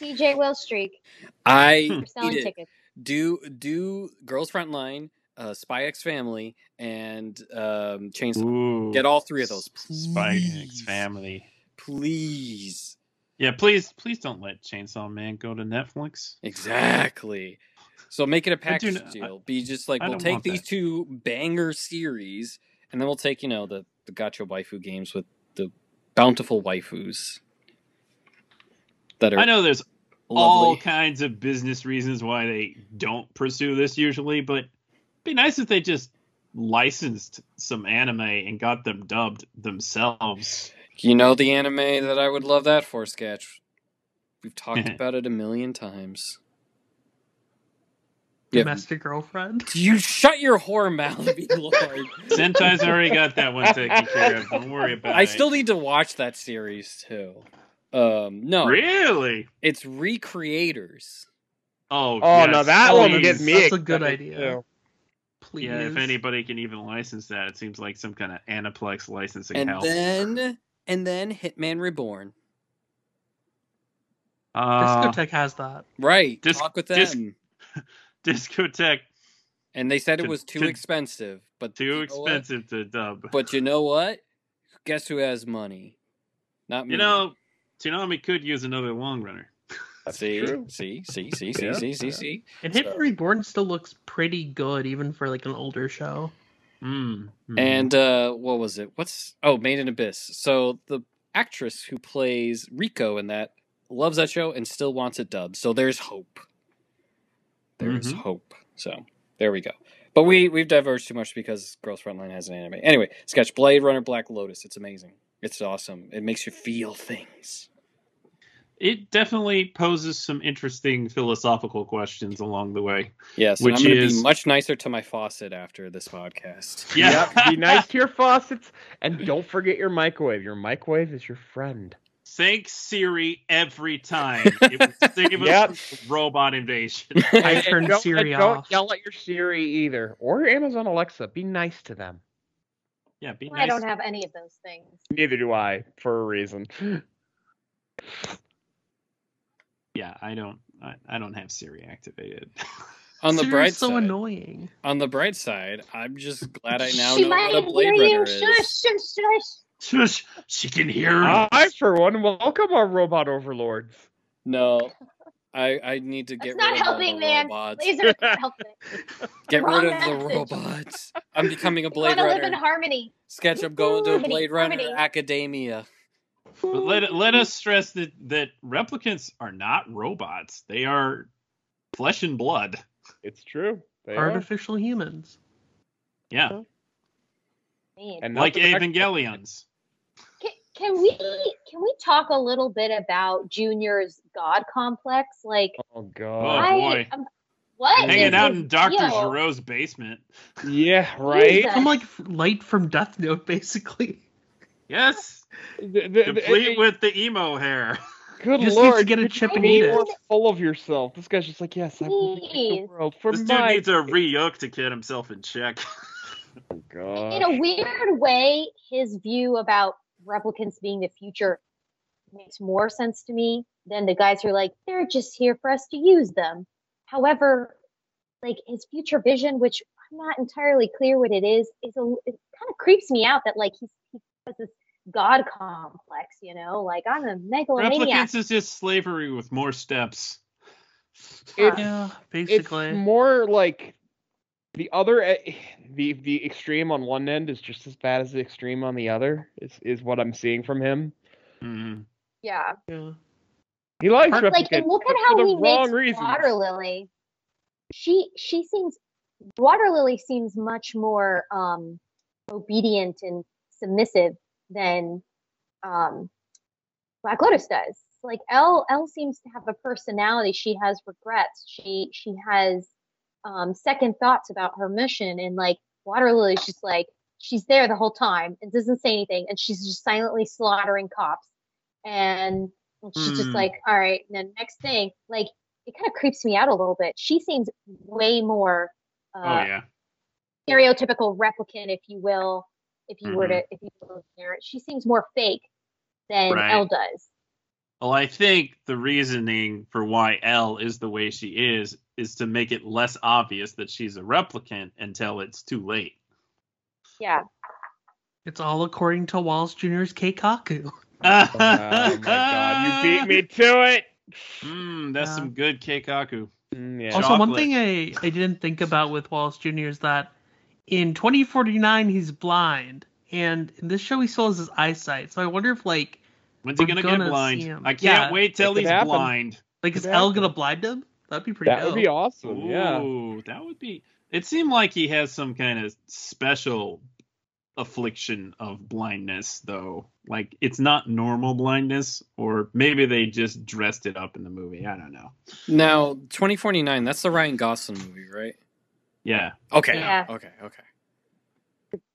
TJ will streak. I selling tickets. do do Girls Frontline, uh, Spy X Family, and um, Chainsaw. Ooh. Get all three of those, Spy X please. Family. Please. Yeah, please, please don't let Chainsaw Man go to Netflix. Exactly. So make it a package deal. Be just like I we'll take these that. two banger series, and then we'll take you know the the gacha waifu games with the bountiful waifus that are I know there's all kinds of business reasons why they don't pursue this usually, but it'd be nice if they just licensed some anime and got them dubbed themselves. You know the anime that I would love that for, Sketch. We've talked [laughs] about it a million times. Yeah. Domestic girlfriend. [laughs] You shut your whore mouth, B [laughs] Lord. Sentai's already got that one taken care of. Don't worry about I it. still need to watch that series too. Um, no, really. it's Recreators. Oh, Oh yes, no, that Oh, one please. gets me. That's a good excited, idea. too. Please. Yeah, if anybody can even license that, it seems like some kind of Aniplex licensing and hell. then and then Hitman Reborn. uh, Discotek has that. Right, Dis- talk with dis- them. [laughs] [laughs] Discotek and they said it was too could- expensive, but too you know what? expensive to dub. But you know what? Guess who has money? Not me. you know, Toonami could use another long runner. see, true. see, see, see, see, Yeah, see, see, yeah. see. And So- Hitman Reborn still looks pretty good, even for like an older show. Mm. mm. And uh what was it? What's oh, Made in Abyss. So the actress who plays Riko in that loves that show and still wants it dubbed. So there's hope. There's Mhm. hope. So there we go. But we we've diverged too much because Girls Frontline has an anime. Anyway, sketch Blade Runner Black Lotus. It's amazing. It's awesome. It makes you feel things. it definitely poses some interesting philosophical questions along the way. Yes, Which I'm is- be much nicer to my faucet after this podcast. [laughs] Yeah. Yep, be nice to your faucets and don't forget your microwave. Your microwave is your friend. Thank Siri every time. It would [laughs] save us Yep. robot invasion. [laughs] I And turned don't, Siri and don't off. yell at your Siri either, or your Amazon Alexa. Be nice to them. Yeah, be I nice. I don't have any of those things. Neither do I, for a reason. Yeah, I don't. I, I don't have Siri activated. [laughs] On the Siri's bright so side, annoying. on the bright side, I'm just glad I now she know might what a Blade hear you. Runner Shush, is. shush, shush. Shush, she can hear. I, for one, welcome our robot overlords. No, I I need to That's get not rid of all helping, the man. robots. Lasers not helping. [laughs] Get Wrong rid of the message. robots. I'm becoming a We Blade want to live in harmony. Sketch. I'm going to a Harmony, Blade Runner harmony. Academia. But let let us stress that that replicants are not robots. They are flesh and blood. It's true. They are. Artificial humans. Yeah, Man. And like the next- Evangelions. Can, can we can we talk a little bit about Junior's God complex? Like, Oh Oh god. I, boy, um, what hanging out in Doctor deal? Giroux's basement. Yeah, [laughs] right. Jesus. I'm like light from Death Note, basically. Yes, The- the- the- complete with the emo hair. Good Just needs to lord, get a chip you and eat it. full of yourself. This guy's just like, yes, I will make the world for This dude needs a re-yoke to get himself in check. [laughs] Oh, God. in a weird way, his view about replicants being the future makes more sense to me than the guys who are like, they're just here for us to use them. However, like his future vision, which I'm not entirely clear what it is, is a it kind of creeps me out that like he's he has this god complex, you know, like I'm a megalomaniac. Replicants is just slavery with more steps. It's- Yeah, it's basically. more like the other e- the the extreme on one end is just as bad as the extreme on the other is is what i'm seeing from him Mhm. Yeah. Yeah. he likes like replicants and look at how he wrong makes reasons water lily she she seems water lily seems much more um obedient and submissive than um black lotus does like Elle Elle seems to have a personality she has regrets she she has um second thoughts about her mission and like water lily's just like she's there the whole time and doesn't say anything and she's just silently slaughtering cops and she's just Hmm. like all right and then next thing like it kind of creeps me out a little bit she seems way more uh, oh yeah. stereotypical replicant if you will if you were Mm-hmm. to if you were it she seems more fake than Right. Elle does Well, I think the reasoning for why L is the way she is is to make it less obvious that she's a replicant until it's too late. yeah It's all according to Wallace Jr.'s Keikaku. [laughs] oh my god you beat me to it Mm, that's Yeah. some good keikaku. Mm, yeah. Also, one thing I, I didn't think about with Wallace Jr. is that in 2049 he's blind, and in this show he still has his eyesight. So I wonder if like When's he We're gonna, gonna get blind? I can't Yeah, wait till he's happen. blind. like is Could Elle happen. gonna blind him? That'd be pretty. Cool. that would be awesome yeah that would be. It seemed like he has some kind of special affliction of blindness, though. Like it's not normal blindness, or maybe they just dressed it up in the movie. I don't know. Now, 2049. That's the Ryan Gosling movie, right? Yeah, Okay. Yeah. Okay. Okay.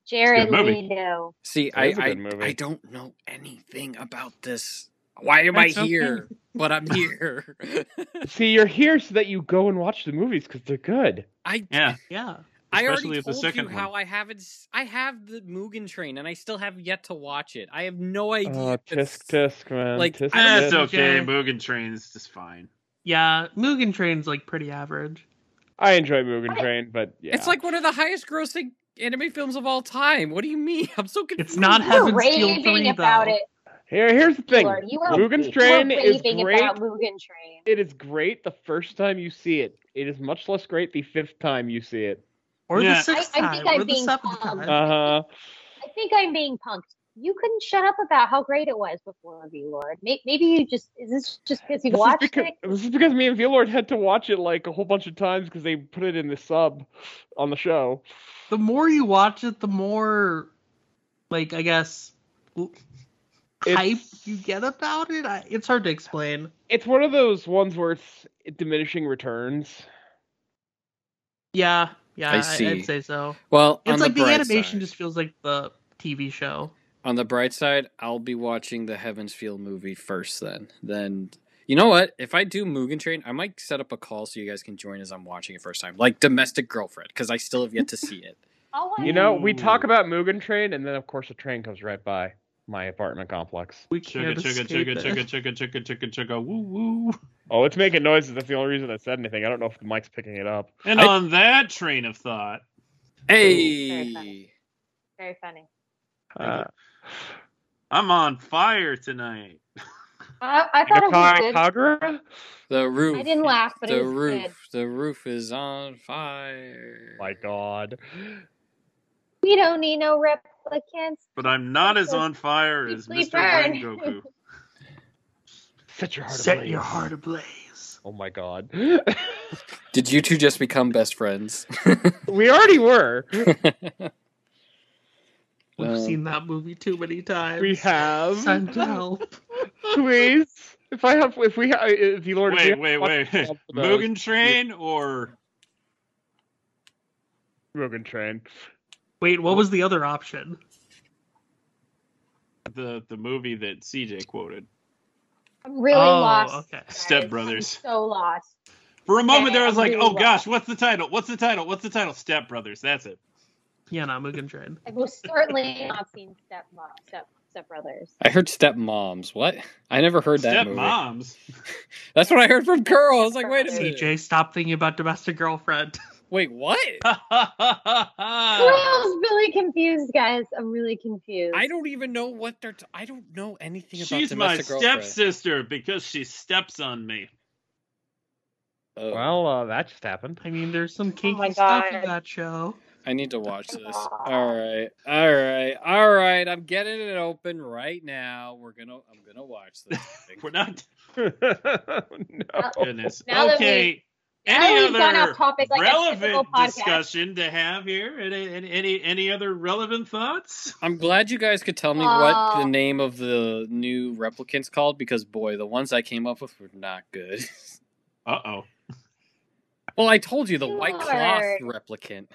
Jared Good movie. leto See, That I is a I, good movie. I don't know anything about this. Why am I That's okay. here? But I'm [laughs] here. [laughs] see you're here so that you go and watch the movies because they're good I yeah. Yeah. I already with the told you second how. I haven't. I have the Mugen Train, and I still have yet to watch it. I have no idea. oh tisk it's- tisk man like, tisk, That's tisk. okay. Jay. Mugen Train is just fine. Yeah, Mugen Train's like pretty average. i enjoy Mugen Train but yeah It's like one of the highest grossing anime films of all time. What do you mean? [laughs] I'm so confused. It's not you were Heaven's Feel raving 3 about though. it here here's the thing Lord, you were, Mugen Train is great about Mugen Train. It is great the first time you see it. It is much less great the fifth time you see it. Or Yeah. the sixth I- I time, think I'm or the being seventh calm. time. Uh huh. I think I'm being punked. You couldn't shut up about how great it was before V Lord. Maybe you just is this just because you This is, watched because, it? this is because me and Veilord had to watch it like a whole bunch of times because they put it in the sub on the show. The more you watch it, the more, like I guess, l- hype It's- you get about it. I, it's hard to explain. It's one of those ones where it's diminishing returns. Yeah, yeah, I I see. I'd say so. Well, It's like the, the, animation side, just feels like the TV show. On the bright side, I'll be watching the Heavens Feel movie first. Then, then you know what? If I do Mugen Train, I might set up a call so you guys can join as I'm watching it first time, like Domestic Girlfriend, because I still have yet to see it. [laughs] I'll You know, we talk about Mugen Train, and then of course a train comes right by my apartment complex. We can't chugga escape chugga it. chugga chugga chugga chugga chugga woo woo. Oh, it's making noises. That's the only reason I said anything. I don't know if the mic's picking it up. And I- on that train of thought, hey, Very funny. Very funny. Uh, I'm on fire tonight. I, I thought it was Ka- good. Kagura? the roof. I didn't laugh, but the it was roof. good. The roof is on fire. My God. We don't need no replicants. But I'm not as on fire as Mr. Brain burn. Goku. Set your heart Set ablaze. your heart ablaze. Oh my God. Did you two just become best friends? [laughs] we already were. [laughs] We've Um, seen that movie too many times. We have. Send help. [laughs] Please. If I have, if we, ha- if you Lord, Wait, wait, wait. watched all of those- Mugen Train or Mugen Train. Wait, what was the other option? the the movie that CJ quoted? I'm really oh, lost. okay. Step Brothers. So lost. For a moment there, I was I'm like, really "Oh gosh, what's the title? What's the title? What's the title?" Step Brothers. That's it. Yeah, no, Mugen Train. I've most certainly not seen Step Mom, Step Step Brothers. I heard stepmoms. What? I never heard that Step. Moms. [laughs] That's what I heard from Curl. I was like, wait a minute. CJ, stop thinking about domestic girlfriend. [laughs] Wait, what? I'm really confused, guys. I'm really confused. I don't even know what they're. T- I don't know anything about She's my domestic girlfriend. stepsister because she steps on me. Oh, Well, uh, that just happened. I mean, there's some kinky my stuff in that show. I need to watch this. All right, all right, all right. I'm getting it open right now. We're gonna. I'm gonna watch this. [laughs] We're not. [laughs] no. Goodness. Now okay. Now that Any other topic like relevant discussion to have here? Any, any any any other relevant thoughts? I'm glad you guys could tell me Uh, what the name of the new replicants called because boy, the ones I came up with were not good. [laughs] Uh oh. well, I told you the white cloth replicant.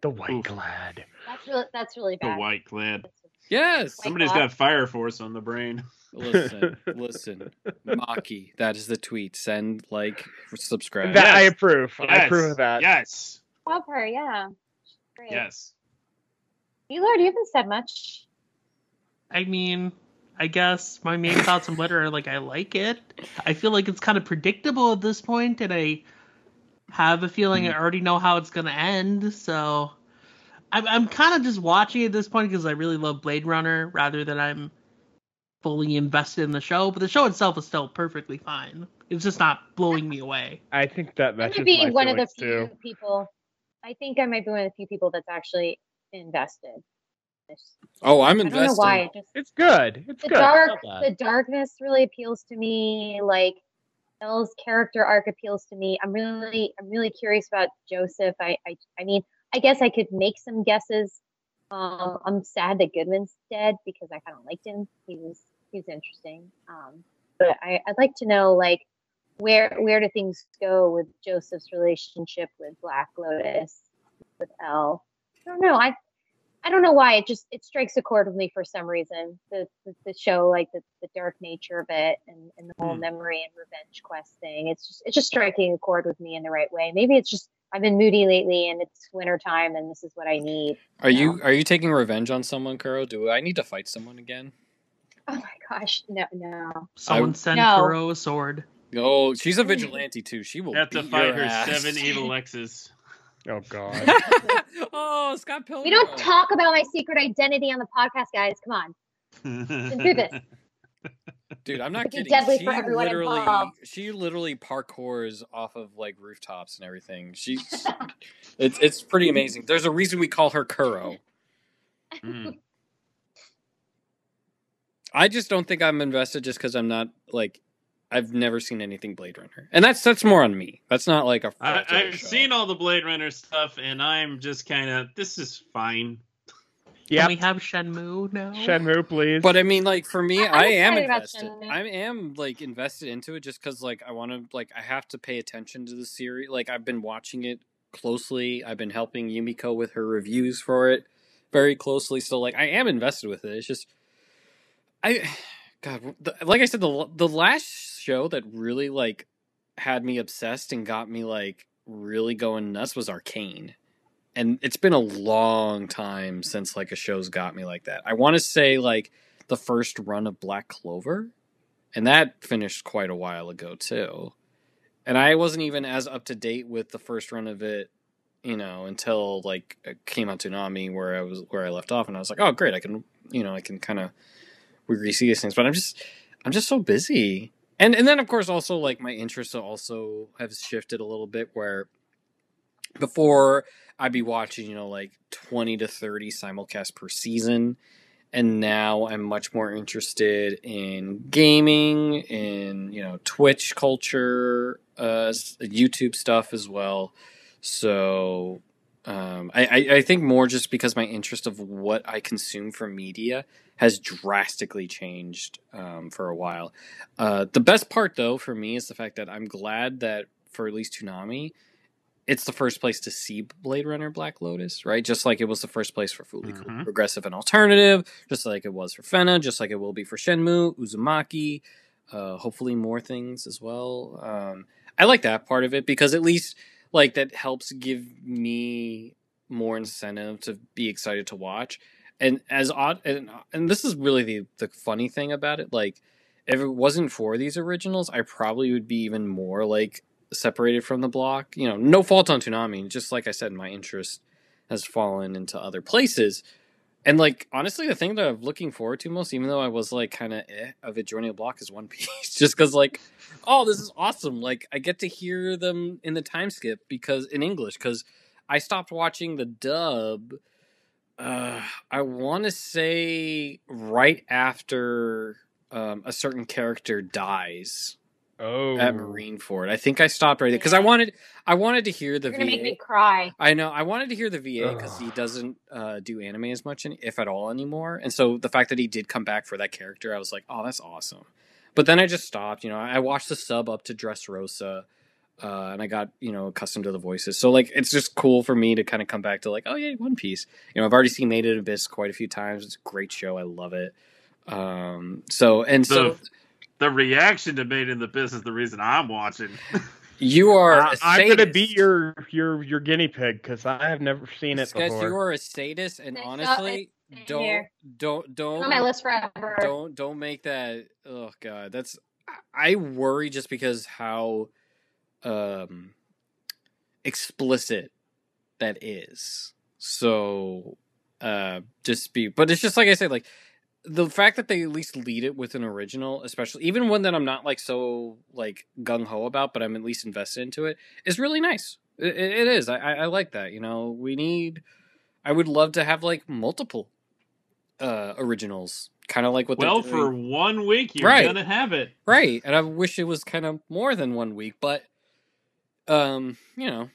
The white Oof. glad. That's really that's really bad. The white clad. Yes. White Somebody's cloth. got Fire Force on the brain. Listen, [laughs] listen, Maki. That is the tweet. Send like, subscribe. That I Yes. approve. I approve of that. Yes. Love her, yeah. Great. Yes. You Lord, you haven't said much. I mean, I guess my main thoughts on Glitter are like I like it. I feel like it's kind of predictable at this point, and I have a feeling hmm. I already know how it's gonna end. So I'm I'm kind of just watching at this point because I really love Blade Runner rather than I'm fully invested in the show. But the show itself is still perfectly fine. It's just not blowing me away. I think that I that's might just be my one of the feelings, few too. people. I think I might be one of the few people that's actually invested. Oh, I'm invested. I don't know invested. why. It just It's good. It's the good. dark, It's not bad. the darkness really appeals to me. Like Elle's character arc appeals to me. I'm really, I'm really curious about Joseph. I, I, I mean, I guess I could make some guesses. Um, I'm sad that Goodman's dead because I kind of liked him. He was, he was interesting. Um, but I, I'd like to know like where, where do things go with Joseph's relationship with Black Lotus, with Elle? I don't know. I, I don't know why it just it strikes a chord with me for some reason. The the, the show, like the, the dark nature of it, and, and the whole Hmm. memory and revenge quest thing. It's just it's just striking a chord with me in the right way. Maybe it's just I've been moody lately, and it's winter time, and this is what I need. Are you are you taking revenge on someone, Kuro? Do I need to fight someone again? Oh my gosh, no, no. Someone send No. Kuro a sword. Oh, she's a vigilante too. She will Have to fight your her ass. seven evil [laughs] exes. Oh god. [laughs] oh, Scott Pilgrim. We don't talk about my secret identity on the podcast, guys. Come on, Been through this. [laughs] Dude, I'm not It'd kidding. deadly she for everyone literally, involved. she literally parkours off of like rooftops and everything. She's, it's it's pretty amazing. There's a reason we call her Kuro. Mm. I just don't think I'm invested just because I'm not like, I've never seen anything Blade Runner, and that's that's more on me. That's not like a. I, fault of the I've show. seen all the Blade Runner stuff, and I'm just kind of this is fine. Yeah, we have Shenmue now? Shenmue, please. But I mean, like for me, I- I'm I, am excited about invested. I am like invested into it just because like I want to like I have to pay attention to the series. Like I've been watching it closely. I've been helping Yumiko with her reviews for it, very closely. So like I am invested with it. It's just I [sighs] God, the, like I said, the the last show that really like had me obsessed and got me like really going nuts was Arcane. And it's been a long time since like a show's got me like that. I want to say like the first run of Black Clover, and that finished quite a while ago too. And I wasn't even as up to date with the first run of it, you know, until like it came out Toonami where I was where I left off, and I was like, oh great, I can you know I can kind of re-see these things. But I'm just I'm just so busy and and then of course also like my interests also have shifted a little bit where before I'd be watching you know like 20 to 30 simulcasts per season and now I'm much more interested in gaming in you know Twitch culture uh YouTube stuff as well. So um, I, I, I think more just because my interest of what I consume for media has drastically changed um, for a while. Uh, the best part, though, for me is the fact that I'm glad that for at least Toonami, it's the first place to see Blade Runner Black Lotus, right? Just like it was the first place for Fooly Mhm. Progressive and Alternative, just like it was for Fena, just like it will be for Shenmue, Uzumaki, uh, hopefully more things as well. Um, I like that part of it because at least like that helps give me more incentive to be excited to watch. And as odd and and this is really the the funny thing about it, like if it wasn't for these originals, I probably would be even more like separated from the block. You know, no fault on Toonami. Just like I said, my interest has fallen into other places. And like honestly, the thing that I'm looking forward to most, even though I was like kind of eh of it joining a block, is One Piece. [laughs] Just because like, oh, this is awesome! Like I get to hear them in the time skip because in English because I stopped watching the dub. Uh, I want to say right after um, a certain character dies Oh, at Marineford. I think I stopped right there because I wanted I wanted to hear the You're gonna VA. make me cry. I know. I wanted to hear the VA because he doesn't uh, do anime as much, any, if at all, anymore. And so the fact that he did come back for that character, I was like, oh, that's awesome. But then I just stopped. You know, I watched the sub up to Dressrosa, uh, and I got you know accustomed to the voices. So like, it's just cool for me to kind of come back to like, oh yeah, One Piece. You know, I've already seen Made in Abyss quite a few times. It's a great show. I love it. Um, so and so The, the reaction to Made in the Abyss is the reason I'm watching. you are. I- a I'm gonna be your your your guinea pig because I have never seen it Guys, before. you are a sadist, and It's not- honestly, it's don't don't don't on my list forever. don't don't make that oh god that's i worry just because how um explicit that is so uh just be but it's just like i said like the fact that they at least lead it with an original especially even one that i'm not like so like gung-ho about but i'm at least invested into it is really nice it, it it is I, I i like that you know we need i would love to have like multiple uh originals kind of like what well, they're for one week, you're Right. gonna have it. right and i wish it was kind of more than one week but um you know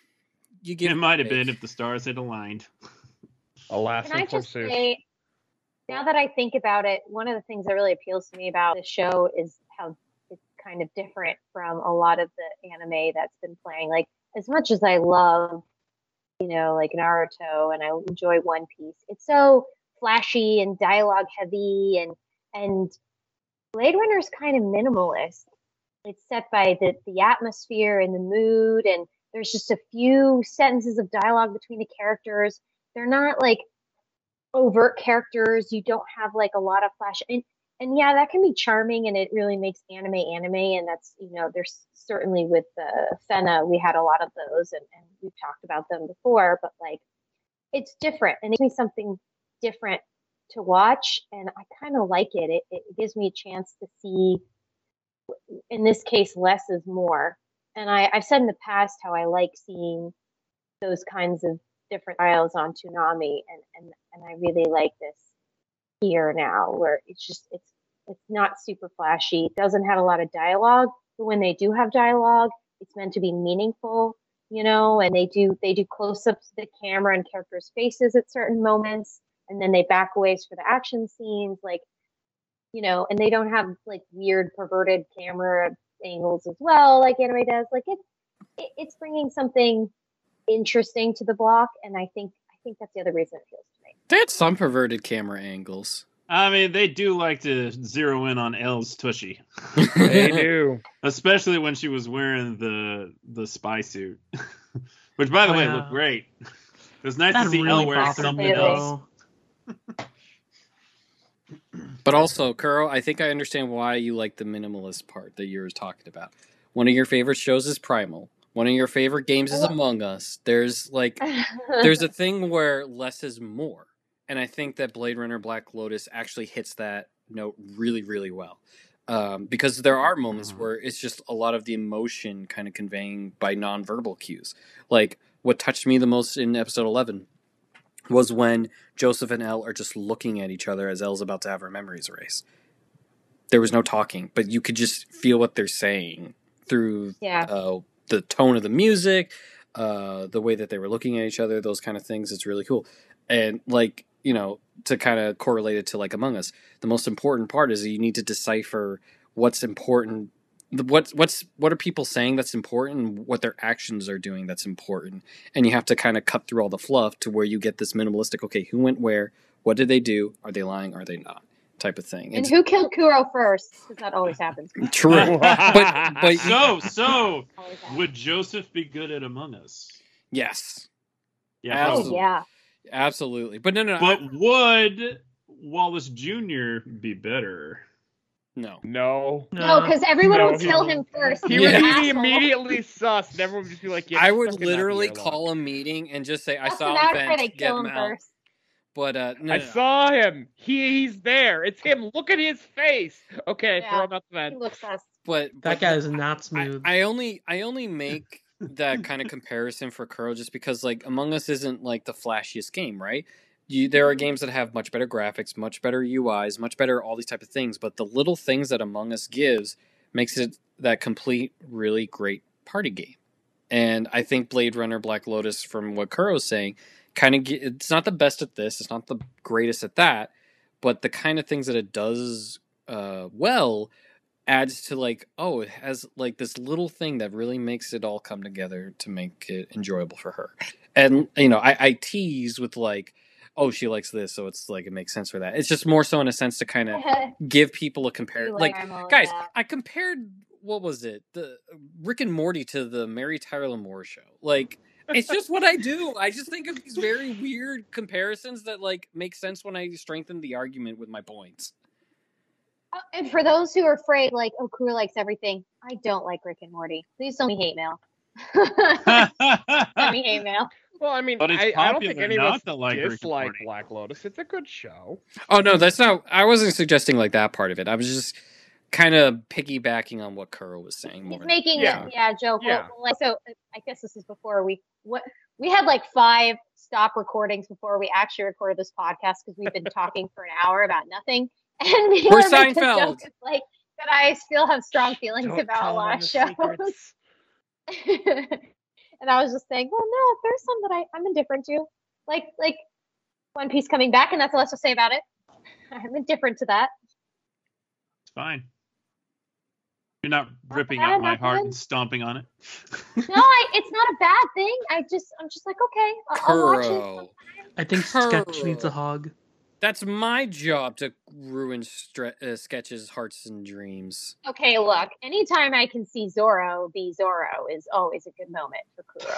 you get It might have been if the stars had aligned. Alas, Can I just say, now that I think about it, one of the things that really appeals to me about the show is how it's kind of different from a lot of the anime that's been playing. Like, as much as I love, you know, like Naruto and I enjoy One Piece, it's so flashy and dialogue heavy, and and Blade Runner is kind of minimalist. It's set by the the atmosphere and the mood, and there's just a few sentences of dialogue between the characters. They're not like overt characters. You don't have like a lot of flash and and yeah, that can be charming and it really makes anime anime. And that's you know, there's certainly with the Fena, we had a lot of those and, and we've talked about them before, but like it's different and it gives me something different to watch and I kind of like it. it. It gives me a chance to see in this case less is more. And I, I've said in the past how I like seeing those kinds of different styles on Toonami, and and and I really like this here now, where it's just it's it's not super flashy. It doesn't have a lot of dialogue, but when they do have dialogue, it's meant to be meaningful, you know. And they do they do close ups of the camera and characters' faces at certain moments, and then they back away for the action scenes, like you know. And they don't have like weird perverted camera angles as well, like anime does. Like it's it it's bringing something interesting to the block, and I think I think that's the other reason it feels to me. They had some perverted camera angles. I mean, they do like to zero in on Elle's tushy, [laughs] They do. especially when she was wearing the the spy suit, [laughs] which, by the Oh, way, yeah. looked great. It was nice That to see really Elle wearing bothered something me else. though. [laughs] But also, Kuro, I think I understand why you like the minimalist part that you were talking about. One of your favorite shows is Primal. One of your favorite games is Among Us. There's like there's a [laughs] thing where less is more. And I think that Blade Runner Black Lotus actually hits that note really, really well. Um, because there are moments Mhm. where it's just a lot of the emotion kind of conveying by nonverbal cues. Like what touched me the most in episode 11 was when Joseph and Elle are just looking at each other as Elle's about to have her memories erased. There was no talking, but you could just feel what they're saying through yeah. uh, the tone of the music, uh, the way that they were looking at each other, those kind of things. It's really cool. And like, you know, to kind of correlate it to like Among Us, the most important part is you need to decipher what's important. What's what's what are people saying that's important? What their actions are doing that's important, and you have to kind of cut through all the fluff to where you get this minimalistic. Okay, who went where? What did they do? Are they lying? Are they not? Type of thing. And It's who killed Kuro first? Because that always happens. [laughs] true, [laughs] but but [laughs] So, so would Joseph be good at Among Us? yes, Yeah, oh absolutely. yeah. absolutely. But no, no, no. But would Wallace Jr. be better? no. No. No, because everyone No, would kill would- him first. He He's would be immediately sus, and everyone would just be like, yeah, I would literally call a meeting and just say I saw the him matter if they vent, get him him out. first? But uh, no, I no, no. saw him. He he's there. It's him. Look at his face. Okay, Yeah. throw him out the He looks us. but That but guy is not smooth. I only I only make that kind of comparison for Kuro just because like Among Us isn't like the flashiest game, right? You, there are games that have much better graphics, much better UIs, much better all these type of things, but the little things that Among Us gives makes it that complete really great party game. And I think Blade Runner Black Lotus from what Kuro's saying kind of it's not the best at this, it's not the greatest at that, but the kind of things that it does uh, well adds to like oh it has like this little thing that really makes it all come together to make it enjoyable for her. And you know i, I tease with like oh she likes this so it's like it makes sense for that. It's just more so in a sense to kind of [laughs] give people a compare like guys i compared what was it? The rick and morty to the mary tyler moore show. Like it's just what i do i just think of these very weird comparisons that like make sense when i strengthen the argument with my points Oh, And for those who are afraid, like, oh, Kuro likes everything, I don't like Rick and Morty. Please send me hate mail. send me hate [laughs] mail. Well, I mean, But it's I, I don't think popular any of us to like Rick and dislike Black Lotus. It's a good show. Oh no, that's not. I wasn't suggesting like that part of it. I was just kind of piggybacking on what Kuro was saying more. He's making Yeah. yeah, yeah a joke. Yeah. Well, like, so I guess this is before we what we had like five stop recordings before we actually recorded this podcast because we've been talking for an hour about nothing. [laughs] And we We're were making a Seinfeld. joke, it's like that I still have strong feelings Don't about a lot of shows. [laughs] and I was just saying, well, no, there's some that I, I'm indifferent to, like like One Piece coming back, and that's all I have to say about it. [laughs] I'm indifferent to that. It's fine. You're not Not ripping out my heart good. and stomping on it. [laughs] No, [laughs] I, it's not a bad thing. I just I'm just like okay, I'll, I'll watch it. Kuro. I think Sketch needs a hug. That's my job to ruin stre- uh, sketches, hearts, and dreams. Okay, look, anytime I can see Zoro be Zoro is always a good moment for Kuro.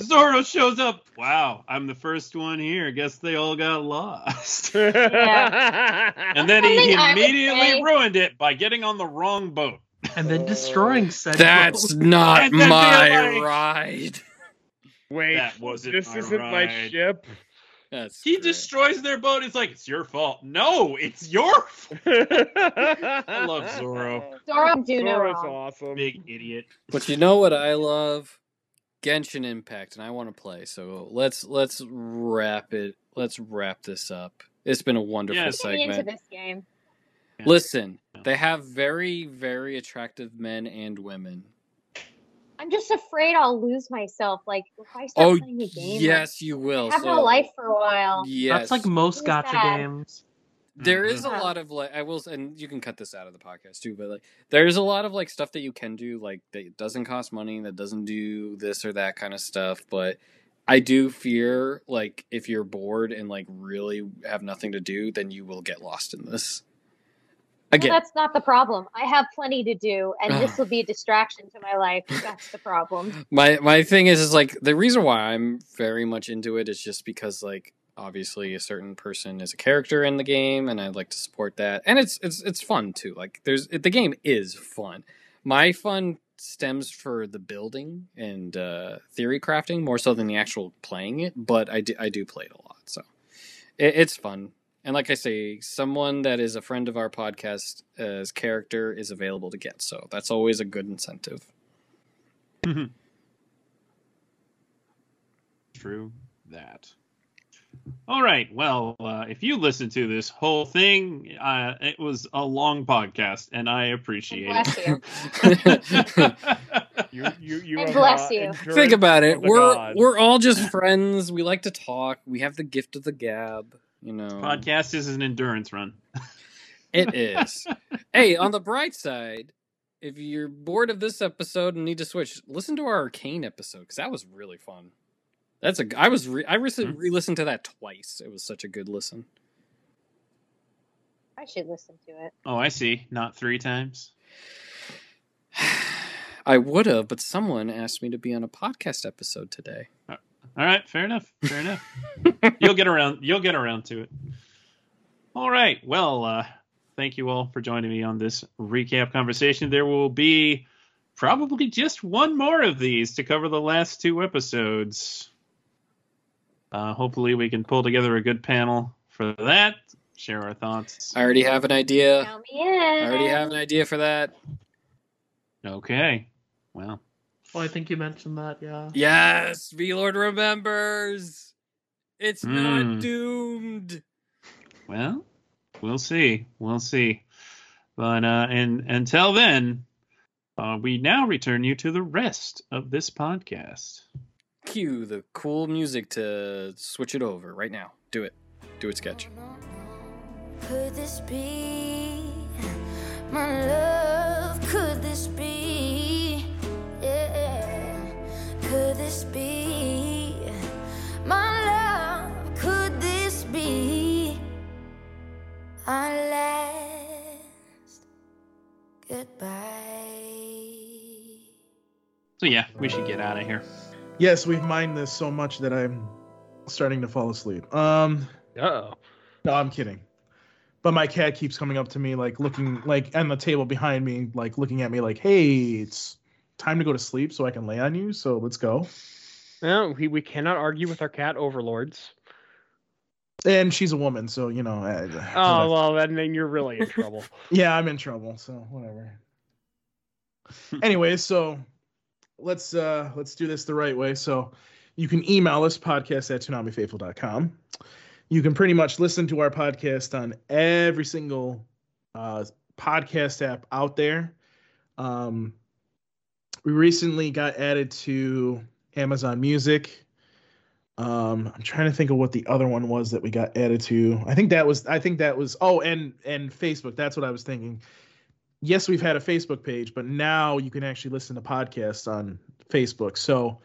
[laughs] Zoro shows up. Wow, I'm the first one here. Guess they all got lost. and then he, Something I would immediately say- ruined it by getting on the wrong boat. And then destroying [laughs] said That's boat. not my like- ride. Wait, That wasn't this my isn't my ship. That's He great. destroys their boat. It's like it's your fault. No, it's your fault. [laughs] I love Zoro. [laughs] Zoro do Zoro's wrong. awesome. Big idiot. But you know what I love? Genshin Impact, and I want to play. So let's let's wrap it. Let's wrap this up. It's been a wonderful Yes. Getting into segment. this game. Yeah. Listen, Yeah. they have very very attractive men and women. I'm just afraid I'll lose myself. Like if I start Oh playing a game, yes, you will. I have so, no life for a while. Yes, That's like most Who's gotcha that? games. there is mm-hmm. a lot of like I will, and you can cut this out of the podcast too. But like, there's a lot of like stuff that you can do, like that doesn't cost money, that doesn't do this or that kind of stuff. But I do fear like if you're bored and like really have nothing to do, then you will get lost in this. Again, Well, that's not the problem. I have plenty to do, and this [sighs] will be a distraction to my life. That's the problem. my my thing is is like the reason why I'm very much into it is just because like obviously a certain person is a character in the game and I'd like to support that. And it's it's it's fun too. Like there's the game is fun. My fun stems for the building and uh theory crafting more so than the actual playing it, but I do I do play it a lot. So it, it's fun. And like I say, someone that is a friend of our podcast as character is available to get. So that's always a good incentive. True that. All right. Well, uh, if you listen to this whole thing, uh, it was a long podcast, and I appreciate Bless you. it. [laughs] You, you, you And bless uh, you. Think about it. We're gods. we're all just friends. We like to talk. We have the gift of the gab. You know, podcast is an endurance run. [laughs] it is. hey, on the bright side, if you're bored of this episode and need to switch, listen to our arcane episode because that was really fun. That's a. I was. Re- I Hmm. recently re-listened to that twice. It was such a good listen. I should listen to it. Oh, I see. Not three times. [sighs] I would have, but someone asked me to be on a podcast episode today. All right. Fair enough. Fair enough. You'll get around. You'll get around to it. All right. Well, uh, thank you all for joining me on this recap conversation. There will be probably just one more of these to cover the last two episodes. Uh, hopefully, we can pull together a good panel for that. Share our thoughts. I already have an idea. Count me in. I already have an idea for that. Okay. Well, Well, I think you mentioned that, yeah. Yes, V Lord remembers. It's Hmm. not doomed. well, we'll see. We'll see. But uh, and until then, uh, we now return you to the rest of this podcast. Cue the cool music to switch it over right now. Do it. Do it, sketch. Could this be my love? Could this be? Could this be my love? Could this be our last goodbye? So yeah, we should get out of here. Yes, we've mined this so much that I'm starting to fall asleep. Um, Uh-oh. no, I'm kidding. But my cat keeps coming up to me, like looking, like on the table behind me, like looking at me, like, "Hey, it's time to go to sleep, so I can lay on you. So let's go." No, we, we cannot argue with our cat overlords. And she's a woman, so you know. I, Oh, well, then, then you're really in trouble. [laughs] yeah, I'm in trouble. So whatever. [laughs] anyway, so let's uh let's do this the right way. So you can email us podcast at toonamifaithful.com. You can pretty much listen to our podcast on every single uh podcast app out there. Um we recently got added to Amazon Music. Um, I'm trying to think of what the other one was that we got added to. I think that was I think that was oh and and Facebook. That's what I was thinking. Yes, we've had a Facebook page, but now you can actually listen to podcasts on Facebook. So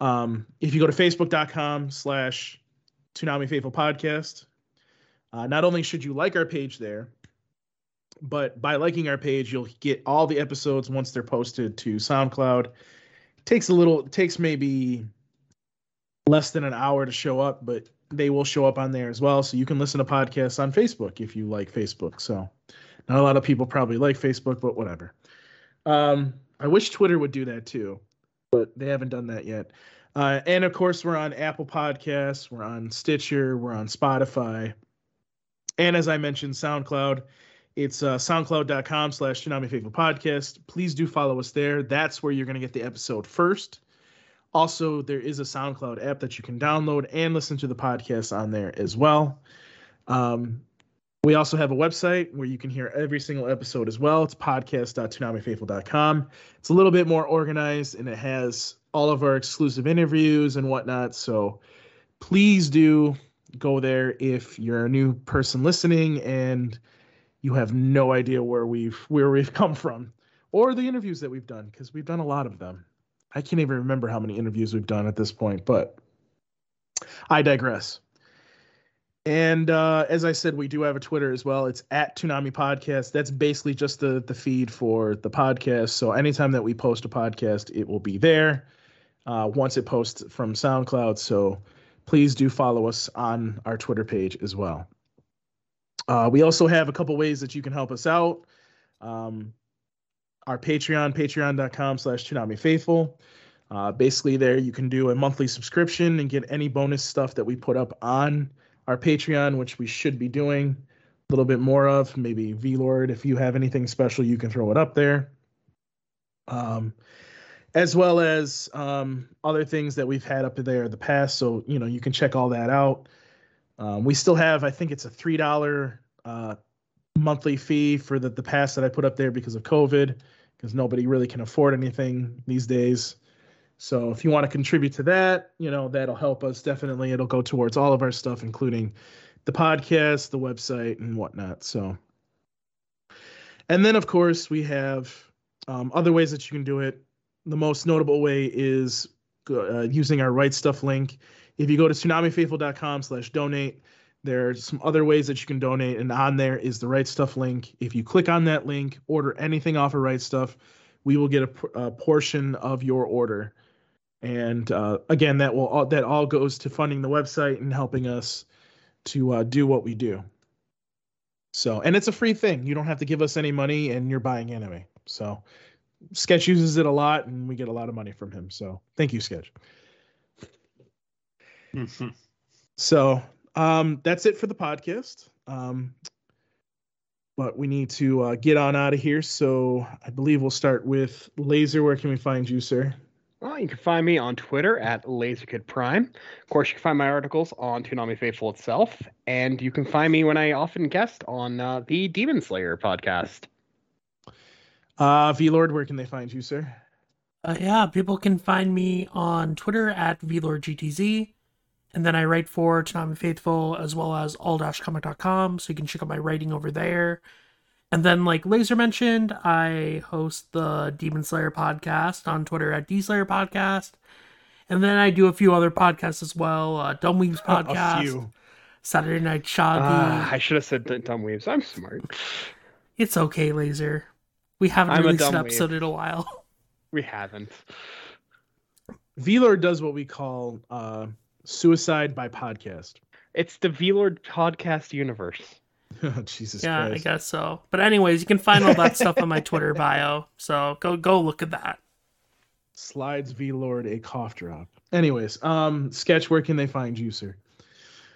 um, if you go to facebook.com slash Toonami Faithful Podcast, uh, not only should you like our page there, but by liking our page, you'll get all the episodes once they're posted to SoundCloud. takes a little takes maybe less than an hour to show up, but they will show up on there as well. So you can listen to podcasts on Facebook if you like Facebook. So not a lot of people probably like Facebook, but whatever. Um, I wish Twitter would do that too, but they haven't done that yet. Uh, and of course, we're on Apple Podcasts, we're on Stitcher, we're on Spotify, and as I mentioned, SoundCloud. It's uh, soundcloud.com slash Toonami Faithful Podcast. Please do follow us there. That's where you're going to get the episode first. Also, there is a SoundCloud app that you can download and listen to the podcast on there as well. Um, we also have a website where you can hear every single episode as well. It's podcast.toonamifaithful.com. It's a little bit more organized and it has all of our exclusive interviews and whatnot. So please do go there if you're a new person listening and you have no idea where we've where we've [laughs] come from or the interviews that we've done because we've done a lot of them. I can't even remember how many interviews we've done at this point, but I digress. And uh, as I said, we do have a Twitter as well. It's at Toonami Podcast. That's basically just the the feed for the podcast. So anytime that we post a podcast, it will be there. Uh, once it posts from SoundCloud. So please do follow us on our Twitter page as well. Uh, we also have a couple ways that you can help us out. Um, our Patreon, patreon.com slash Toonami Faithful. Uh, basically, there you can do a monthly subscription and get any bonus stuff that we put up on our Patreon, which we should be doing a little bit more of. Maybe V Lord, if you have anything special, you can throw it up there. Um, as well as um, other things that we've had up there in the past. So, you know, you can check all that out. Um, we still have, I think it's a $3 uh, monthly fee for the, the pass that I put up there because of COVID, because nobody really can afford anything these days. So if you want to contribute to that, you know, that'll help us definitely. It'll go towards all of our stuff, including the podcast, the website, and whatnot. So, and then of course we have um, other ways that you can do it. The most notable way is uh, using our Right Stuf link. If you go to toonamifaithful.com slash donate, there are some other ways that you can donate, and on there is the Right Stuf link. If you click on that link, order anything off of Right Stuf, we will get a, a portion of your order. And uh, again, that will all, that all goes to funding the website and helping us to uh, do what we do. So, and it's a free thing. You don't have to give us any money, and you're buying anime. So, Sketch uses it a lot, and we get a lot of money from him. So, thank you, Sketch. [laughs] So, um, that's it for the podcast. Um, but we need to uh, get on out of here. So, I believe we'll start with Laser. Where can we find you, sir? Well, you can find me on Twitter at LaserKid Prime. Of course, you can find my articles on Toonami Faithful itself, and you can find me when I often guest on uh, the Demon Slayer podcast. Uh, V Lord, where can they find you, sir? Uh, yeah, people can find me on Twitter at VLordGTZ. And then I write for Toonami Faithful as well as all-comic.com, so you can check out my writing over there. And then, like Laser mentioned, I host the Demon Slayer podcast on Twitter at DSlayer Podcast. And then I do a few other podcasts as well. Uh, Dumb Weaves [laughs] podcast. Saturday Night Shaggy. Ah, I should have said Dumb Weaves. I'm smart. It's okay, Laser. We haven't I'm released an episode weeb. in a while. We haven't. V Lord does what we call uh, suicide by podcast. It's the V-Lord podcast universe. [laughs] Jesus yeah, Christ. I guess so. But anyways, you can find all that stuff on my Twitter bio. So go go look at that. Slides V Lord a cough drop. Anyways, um, Sketch, where can they find you, sir?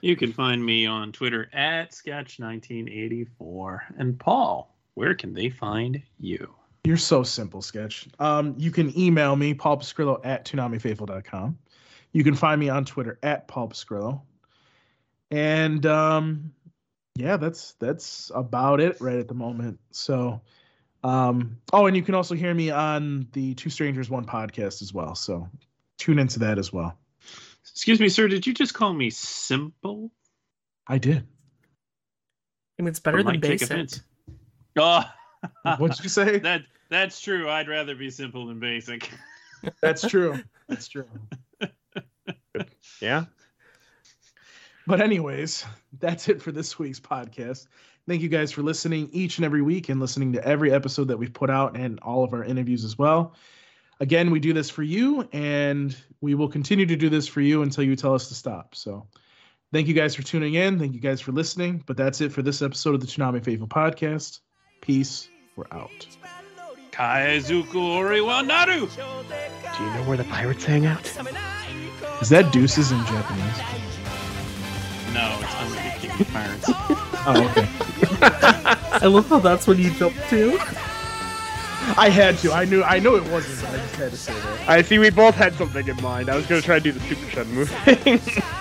You can find me on Twitter at Sketch1984. And Paul, where can they find you? You're so simple, Sketch. Um, you can email me, Paul Pascrillo at ToonamiFaithful.com. You can find me on Twitter at Paul Pascrillo. And um, yeah, that's that's about it right at the moment. So um, oh, and you can also hear me on the Two Strangers One podcast as well. So tune into that as well. Excuse me, sir, did you just call me simple? I did. I mean, it's better than basic. offense. Oh, [laughs] What'd you say? that that's true. I'd rather be simple than basic. That's true. [laughs] That's true. Yeah. But anyways, that's it for this week's podcast. Thank you guys for listening each and every week and listening to every episode that we've put out and all of our interviews as well. Again, we do this for you and we will continue to do this for you until you tell us to stop. So thank you guys for tuning in. Thank you guys for listening. But that's it for this episode of the Toonami Faithful Podcast. Peace. We're out. Kaizuku Oriwa Naru. Do you know where the pirates hang out? Is that deuces in Japanese? No, it's only the King of Pirates. [laughs] Oh, okay. I love how that's when you jumped to. I had to. I knew I knew it wasn't, but I just had to say that. I see we both had something in mind. I was going to try to do the Super Shenmue thing. [laughs]